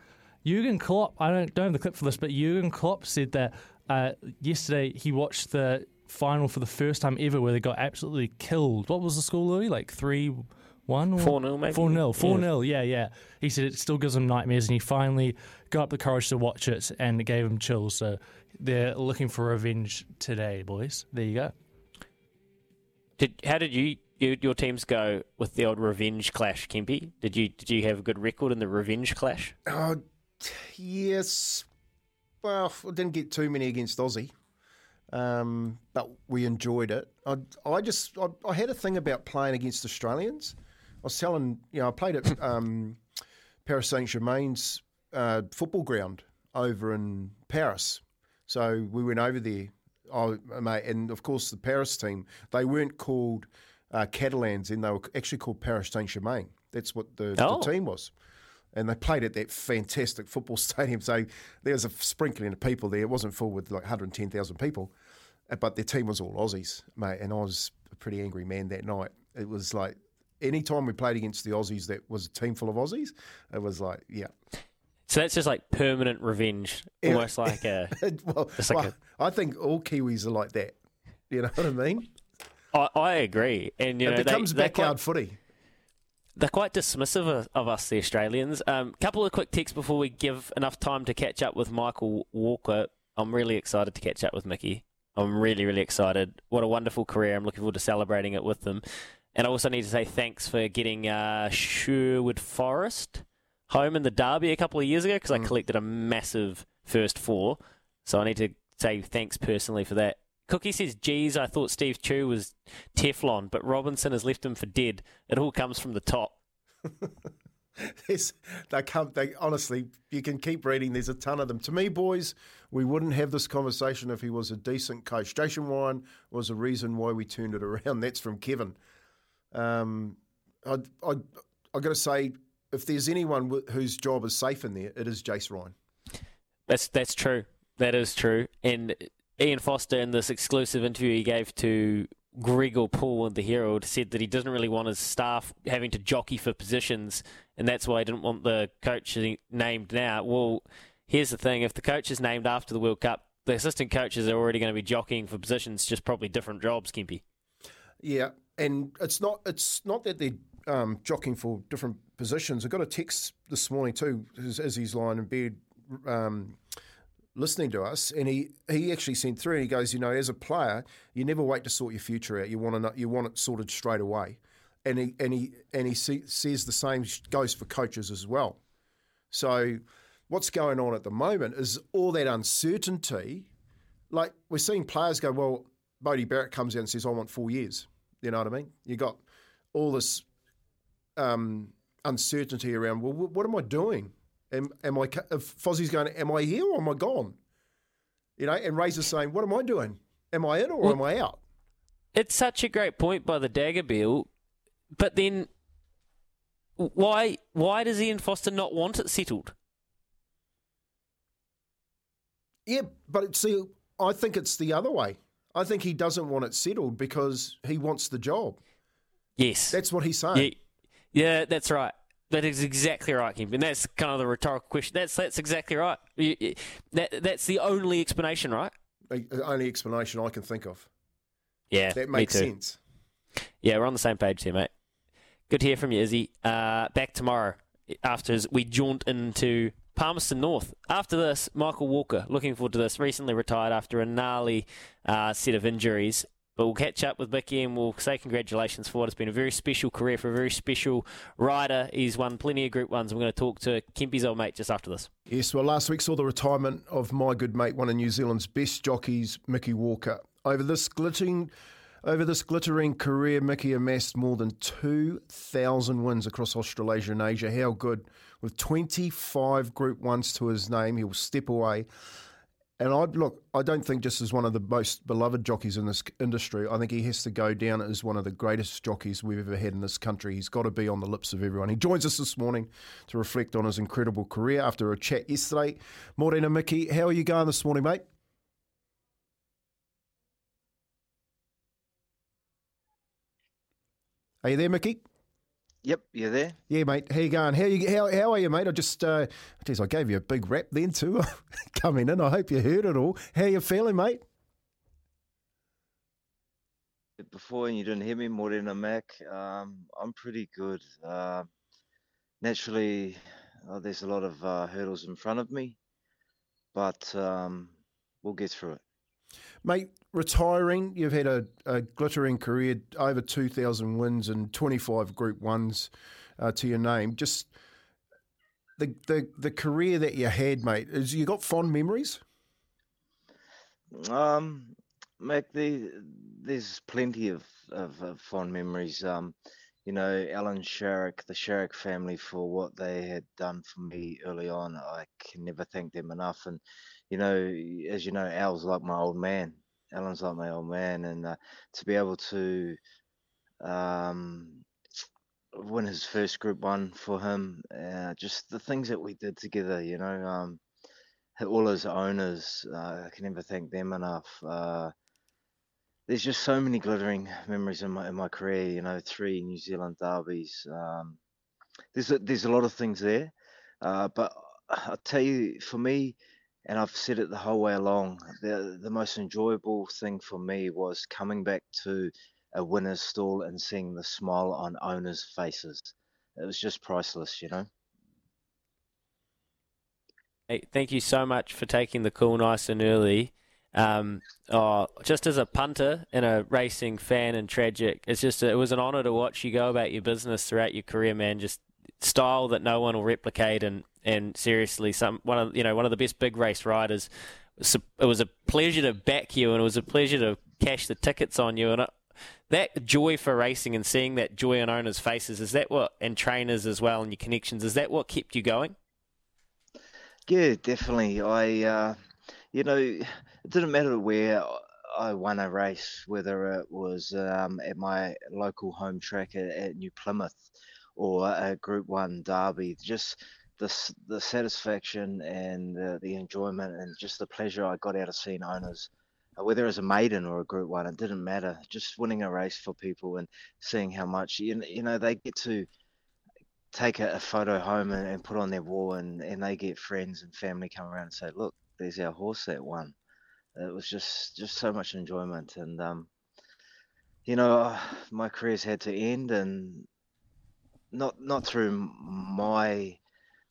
Jurgen Klopp, I don't, don't have the clip for this, but Jurgen Klopp said that uh, yesterday he watched the final for the first time ever where they got absolutely killed. What was the score, Louis? Like 3 one four nil maybe? Four nil four nil yeah yeah. He said it still gives him nightmares and he finally got up the courage to watch it and it gave him chills. So they're looking for revenge today boys. There you go. Did how did you, you your teams go with the old revenge clash Kempy did you did you have a good record in the revenge clash? Oh yes. Well I didn't get too many against Aussie um, but we enjoyed it. I, I just I, I, had a thing about playing against Australians was telling, you know, I played at um, Paris Saint Germain's uh, football ground over in Paris. So we went over there, oh, mate, and of course the Paris team, they weren't called uh, Catalans, and they were actually called Paris Saint Germain. That's what the, oh. the team was and they played at that fantastic football stadium. So there was a sprinkling of people there. It wasn't full with like 110,000 people, uh, but their team was all Aussies, mate. And I was a pretty angry man that night. It was like any time we played against the Aussies that was a team full of Aussies, it was like, yeah. So that's just like permanent revenge, Yeah. almost like a. well, like well, I think all Kiwis are like that. You know what I mean? I, I agree, and you it know they, becomes they're backyard quite, footy. they're quite dismissive of, of us, the Australians. A um, couple of quick texts before we give enough time to catch up with Michael Walker. I'm really excited to catch up with Mickey. I'm really, really excited. What a wonderful career. I'm looking forward to celebrating it with them. And I also need to say thanks for getting uh, Sherwood Forest home in the derby a couple of years ago because I collected a massive first four. So I need to say thanks personally for that. Cookie says, geez, I thought Steve Tew was Teflon, but Robinson has left him for dead. It all comes from the top. There's, they come. They honestly, you can keep reading. There's a ton of them. To me, boys, we wouldn't have this conversation if he was a decent coach. Jason Ryan was the reason why we turned it around. That's from Kevin. Um, I, I, I got to say, if there's anyone wh- whose job is safe in there, it is Jace Ryan. That's that's true. That is true. And Ian Foster, in this exclusive interview he gave to Gregor Paul in the Herald, said that he doesn't really want his staff having to jockey for positions, and that's why he didn't want the coach named now. Well, here's the thing: if the coach is named after the World Cup, the assistant coaches are already going to be jockeying for positions, just probably different jobs, Kempy. Yeah, and it's not it's not that they're um, jockeying for different positions. I got a text this morning too, as, as he's lying in bed um, listening to us, and he, he actually sent through and he goes, you know, as a player, you never wait to sort your future out. You want to you want it sorted straight away, and he and he and he see, says the same goes for coaches as well. So what's going on at the moment is all that uncertainty. Like we're seeing players go, well, Bodie Barrett comes out and says, I want four years. You know what I mean? You got all this um, uncertainty around, well, what am I doing? Am, am I, if Fozzie's going, am I here or am I gone? You know, and Razor's saying, what am I doing? Am I in or Well- am I out? It's such a great point by the Dagger Bill, but then why why does Ian Foster not want it settled? Yeah, but see, I think it's the other way. I think he doesn't want it settled because he wants the job. Yes. That's what he's saying. Yeah, yeah, that's right. That is exactly right, Kim. And that's kind of the rhetorical question. That's that's exactly right. That that's the only explanation, right? The only explanation I can think of. Yeah, That me makes too. sense. Yeah, we're on the same page here, mate. Good to hear from you, Izzy. Uh, back tomorrow after we jaunt into Palmerston North. After this, Michael Walker. Looking forward to this. Recently retired after a gnarly uh, set of injuries. But we'll catch up with Mickey and we'll say congratulations for what has been a very special career for a very special rider. He's won plenty of Group Ones. We're going to talk to Kempy's old mate just after this. Yes, well, last week saw the retirement of my good mate, one of New Zealand's best jockeys, Mickey Walker. Over this glittering, over this glittering career, Mickey amassed more than two thousand wins across Australasia and Asia. How good! With twenty-five Group Ones to his name, he'll step away. And I look, I don't think just as one of the most beloved jockeys in this industry. I think he has to go down as one of the greatest jockeys we've ever had in this country. He's got to be on the lips of everyone. He joins us this morning to reflect on his incredible career after a chat yesterday. Morena Mickey, how are you going this morning, mate? Are you there, Mickey? Yep, you there? Yeah, mate. How you going? How you how, how are you, mate? I just, uh, geez, I gave you a big rap then too, coming in. I hope you heard it all. How you feeling, mate? Before and you didn't hear me, Morena Mac. Um, I'm pretty good. Uh, naturally, uh, there's a lot of uh, hurdles in front of me, but um, we'll get through it. Mate, retiring, you've had a, a glittering career, over 2,000 wins and 25 Group 1s uh, to your name. Just the, the the career that you had, mate, is you got fond memories? Um, Mac, the, there's plenty of, of, of fond memories. Um, you know, Allan Sharrock, the Sharrock family, for what they had done for me early on. I can never thank them enough. And, you know, as you know, Al's like my old man. Allan's like my old man. And uh, to be able to um, win his first Group 1 for him, uh, just the things that we did together, you know, um, all his owners, uh, I can never thank them enough. Uh, there's just so many glittering memories in my in my career. You know, three New Zealand derbies. Um, there's a, there's a lot of things there, uh, but I'll tell you, for me, and I've said it the whole way along, the the most enjoyable thing for me was coming back to a winner's stall and seeing the smile on owners' faces. It was just priceless, you know. Hey, thank you so much for taking the call nice and early. Um, oh, just as a punter and a racing fan and tragic, it's just it was an honour to watch you go about your business throughout your career, man. Just style that no one will replicate, and and seriously, some one of you know one of the best big race riders. It was a pleasure to back you, and it was a pleasure to cash the tickets on you. And that joy for racing and seeing that joy on owners' faces is that what, and trainers as well, and your connections, is that what kept you going? Yeah, definitely. I, uh, you know, it didn't matter where I won a race, whether it was um, at my local home track at, at New Plymouth or a Group One Derby. Just the the satisfaction and the, the enjoyment and just the pleasure I got out of seeing owners, uh, whether as a maiden or a Group One, it didn't matter. Just winning a race for people and seeing how much you, you know they get to take a, a photo home and, and, put on their wall, and, and they get friends and family come around and say, "Look, there's our horse that won." It was just just so much enjoyment, and um, you know, my career's had to end, and not not through my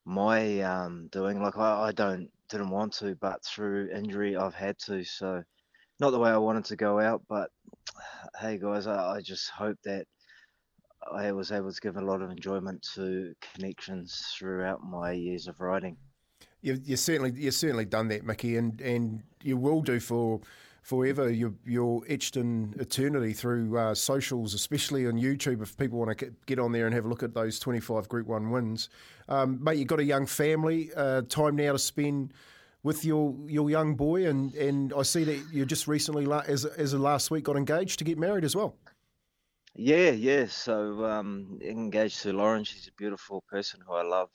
my um, doing. Like I, I don't didn't want to, but through injury I've had to. So not the way I wanted to go out, but hey guys, I, I just hope that I was able to give a lot of enjoyment to connections throughout my years of riding. You, you certainly you certainly done that, Mickey, and, and you will do for forever. You're, you're etched in eternity through uh, socials, especially on YouTube. If people want to get on there and have a look at those 25 Group One wins, um, mate, you've got a young family. Uh, time now to spend with your your young boy, and, and I see that you just recently, as as of last week, got engaged to get married as well. Yeah, yeah. So um, engaged to Lauren. She's a beautiful person who I love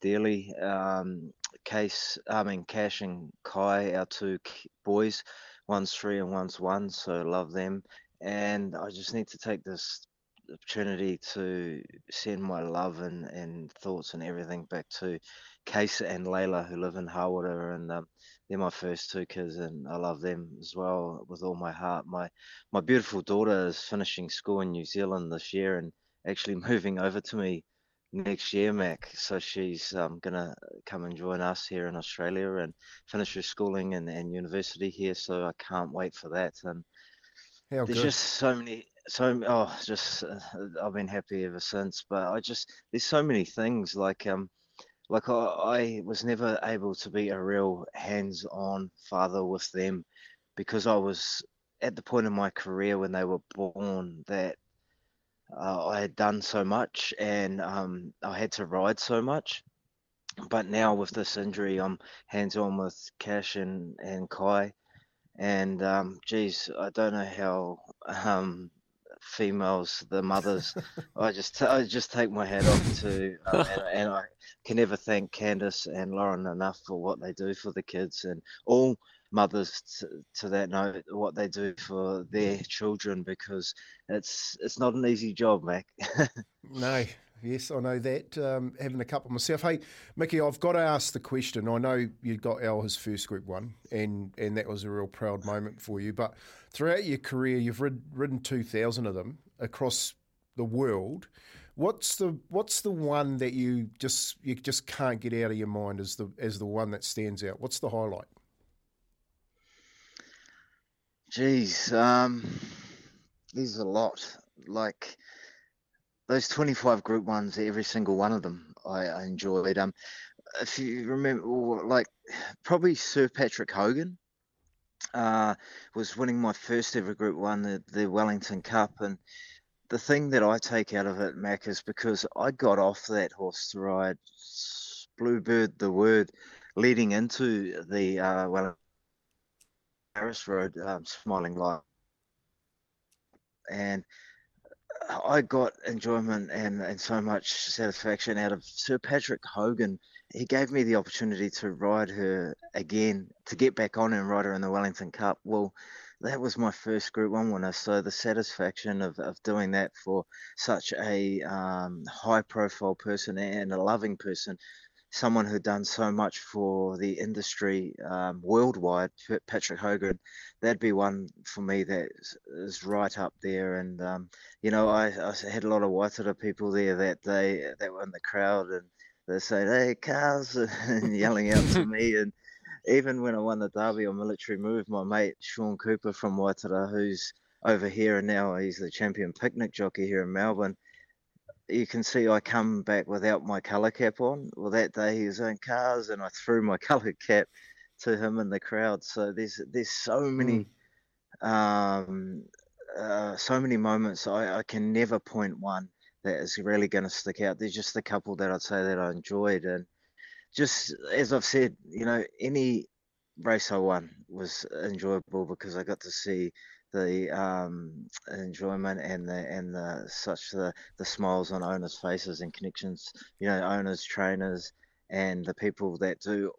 dearly. Um, Case, I mean Cash and Kai, our two boys one's three and one's one, so love them. And I just need to take this opportunity to send my love and, and thoughts and everything back to Case and Layla, who live in Hawera, and um, they're my first two kids, and I love them as well with all my heart. My my beautiful daughter is finishing school in New Zealand this year, and actually moving over to me next year, Mac. So she's um, gonna come and join us here in Australia and finish her schooling and, and university here. So I can't wait for that. And How there's good. just so many, so oh, just uh, I've been happy ever since. But I just there's so many things like um like I, I was never able to be a real hands-on father with them because I was at the point in my career when they were born that uh, I had done so much and um, I had to ride so much. But now with this injury, I'm hands on with Cash and, and Kai. And um, geez, I don't know how um, females, the mothers, I just I just take my hat off to, uh, and, and I can never thank Candice and Lauren enough for what they do for the kids and all mothers to, that note what they do for their children because it's it's not an easy job, Mac. No, yes, I know that. Um, having a couple myself. Hey, Mickey, I've got to ask the question. I know you got his first Group One, and and that was a real proud moment for you. But throughout your career, you've rid, ridden two thousand of them across the world. What's the what's the one that you just you just can't get out of your mind as the as the one that stands out? What's the highlight? Jeez, um, there's a lot. Like those 25 group ones, every single one of them I, I enjoyed. Um, if you remember, like probably Sir Patrick Hogan uh, was winning my first ever Group One, the, the Wellington Cup, and the thing that I take out of it, Mac, is because I got off that horse to ride Bluebird the Word, leading into the uh, Wellington Harris Road, um, Smiling Light, and I got enjoyment and, and so much satisfaction out of Sir Patrick Hogan. He gave me the opportunity to ride her again, to get back on and ride her in the Wellington Cup. Well, that was my first Group One winner. So the satisfaction of, of doing that for such a um, high profile person and a loving person someone who'd done so much for the industry um, worldwide, Patrick Hogan, that'd be one for me that is right up there. And um, you know, I, I, had a lot of Waitara people there that day that were in the crowd, and they say, "Hey, cars," and yelling out to me. And even when I won the Derby on Military Move, my mate Sean Cooper from Waitara, who's over here and now he's the champion picnic jockey here in Melbourne you can see I come back without my colour cap on. Well, that day he was in cars, and I threw my colour cap to him in the crowd. So there's there's so many, mm. um, uh, so many moments. I, I can never point one that is really going to stick out. There's just a couple that I'd say that I enjoyed, and just as I've said, you know, any race I won was enjoyable because I got to see the um, enjoyment and the and the such the the smiles on owners' faces and connections. You know, owners, trainers, and the people that do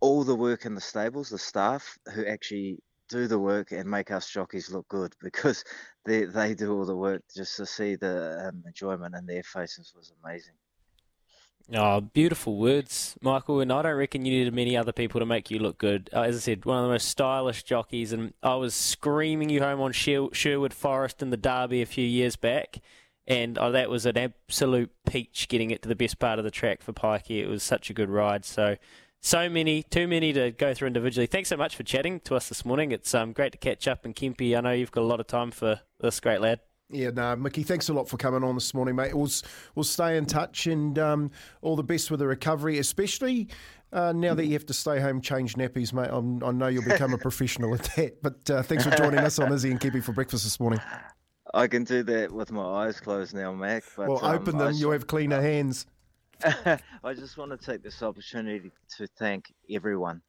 all the work in the stables, the staff who actually do the work and make us jockeys look good because they they do all the work. Just to see the um, enjoyment in their faces was amazing. Oh, beautiful words, Michael. And I don't reckon you needed many other people to make you look good. Uh, as I said, one of the most stylish jockeys, and I was screaming you home on Sher- Sherwood Forest in the Derby a few years back, and oh, that was an absolute peach getting it to the best part of the track for Pikey. It was such a good ride. So, so many, too many to go through individually. Thanks so much for chatting to us this morning. It's um, great to catch up. And Kempy, I know you've got a lot of time for this great lad. Yeah, no, Mickey, thanks a lot for coming on this morning, mate. We'll, we'll stay in touch and um, all the best with the recovery, especially uh, now that you have to stay home, change nappies, mate. I'm, i know you'll become a professional at that. But uh, thanks for joining us on Izzy and Kempy for breakfast this morning. I can do that with my eyes closed now, Mac. But, well, open um, them, you'll have cleaner hands. I just want to take this opportunity to thank everyone.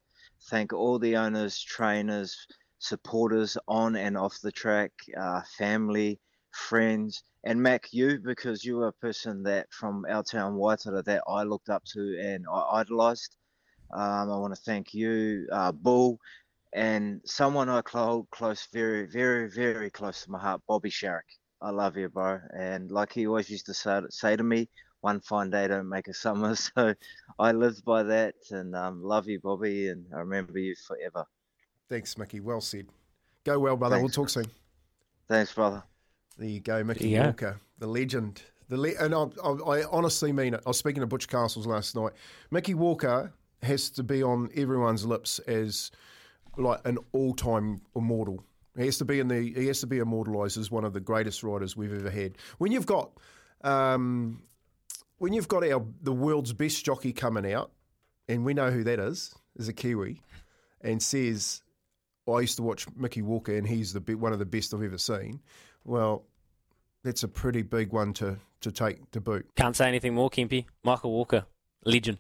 Thank all the owners, trainers, supporters on and off the track, uh, family, friends, and Mac, you because you were a person that from our town Waitara that I looked up to and I idolised. Um, I want to thank you, uh, Bull, and someone I hold close, very, very, very close to my heart, Bobby Sharrock. I love you, bro. And like he always used to say, say to me, one fine day don't make a summer. So I lived by that and um, love you, Bobby, and I remember you forever. Thanks, Mickey. Well said. Go well, brother. Thanks. We'll talk soon. Thanks, brother. There you go, Mickey yeah. Walker, the legend. The le- and I, I, I, honestly mean it. I was speaking to Butch Castles last night. Mickey Walker has to be on everyone's lips as like an all-time immortal. He has to be in the. He has to be immortalised as one of the greatest riders we've ever had. When you've got, um, when you've got our the world's best jockey coming out, and we know who that is, is a Kiwi, and says, "I used to watch Mickey Walker, and he's the one of the best I've ever seen." Well, that's a pretty big one to, to take to boot. Can't say anything more, Kempy. Michael Walker, legend.